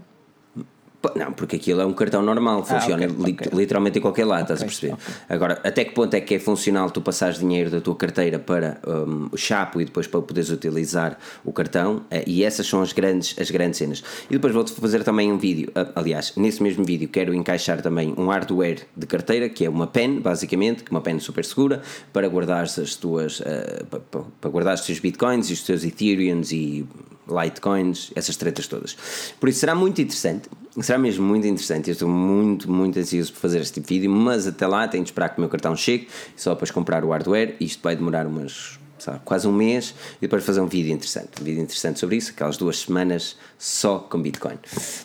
Não, porque aquilo é um cartão normal, funciona Ah, ok, li- ok. literalmente em qualquer lado, estás a perceber? Agora, até que ponto é que é funcional tu passares dinheiro da tua carteira para um, o chapo e depois para poderes utilizar o cartão? Eh, e essas são as grandes, as grandes cenas. E depois vou-te fazer também um vídeo, ah, aliás, nesse mesmo vídeo quero encaixar também um hardware de carteira, que é uma pen, basicamente, que é uma pen super segura, para guardar as tuas, ah, pa- pa- para, guardar os teus bitcoins e os teus ethereums e Litecoins, essas tretas todas. Por isso será muito interessante, será mesmo muito interessante. Eu estou muito, muito ansioso por fazer este tipo de vídeo, mas até lá tenho de esperar que o meu cartão chegue, só depois comprar o hardware. Isto vai demorar umas, lá, quase um mês e depois fazer um vídeo interessante. Um vídeo interessante sobre isso, aquelas duas semanas só com Bitcoin.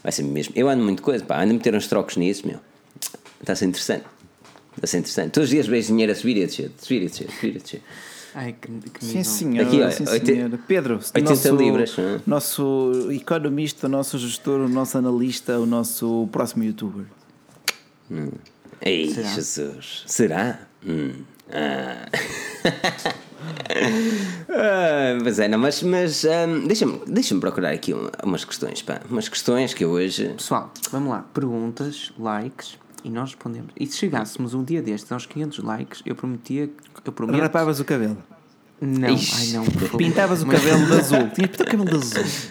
Vai ser mesmo. Eu ando muito coisa, pá, ando a meter uns trocos nisso, meu. Está a ser interessante. Está a ser interessante. Todos os dias vejo dinheiro a subir e a descer, subir e a descer, subir e a descer. Ai, que, que Sim, senhor. Aqui, olha, sim, senhor. Pedro, 80 nosso, libras, é? nosso economista, o nosso gestor, o nosso analista, o nosso próximo youtuber. Ei, Será? Jesus, será? Hum. Ah. Ah, Mas é, não, mas, mas ahm, deixa-me deixa procurar aqui um- umas questões, pá, umas questões que eu hoje. Pessoal, vamos lá. Perguntas, likes e nós respondemos. E se chegássemos um dia destes aos 500 likes, eu prometia. Eu prometo. Rapavas o cabelo. Não, Ixi. ai não. por favor. Pintavas o cabelo de azul. Tinhas pintar o cabelo de azul.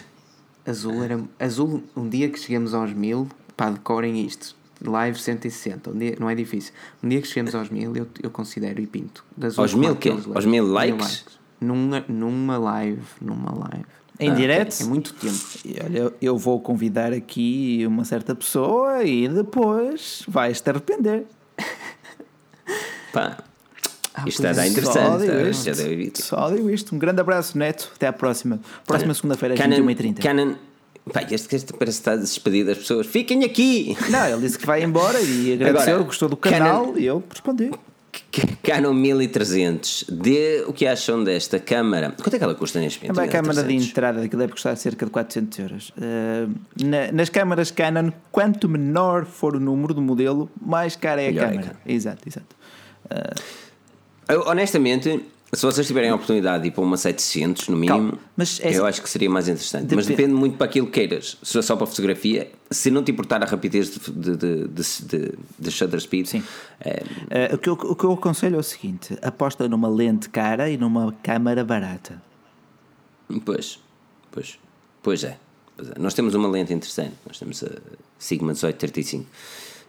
Azul era. Azul, um dia que cheguemos aos mil, pá, decorem isto. Live 160, um dia, não é difícil. Um dia que chegamos aos mil, eu, eu considero e pinto. De azul Aos mil quê? Aos mil likes? Numa, numa live, numa live. Em Ah, direto? É muito tempo. E olha, eu vou convidar aqui uma certa pessoa e depois vais-te arrepender. Pá, Ah, isto está é. interessante. Só digo tá? isto. Só digo isto. Um grande abraço, Neto. Até à próxima. Próxima segunda-feira, às Canon, 21h30. Canon, pá, este, este parece estar a despedir das pessoas. Fiquem aqui! Não, ele disse que vai embora e agradeceu, Agora, gostou do Canon- canal e eu respondi. Canon 1300, de o que acham desta câmara? Quanto é que ela custa neste momento? Também a câmara de 1300? entrada daquilo deve custar cerca de 400 euros. Uh, na- nas câmaras Canon, quanto menor for o número do modelo, mais cara é a Melhor é a câmara. câmara. Exato, exato. Eu, honestamente, se vocês tiverem a oportunidade de ir para uma 700 no mínimo, Calma, mas é eu assim- acho que seria mais interessante. Mas Depende- depende muito para aquilo que queiras. Se é só para fotografia, se não te importar a rapidez de, de, de, de, de- de shutter speed, Sim. é, Uh, o, que eu, o que eu aconselho é o seguinte: aposta numa lente cara e numa câmara barata. pois, pois, pois é, pois é. Nós temos uma lente interessante. Nós temos a Sigma 1835.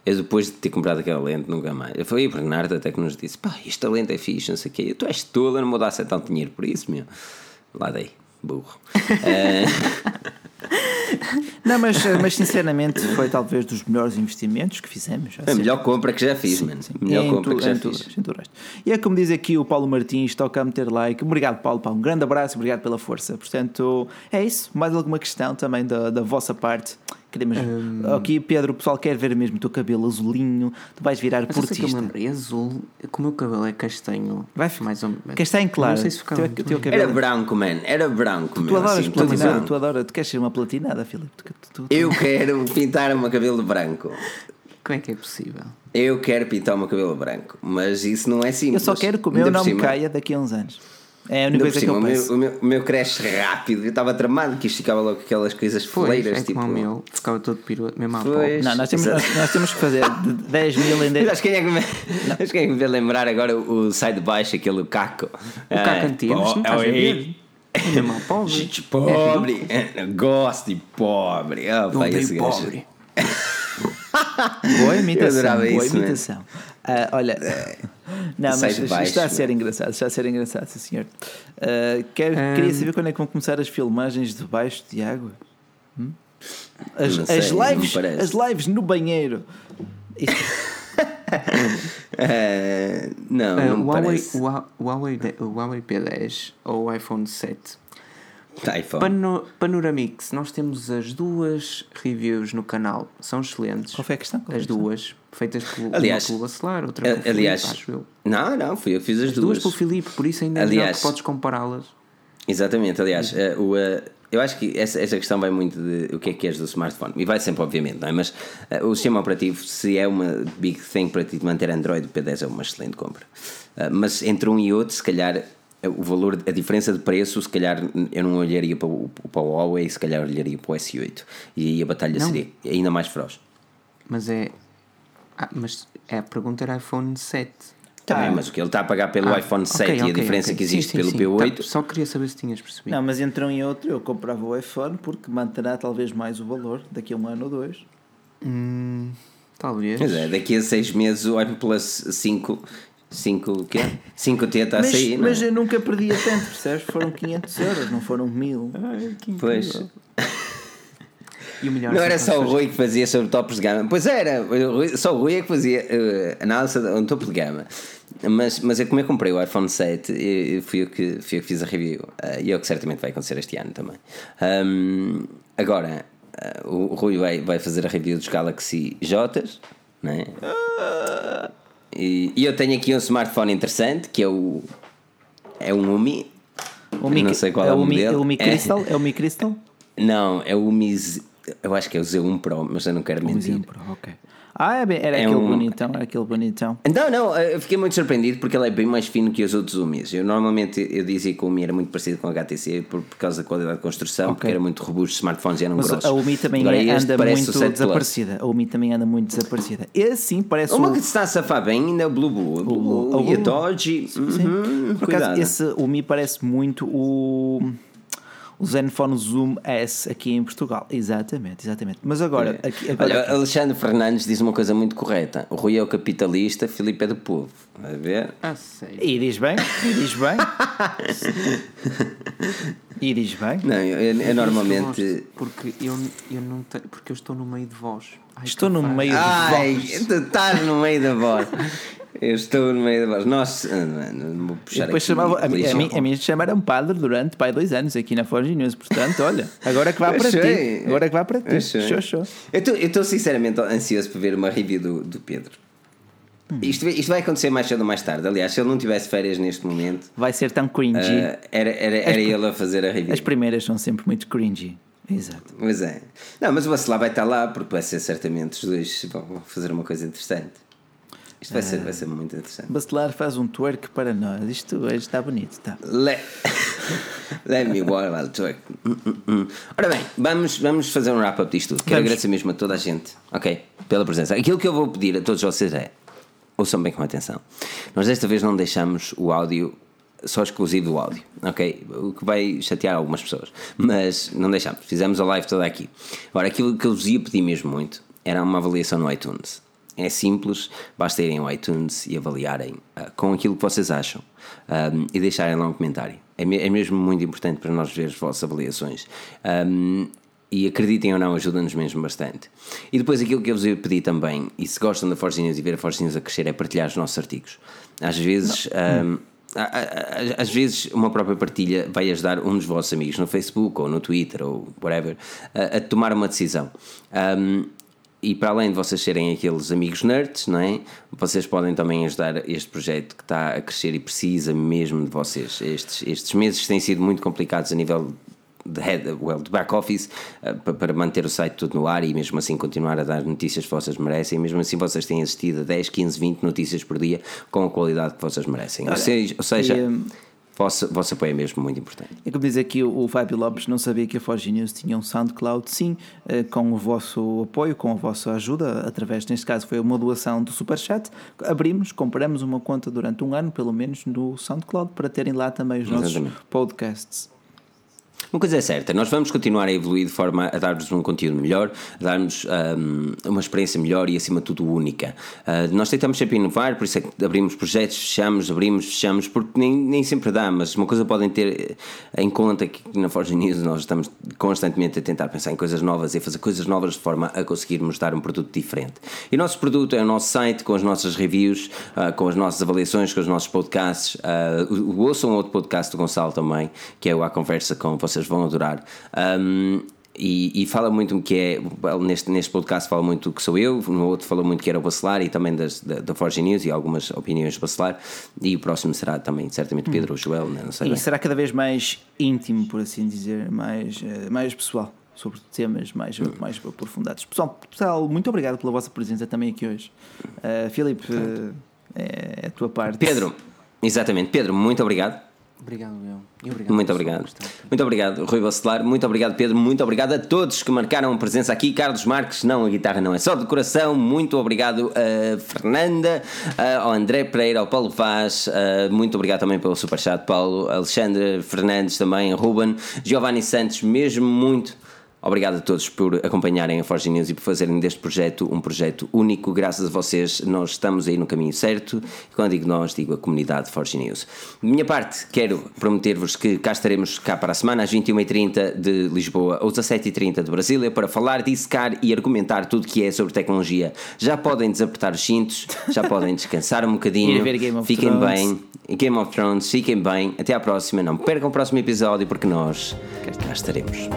Eu depois de ter comprado aquela lente, nunca mais. Eu fui a Bernardo até que nos disse: pá, esta lente é fixe, não sei o quê. Tu és tola, não vou dar tanto dinheiro por isso, meu. Lá dei, burro. Não, mas, mas sinceramente foi talvez dos melhores investimentos que fizemos. É a melhor compra que já fiz, mano. Melhor Em compra tu- que já tu- fiz. em tu resto. E é como diz aqui o Paulo Martins, toca a meter like. Obrigado, Paulo. Pá, um grande abraço, obrigado pela força. Portanto, é isso. Mais alguma questão também da, da vossa parte? Queremos. Hum. Aqui, Pedro, o pessoal quer ver mesmo o teu cabelo azulinho. Tu vais virar Mas eu sei que eu portista. lembrei, azul, como o meu cabelo é castanho, Vai mais ou menos. Castanho claro. Não sei se ficava Teu- muito teu cabelo- Era branco, man. Era branco, Tu meu, adoras assim, platinado, tu adoras, tu queres ser uma platinada, Filipe. Tu- tu- tu- Eu quero pintar o meu cabelo branco. Como é que é possível? Eu quero pintar o meu cabelo branco. Mas isso não é Eu simples. só quero que o meu não me cima- caia daqui a uns anos. É a ainda única coisa que eu o, meu, peço. o, meu, o meu cresce rápido. Eu estava tramado que isto ficava logo aquelas coisas Pois, foleiras. é tipo... como o meu, ficava todo pirueta, mesmo à Pois. pobre. Não, nós temos, nós, nós temos que fazer de 10 mil em Mas 10 acho que quem é que me, acho quem é que me lembrar agora o, o sai de baixo, aquele caco. O Caco antigo, mas não estás a ver? É mesmo à pobre. Gente pobre. É, Gosto de pobre. Ah, pá, esse gajo. Boa imitação. boa isso, man. imitação. Ah, olha, não, mas baixo, está a ser engraçado, está a ser engraçado, sim senhor. Ah, quer, Queria saber quando é que vão começar as filmagens de baixo de água? Hum? As, sei, as lives, as lives no banheiro. Ah, não, Ah, não me Huawei, parece. Huawei, Huawei P10 ou o iPhone 7 iPhone. Pano, Panoramix, nós temos as duas reviews no canal, são excelentes. Qual foi a questão? Qual As questão? duas, feitas pelo, Aliás, uma pelo Bacelar, outra pelo aliás, Filipe, acho eu. não, não, fui eu que fiz as, As duas duas. pelo Filipe, por isso ainda é Aliás- que podes compará-las. Exatamente, aliás, eh, o, eh, eu acho que essa, essa questão vai muito de o que é que és do smartphone, e vai sempre, obviamente, não é? Mas eh, o sistema operativo, se é uma big thing para ti manter Android, o P10 é uma excelente compra. Eh, mas entre um e outro, se calhar, o valor, a diferença de preço, se calhar eu não olharia para o, para o Huawei, se calhar olharia para o S8, e aí a batalha Não. seria ainda mais feroz. Mas é. Ah, mas é, a pergunta era iPhone 7. Também, ah, mas o que ele está a pagar pelo ah, iPhone 7 okay, e a diferença okay. que existe sim, sim, pelo sim. P8. Tá, só queria saber se tinhas percebido. Não, mas entre um e outro eu comprava o iPhone porque manterá talvez mais o valor daqui a um ano ou dois. Hum, talvez. Mas é, daqui a seis meses o OnePlus 5 5 quê? 5T está a sair, não? É? Mas eu nunca perdia tanto, percebes? Foram 500 euros, não foram 1000. Ai, pois. E o melhor não era só o Rui que fazia sobre topos de gama. Pois era, só o Rui é que fazia uh, análise de um topo de gama. Mas, mas eu, como eu comprei o iPhone 7, eu, fui, eu que, fui eu que fiz a review. Uh, e é o que certamente vai acontecer este ano também. Um, agora, uh, o Rui vai, vai fazer a review dos Galaxy J, né? E, e eu tenho aqui um smartphone interessante que é o. É um Umi. Mi, não sei qual é, é o, modelo. É o Mi Crystal? É, é o Mi Crystal? Não, é o Mi. Eu acho que é o Z1 Pro, mas eu não quero mentir. O Z1 Pro, ok. Ah, é bem, era é aquele um... bonitão, era aquele bonitão. Não, não, eu fiquei muito surpreendido porque ele é bem mais fino que os outros Umis. Eu normalmente eu dizia que o Umi era muito parecido com o HTC por, por causa da qualidade de construção, okay. porque era muito robusto, os smartphones eram Mas grossos. A Umi também Agora, anda muito desaparecida. A Umi também anda muito desaparecida. Esse sim parece Uma o... que está a safar bem ainda é o Blue Blue. O Blue, Blue. e a Dodge. Sim, uhum, Por acaso, esse Umi parece muito o o Zenfone Zoom S aqui em Portugal. Exatamente, exatamente. Mas agora. É. Aqui, agora Olha, aqui... Alexandre Fernandes diz uma coisa muito correta: o Rui é o capitalista, Filipe é do povo. Vai ver? Ah, sei. E diz bem, e diz bem. e diz bem. Não, eu, eu, eu normalmente. Porque eu, eu não tenho, porque eu estou no meio de vós. Ai, estou no meio de vós. Estás no meio da voz. Eu estou no meio da voz. Nossa, vou puxar depois chamava, a, a, mim, a minha chama era um padre durante pai, dois anos aqui na Forge News. Portanto, olha, agora que vá para ti. Agora que vá para ti. Show, show. Eu estou sinceramente ansioso para ver uma review do, do Pedro. Hum. Isto, isto vai acontecer mais cedo ou mais tarde. Aliás, se ele não tivesse férias neste momento, vai ser tão cringy. Uh, era era, era ele a fazer a review. As primeiras são sempre muito cringy. Exato. Pois é. Não, mas o Bacelar vai estar lá porque vai ser certamente os dois vão fazer uma coisa interessante. Isto vai, ser, vai ser muito interessante. Bacelar faz um twerk para nós. Isto hoje está bonito, está. Let, Let me walk while twerk. Hum, hum, hum. Ora bem, vamos, vamos fazer um wrap-up disto tudo. Quero vamos. agradecer mesmo a toda a gente, ok? Pela presença. Aquilo que eu vou pedir a todos vocês é. Ouçam bem com atenção. Nós desta vez não deixamos o áudio só exclusivo do áudio, ok? O que vai chatear algumas pessoas, mas não deixamos, fizemos a live toda aqui. Agora, aquilo que eu vos ia pedir mesmo muito era uma avaliação no iTunes. É simples, basta irem ao iTunes e avaliarem uh, com aquilo que vocês acham um, e deixarem lá um comentário. É, me, é, mesmo muito importante para nós ver as vossas avaliações. Um, e acreditem ou não, ajuda-nos mesmo bastante. E depois aquilo que eu vos pedi também, e se gostam da Forge News e ver a Forge News a crescer, é partilhar os nossos artigos. Às vezes. Um, às vezes uma própria partilha vai ajudar um dos vossos amigos no Facebook ou no Twitter ou whatever a, a tomar uma decisão. Um, e para além de vocês serem aqueles amigos nerds, não é? Vocês podem também ajudar este projeto que está a crescer e precisa mesmo de vocês. Estes, estes meses têm sido muito complicados a nível de, head, well, de back office uh, para manter o site tudo no ar e mesmo assim continuar a dar notícias que vocês merecem. E mesmo assim vocês têm assistido a 10, 15, 20 notícias por dia com a qualidade que vocês merecem. Olha, ou seja, ou seja e, um vosso, vosso apoio é mesmo muito importante. É como diz aqui o, o Fábio Lopes, não sabia que a Forge News tinha um SoundCloud, sim, eh, com o vosso apoio, com a vossa ajuda, através, neste caso foi uma doação do Superchat, abrimos, compramos uma conta durante um ano, pelo menos, no SoundCloud, para terem lá também os nossos Exatamente. podcasts. Uma coisa é certa, nós vamos continuar a evoluir de forma a dar-vos um conteúdo melhor, a dar-nos um, uma experiência melhor e, acima de tudo, única. Uh, nós tentamos sempre inovar, por isso é que abrimos projetos, fechamos, abrimos, fechamos, porque nem, nem sempre dá, mas uma coisa podem ter em conta que na Forge News nós estamos constantemente a tentar pensar em coisas novas e fazer coisas novas de forma a conseguirmos dar um produto diferente. E o nosso produto é o nosso site, com as nossas reviews, uh, com as nossas avaliações, com os nossos podcasts. Uh, ouçam outro podcast do Gonçalo também, que é o A Conversa com vocês vocês vão adorar. Um, e, e, fala muito que é, neste, neste podcast fala muito que sou eu, no outro fala muito que era o Bacelar e também das, da, da Forge News e algumas opiniões do Bacelar, e o próximo será também certamente Pedro hum. ou Joel, não sei. E bem. será cada vez mais íntimo, por assim dizer, mais, eh, mais pessoal, sobre temas mais, hum. mais aprofundados. Pessoal, pessoal, muito obrigado pela vossa presença também aqui hoje. Uh, Filipe, uh, é a tua parte. Pedro, exatamente, Pedro, muito obrigado Obrigado, meu. Obrigado muito obrigado. Muito obrigado, Rui Bacelar. Muito obrigado, Pedro. Muito obrigado a todos que marcaram presença aqui. Carlos Marques, não, a guitarra não é só de coração. Muito obrigado a Fernanda, ao André Pereira, ao Paulo Vaz. Muito obrigado também pelo superchat, Paulo. Alexandre Fernandes também, Ruben. Giovanni Santos, mesmo muito Obrigado a todos por acompanharem a Forge News e por fazerem deste projeto um projeto único. Graças a vocês, nós estamos aí no caminho certo. E quando digo nós, digo a comunidade Forge News. De minha parte, quero prometer-vos que cá estaremos cá para a semana, às 21h30 de Lisboa ou 17h30 de Brasília, para falar, dissecar e argumentar tudo que é sobre tecnologia. Já podem desapertar os cintos, já podem descansar um bocadinho. fiquem Thrones. bem. Game of Thrones, fiquem bem. Até à próxima. Não percam o próximo episódio porque nós cá estaremos.